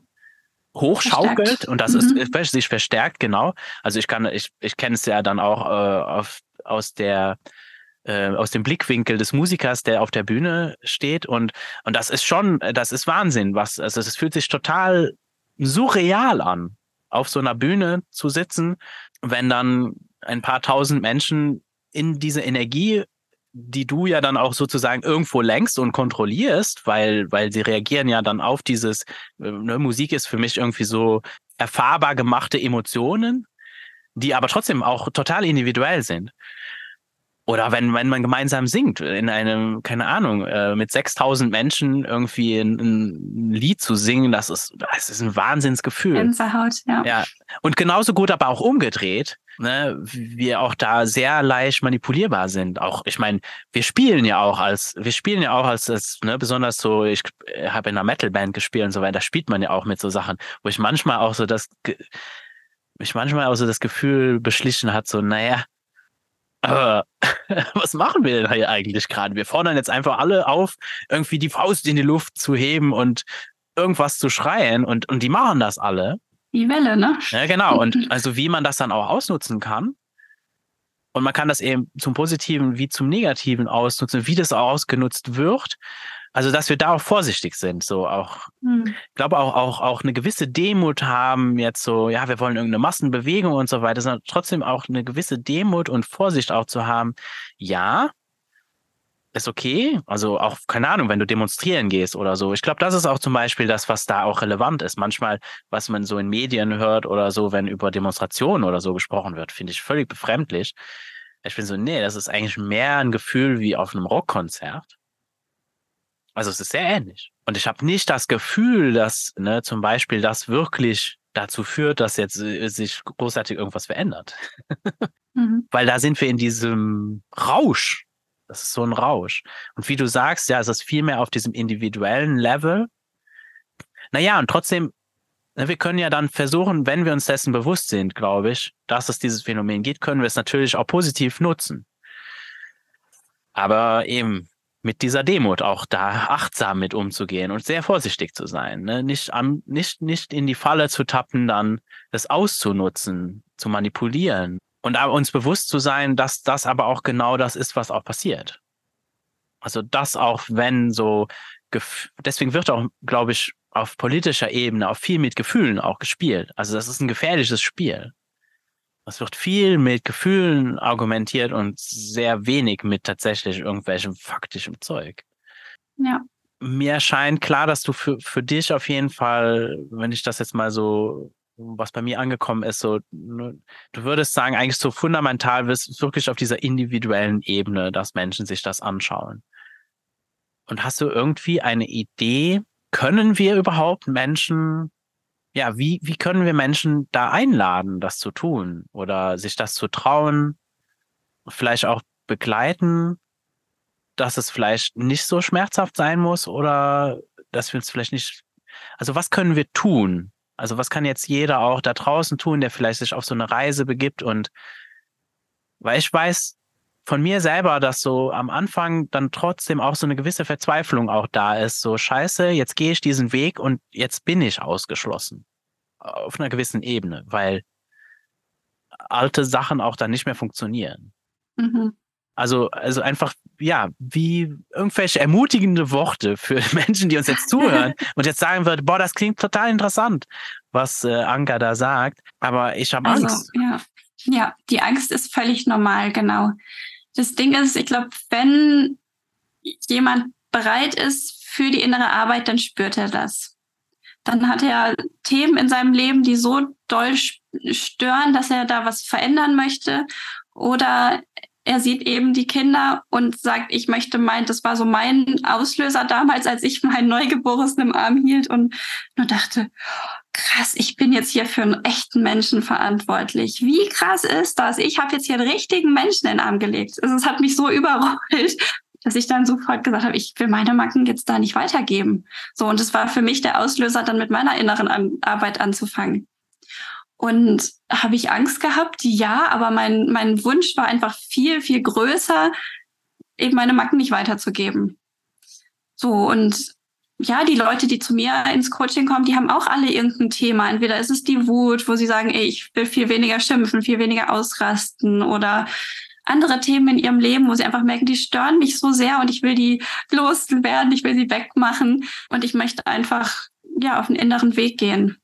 hochschaukelt verstärkt. und das mhm. ist sich verstärkt, genau. Also ich kann, ich, ich kenne es ja dann auch äh, auf, aus der äh, aus dem Blickwinkel des Musikers, der auf der Bühne steht. Und, und das ist schon, das ist Wahnsinn. Was, also es fühlt sich total surreal an, auf so einer Bühne zu sitzen, wenn dann ein paar tausend Menschen in diese Energie die du ja dann auch sozusagen irgendwo lenkst und kontrollierst, weil, weil sie reagieren ja dann auf dieses, äh, ne, Musik ist für mich irgendwie so erfahrbar gemachte Emotionen, die aber trotzdem auch total individuell sind. Oder wenn, wenn man gemeinsam singt, in einem, keine Ahnung, äh, mit 6000 Menschen irgendwie ein, ein, Lied zu singen, das ist, das ist ein Wahnsinnsgefühl. Gänsehaut, ja. Ja. Und genauso gut aber auch umgedreht, ne, wir auch da sehr leicht manipulierbar sind. Auch, ich meine, wir spielen ja auch als, wir spielen ja auch als, als ne, besonders so, ich habe in einer Metalband gespielt und so weiter, da spielt man ja auch mit so Sachen, wo ich manchmal auch so das, ich manchmal auch so das Gefühl beschlichen hat, so, naja, aber was machen wir denn hier eigentlich gerade? Wir fordern jetzt einfach alle auf, irgendwie die Faust in die Luft zu heben und irgendwas zu schreien und, und die machen das alle. Die Welle, ne? Ja, genau. Und also wie man das dann auch ausnutzen kann. Und man kann das eben zum Positiven wie zum Negativen ausnutzen, wie das auch ausgenutzt wird. Also, dass wir da auch vorsichtig sind, so auch, hm. ich glaube auch, auch, auch eine gewisse Demut haben, jetzt so, ja, wir wollen irgendeine Massenbewegung und so weiter, sondern trotzdem auch eine gewisse Demut und Vorsicht auch zu haben. Ja, ist okay. Also auch, keine Ahnung, wenn du demonstrieren gehst oder so. Ich glaube, das ist auch zum Beispiel das, was da auch relevant ist. Manchmal, was man so in Medien hört oder so, wenn über Demonstrationen oder so gesprochen wird, finde ich völlig befremdlich. Ich bin so, nee, das ist eigentlich mehr ein Gefühl wie auf einem Rockkonzert. Also es ist sehr ähnlich. Und ich habe nicht das Gefühl, dass ne, zum Beispiel das wirklich dazu führt, dass jetzt äh, sich großartig irgendwas verändert. mhm. Weil da sind wir in diesem Rausch. Das ist so ein Rausch. Und wie du sagst, ja, es ist viel mehr auf diesem individuellen Level. Naja, und trotzdem, ne, wir können ja dann versuchen, wenn wir uns dessen bewusst sind, glaube ich, dass es dieses Phänomen gibt, können wir es natürlich auch positiv nutzen. Aber eben, mit dieser Demut auch da achtsam mit umzugehen und sehr vorsichtig zu sein. Ne? Nicht, an, nicht, nicht in die Falle zu tappen, dann das auszunutzen, zu manipulieren. Und uns bewusst zu sein, dass das aber auch genau das ist, was auch passiert. Also das auch, wenn so, deswegen wird auch, glaube ich, auf politischer Ebene auch viel mit Gefühlen auch gespielt. Also das ist ein gefährliches Spiel. Es wird viel mit Gefühlen argumentiert und sehr wenig mit tatsächlich irgendwelchem faktischem Zeug. Ja. Mir scheint klar, dass du für, für dich auf jeden Fall, wenn ich das jetzt mal so, was bei mir angekommen ist, so, ne, du würdest sagen, eigentlich so fundamental wirst wirklich auf dieser individuellen Ebene, dass Menschen sich das anschauen. Und hast du irgendwie eine Idee, können wir überhaupt Menschen ja, wie, wie können wir Menschen da einladen, das zu tun? Oder sich das zu trauen, vielleicht auch begleiten, dass es vielleicht nicht so schmerzhaft sein muss oder dass wir uns vielleicht nicht, also was können wir tun? Also was kann jetzt jeder auch da draußen tun, der vielleicht sich auf so eine Reise begibt und weil ich weiß von mir selber, dass so am Anfang dann trotzdem auch so eine gewisse Verzweiflung auch da ist. So scheiße, jetzt gehe ich diesen Weg und jetzt bin ich ausgeschlossen. Auf einer gewissen Ebene, weil alte Sachen auch dann nicht mehr funktionieren. Mhm. Also, also einfach, ja, wie irgendwelche ermutigende Worte für Menschen, die uns jetzt zuhören und jetzt sagen würden, boah, das klingt total interessant, was äh, Anka da sagt, aber ich habe also, Angst. Ja. ja, die Angst ist völlig normal, genau. Das Ding ist, ich glaube, wenn jemand bereit ist für die innere Arbeit, dann spürt er das. Dann hat er Themen in seinem Leben, die so doll stören, dass er da was verändern möchte. Oder er sieht eben die Kinder und sagt, ich möchte mein, das war so mein Auslöser damals, als ich meinen Neugeborenen im Arm hielt und nur dachte, krass, ich bin jetzt hier für einen echten Menschen verantwortlich. Wie krass ist das? Ich habe jetzt hier einen richtigen Menschen in den Arm gelegt. Also es hat mich so überrollt, dass ich dann sofort gesagt habe, ich will meine Macken jetzt da nicht weitergeben. So, und es war für mich der Auslöser, dann mit meiner inneren Arbeit anzufangen. Und habe ich Angst gehabt? Ja, aber mein, mein Wunsch war einfach viel, viel größer, eben meine Macken nicht weiterzugeben. So, und ja, die Leute, die zu mir ins Coaching kommen, die haben auch alle irgendein Thema. Entweder ist es die Wut, wo sie sagen, ey, ich will viel weniger schimpfen, viel weniger ausrasten oder andere Themen in ihrem Leben, wo sie einfach merken, die stören mich so sehr und ich will die loswerden, ich will sie wegmachen und ich möchte einfach ja auf einen inneren Weg gehen.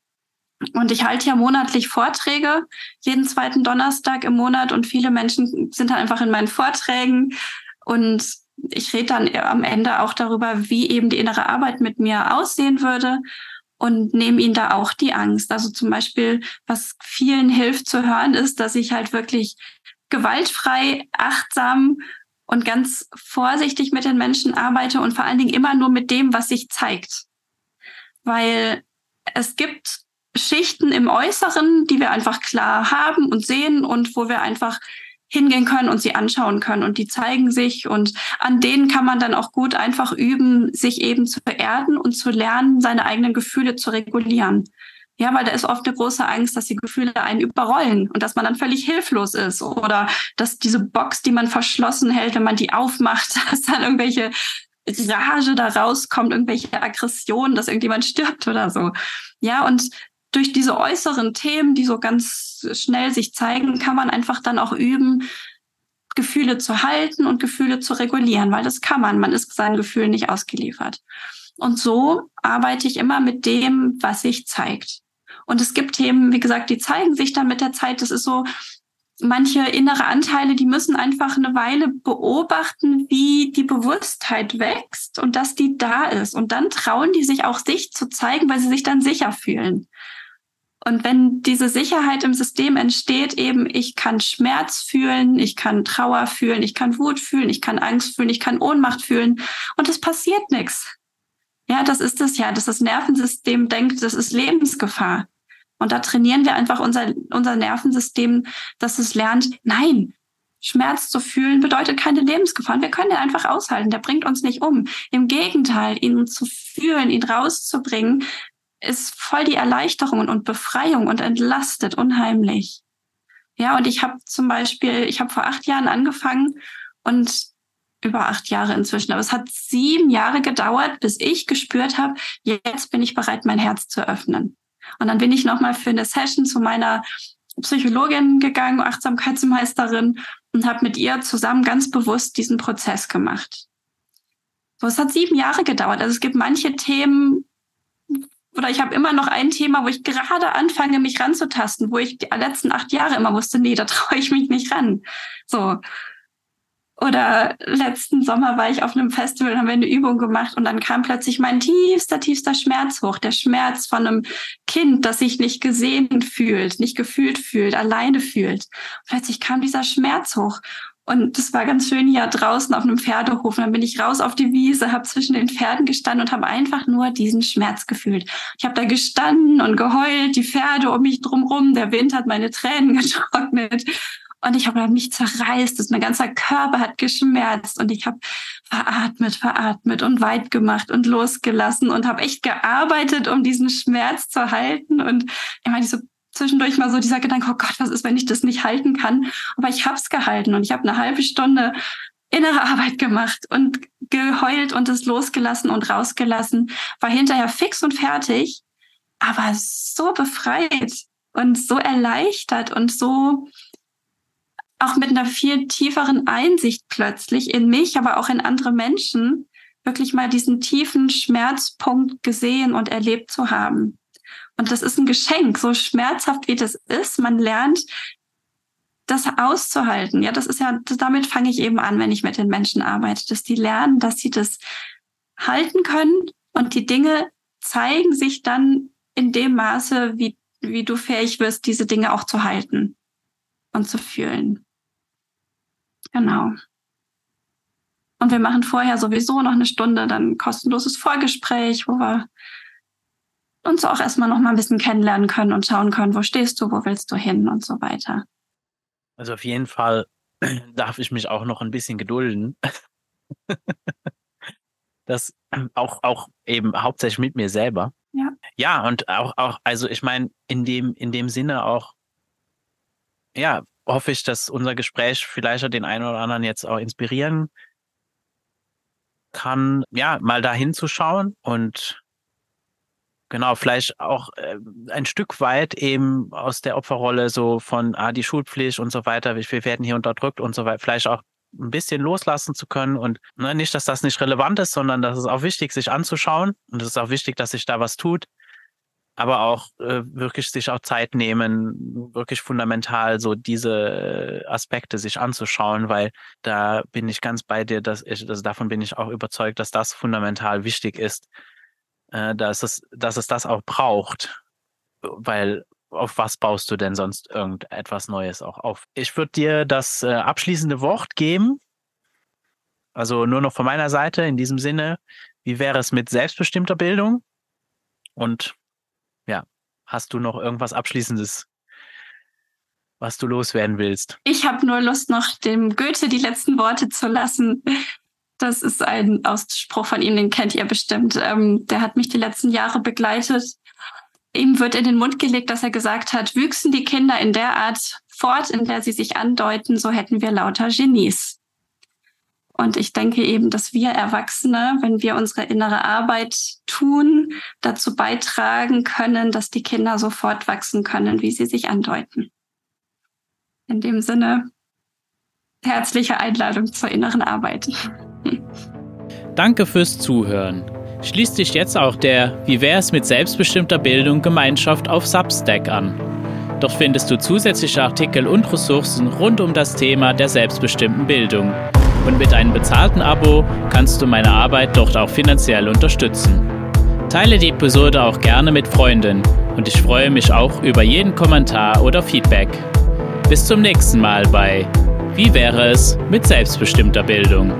Und ich halte ja monatlich Vorträge, jeden zweiten Donnerstag im Monat und viele Menschen sind dann einfach in meinen Vorträgen und ich rede dann am Ende auch darüber, wie eben die innere Arbeit mit mir aussehen würde und nehme ihnen da auch die Angst. Also zum Beispiel, was vielen hilft zu hören, ist, dass ich halt wirklich gewaltfrei, achtsam und ganz vorsichtig mit den Menschen arbeite und vor allen Dingen immer nur mit dem, was sich zeigt. Weil es gibt Schichten im Äußeren, die wir einfach klar haben und sehen und wo wir einfach hingehen können und sie anschauen können und die zeigen sich und an denen kann man dann auch gut einfach üben, sich eben zu erden und zu lernen, seine eigenen Gefühle zu regulieren. Ja, weil da ist oft eine große Angst, dass die Gefühle einen überrollen und dass man dann völlig hilflos ist oder dass diese Box, die man verschlossen hält, wenn man die aufmacht, dass dann irgendwelche Rage da rauskommt, irgendwelche Aggressionen, dass irgendjemand stirbt oder so. Ja, und durch diese äußeren Themen, die so ganz schnell sich zeigen, kann man einfach dann auch üben, Gefühle zu halten und Gefühle zu regulieren, weil das kann man. Man ist seinen Gefühlen nicht ausgeliefert. Und so arbeite ich immer mit dem, was sich zeigt. Und es gibt Themen, wie gesagt, die zeigen sich dann mit der Zeit. Das ist so, manche innere Anteile, die müssen einfach eine Weile beobachten, wie die Bewusstheit wächst und dass die da ist. Und dann trauen die sich auch sich zu zeigen, weil sie sich dann sicher fühlen. Und wenn diese Sicherheit im System entsteht, eben ich kann Schmerz fühlen, ich kann Trauer fühlen, ich kann Wut fühlen, ich kann Angst fühlen, ich kann Ohnmacht fühlen und es passiert nichts. Ja, das ist es ja, dass das Nervensystem denkt, das ist Lebensgefahr. Und da trainieren wir einfach unser, unser Nervensystem, dass es lernt, nein, Schmerz zu fühlen bedeutet keine Lebensgefahr. Und wir können den einfach aushalten. Der bringt uns nicht um. Im Gegenteil, ihn zu fühlen, ihn rauszubringen, ist voll die Erleichterung und Befreiung und entlastet unheimlich. Ja, und ich habe zum Beispiel, ich habe vor acht Jahren angefangen und über acht Jahre inzwischen, aber es hat sieben Jahre gedauert, bis ich gespürt habe, jetzt bin ich bereit, mein Herz zu öffnen. Und dann bin ich nochmal für eine Session zu meiner Psychologin gegangen, Achtsamkeitsmeisterin, und habe mit ihr zusammen ganz bewusst diesen Prozess gemacht. So, es hat sieben Jahre gedauert. Also es gibt manche Themen, oder ich habe immer noch ein Thema, wo ich gerade anfange, mich ranzutasten, wo ich die letzten acht Jahre immer wusste, nee, da traue ich mich nicht ran. So. Oder letzten Sommer war ich auf einem Festival und haben wir eine Übung gemacht und dann kam plötzlich mein tiefster, tiefster Schmerz hoch. Der Schmerz von einem Kind, das sich nicht gesehen fühlt, nicht gefühlt fühlt, alleine fühlt. plötzlich kam dieser Schmerz hoch. Und das war ganz schön hier draußen auf einem Pferdehof. Und dann bin ich raus auf die Wiese, habe zwischen den Pferden gestanden und habe einfach nur diesen Schmerz gefühlt. Ich habe da gestanden und geheult, die Pferde um mich drumrum, der Wind hat meine Tränen getrocknet. Und ich habe mich zerreißt, das, mein ganzer Körper hat geschmerzt und ich habe veratmet, veratmet und weit gemacht und losgelassen und habe echt gearbeitet, um diesen Schmerz zu halten. Und meine, so zwischendurch mal so dieser Gedanke, oh Gott, was ist, wenn ich das nicht halten kann? Aber ich habe es gehalten und ich habe eine halbe Stunde innere Arbeit gemacht und geheult und es losgelassen und rausgelassen, war hinterher fix und fertig, aber so befreit und so erleichtert und so auch mit einer viel tieferen Einsicht plötzlich in mich, aber auch in andere Menschen, wirklich mal diesen tiefen Schmerzpunkt gesehen und erlebt zu haben. Und das ist ein Geschenk, so schmerzhaft wie das ist. Man lernt, das auszuhalten. Ja, das ist ja, damit fange ich eben an, wenn ich mit den Menschen arbeite, dass die lernen, dass sie das halten können und die Dinge zeigen sich dann in dem Maße, wie, wie du fähig wirst, diese Dinge auch zu halten und zu fühlen. Genau. Und wir machen vorher sowieso noch eine Stunde dann kostenloses Vorgespräch, wo wir uns auch erstmal noch mal ein bisschen kennenlernen können und schauen können, wo stehst du, wo willst du hin und so weiter. Also auf jeden Fall darf ich mich auch noch ein bisschen gedulden. das auch, auch eben hauptsächlich mit mir selber. Ja. Ja, und auch, auch, also ich meine, in dem, in dem Sinne auch, ja, hoffe ich, dass unser Gespräch vielleicht den einen oder anderen jetzt auch inspirieren kann, ja, mal da hinzuschauen und genau, vielleicht auch äh, ein Stück weit eben aus der Opferrolle so von, ah, die Schulpflicht und so weiter, wir werden hier unterdrückt und so weiter, vielleicht auch ein bisschen loslassen zu können und ne, nicht, dass das nicht relevant ist, sondern das ist auch wichtig, sich anzuschauen und es ist auch wichtig, dass sich da was tut aber auch äh, wirklich sich auch Zeit nehmen, wirklich fundamental so diese Aspekte sich anzuschauen, weil da bin ich ganz bei dir, dass ich, also davon bin ich auch überzeugt, dass das fundamental wichtig ist, äh, dass es, dass es das auch braucht, weil auf was baust du denn sonst irgendetwas Neues auch auf? Ich würde dir das äh, abschließende Wort geben. Also nur noch von meiner Seite in diesem Sinne. Wie wäre es mit selbstbestimmter Bildung? Und ja, hast du noch irgendwas Abschließendes, was du loswerden willst? Ich habe nur Lust, noch dem Goethe die letzten Worte zu lassen. Das ist ein Ausspruch von ihm, den kennt ihr bestimmt. Ähm, der hat mich die letzten Jahre begleitet. Ihm wird in den Mund gelegt, dass er gesagt hat, wüchsen die Kinder in der Art fort, in der sie sich andeuten, so hätten wir lauter Genies. Und ich denke eben, dass wir Erwachsene, wenn wir unsere innere Arbeit tun, dazu beitragen können, dass die Kinder so fortwachsen können, wie sie sich andeuten. In dem Sinne, herzliche Einladung zur inneren Arbeit. Danke fürs Zuhören. Schließt sich jetzt auch der Wie wär's mit selbstbestimmter Bildung Gemeinschaft auf Substack an. Dort findest du zusätzliche Artikel und Ressourcen rund um das Thema der selbstbestimmten Bildung. Und mit einem bezahlten Abo kannst du meine Arbeit dort auch finanziell unterstützen. Teile die Episode auch gerne mit Freunden und ich freue mich auch über jeden Kommentar oder Feedback. Bis zum nächsten Mal bei Wie wäre es mit selbstbestimmter Bildung?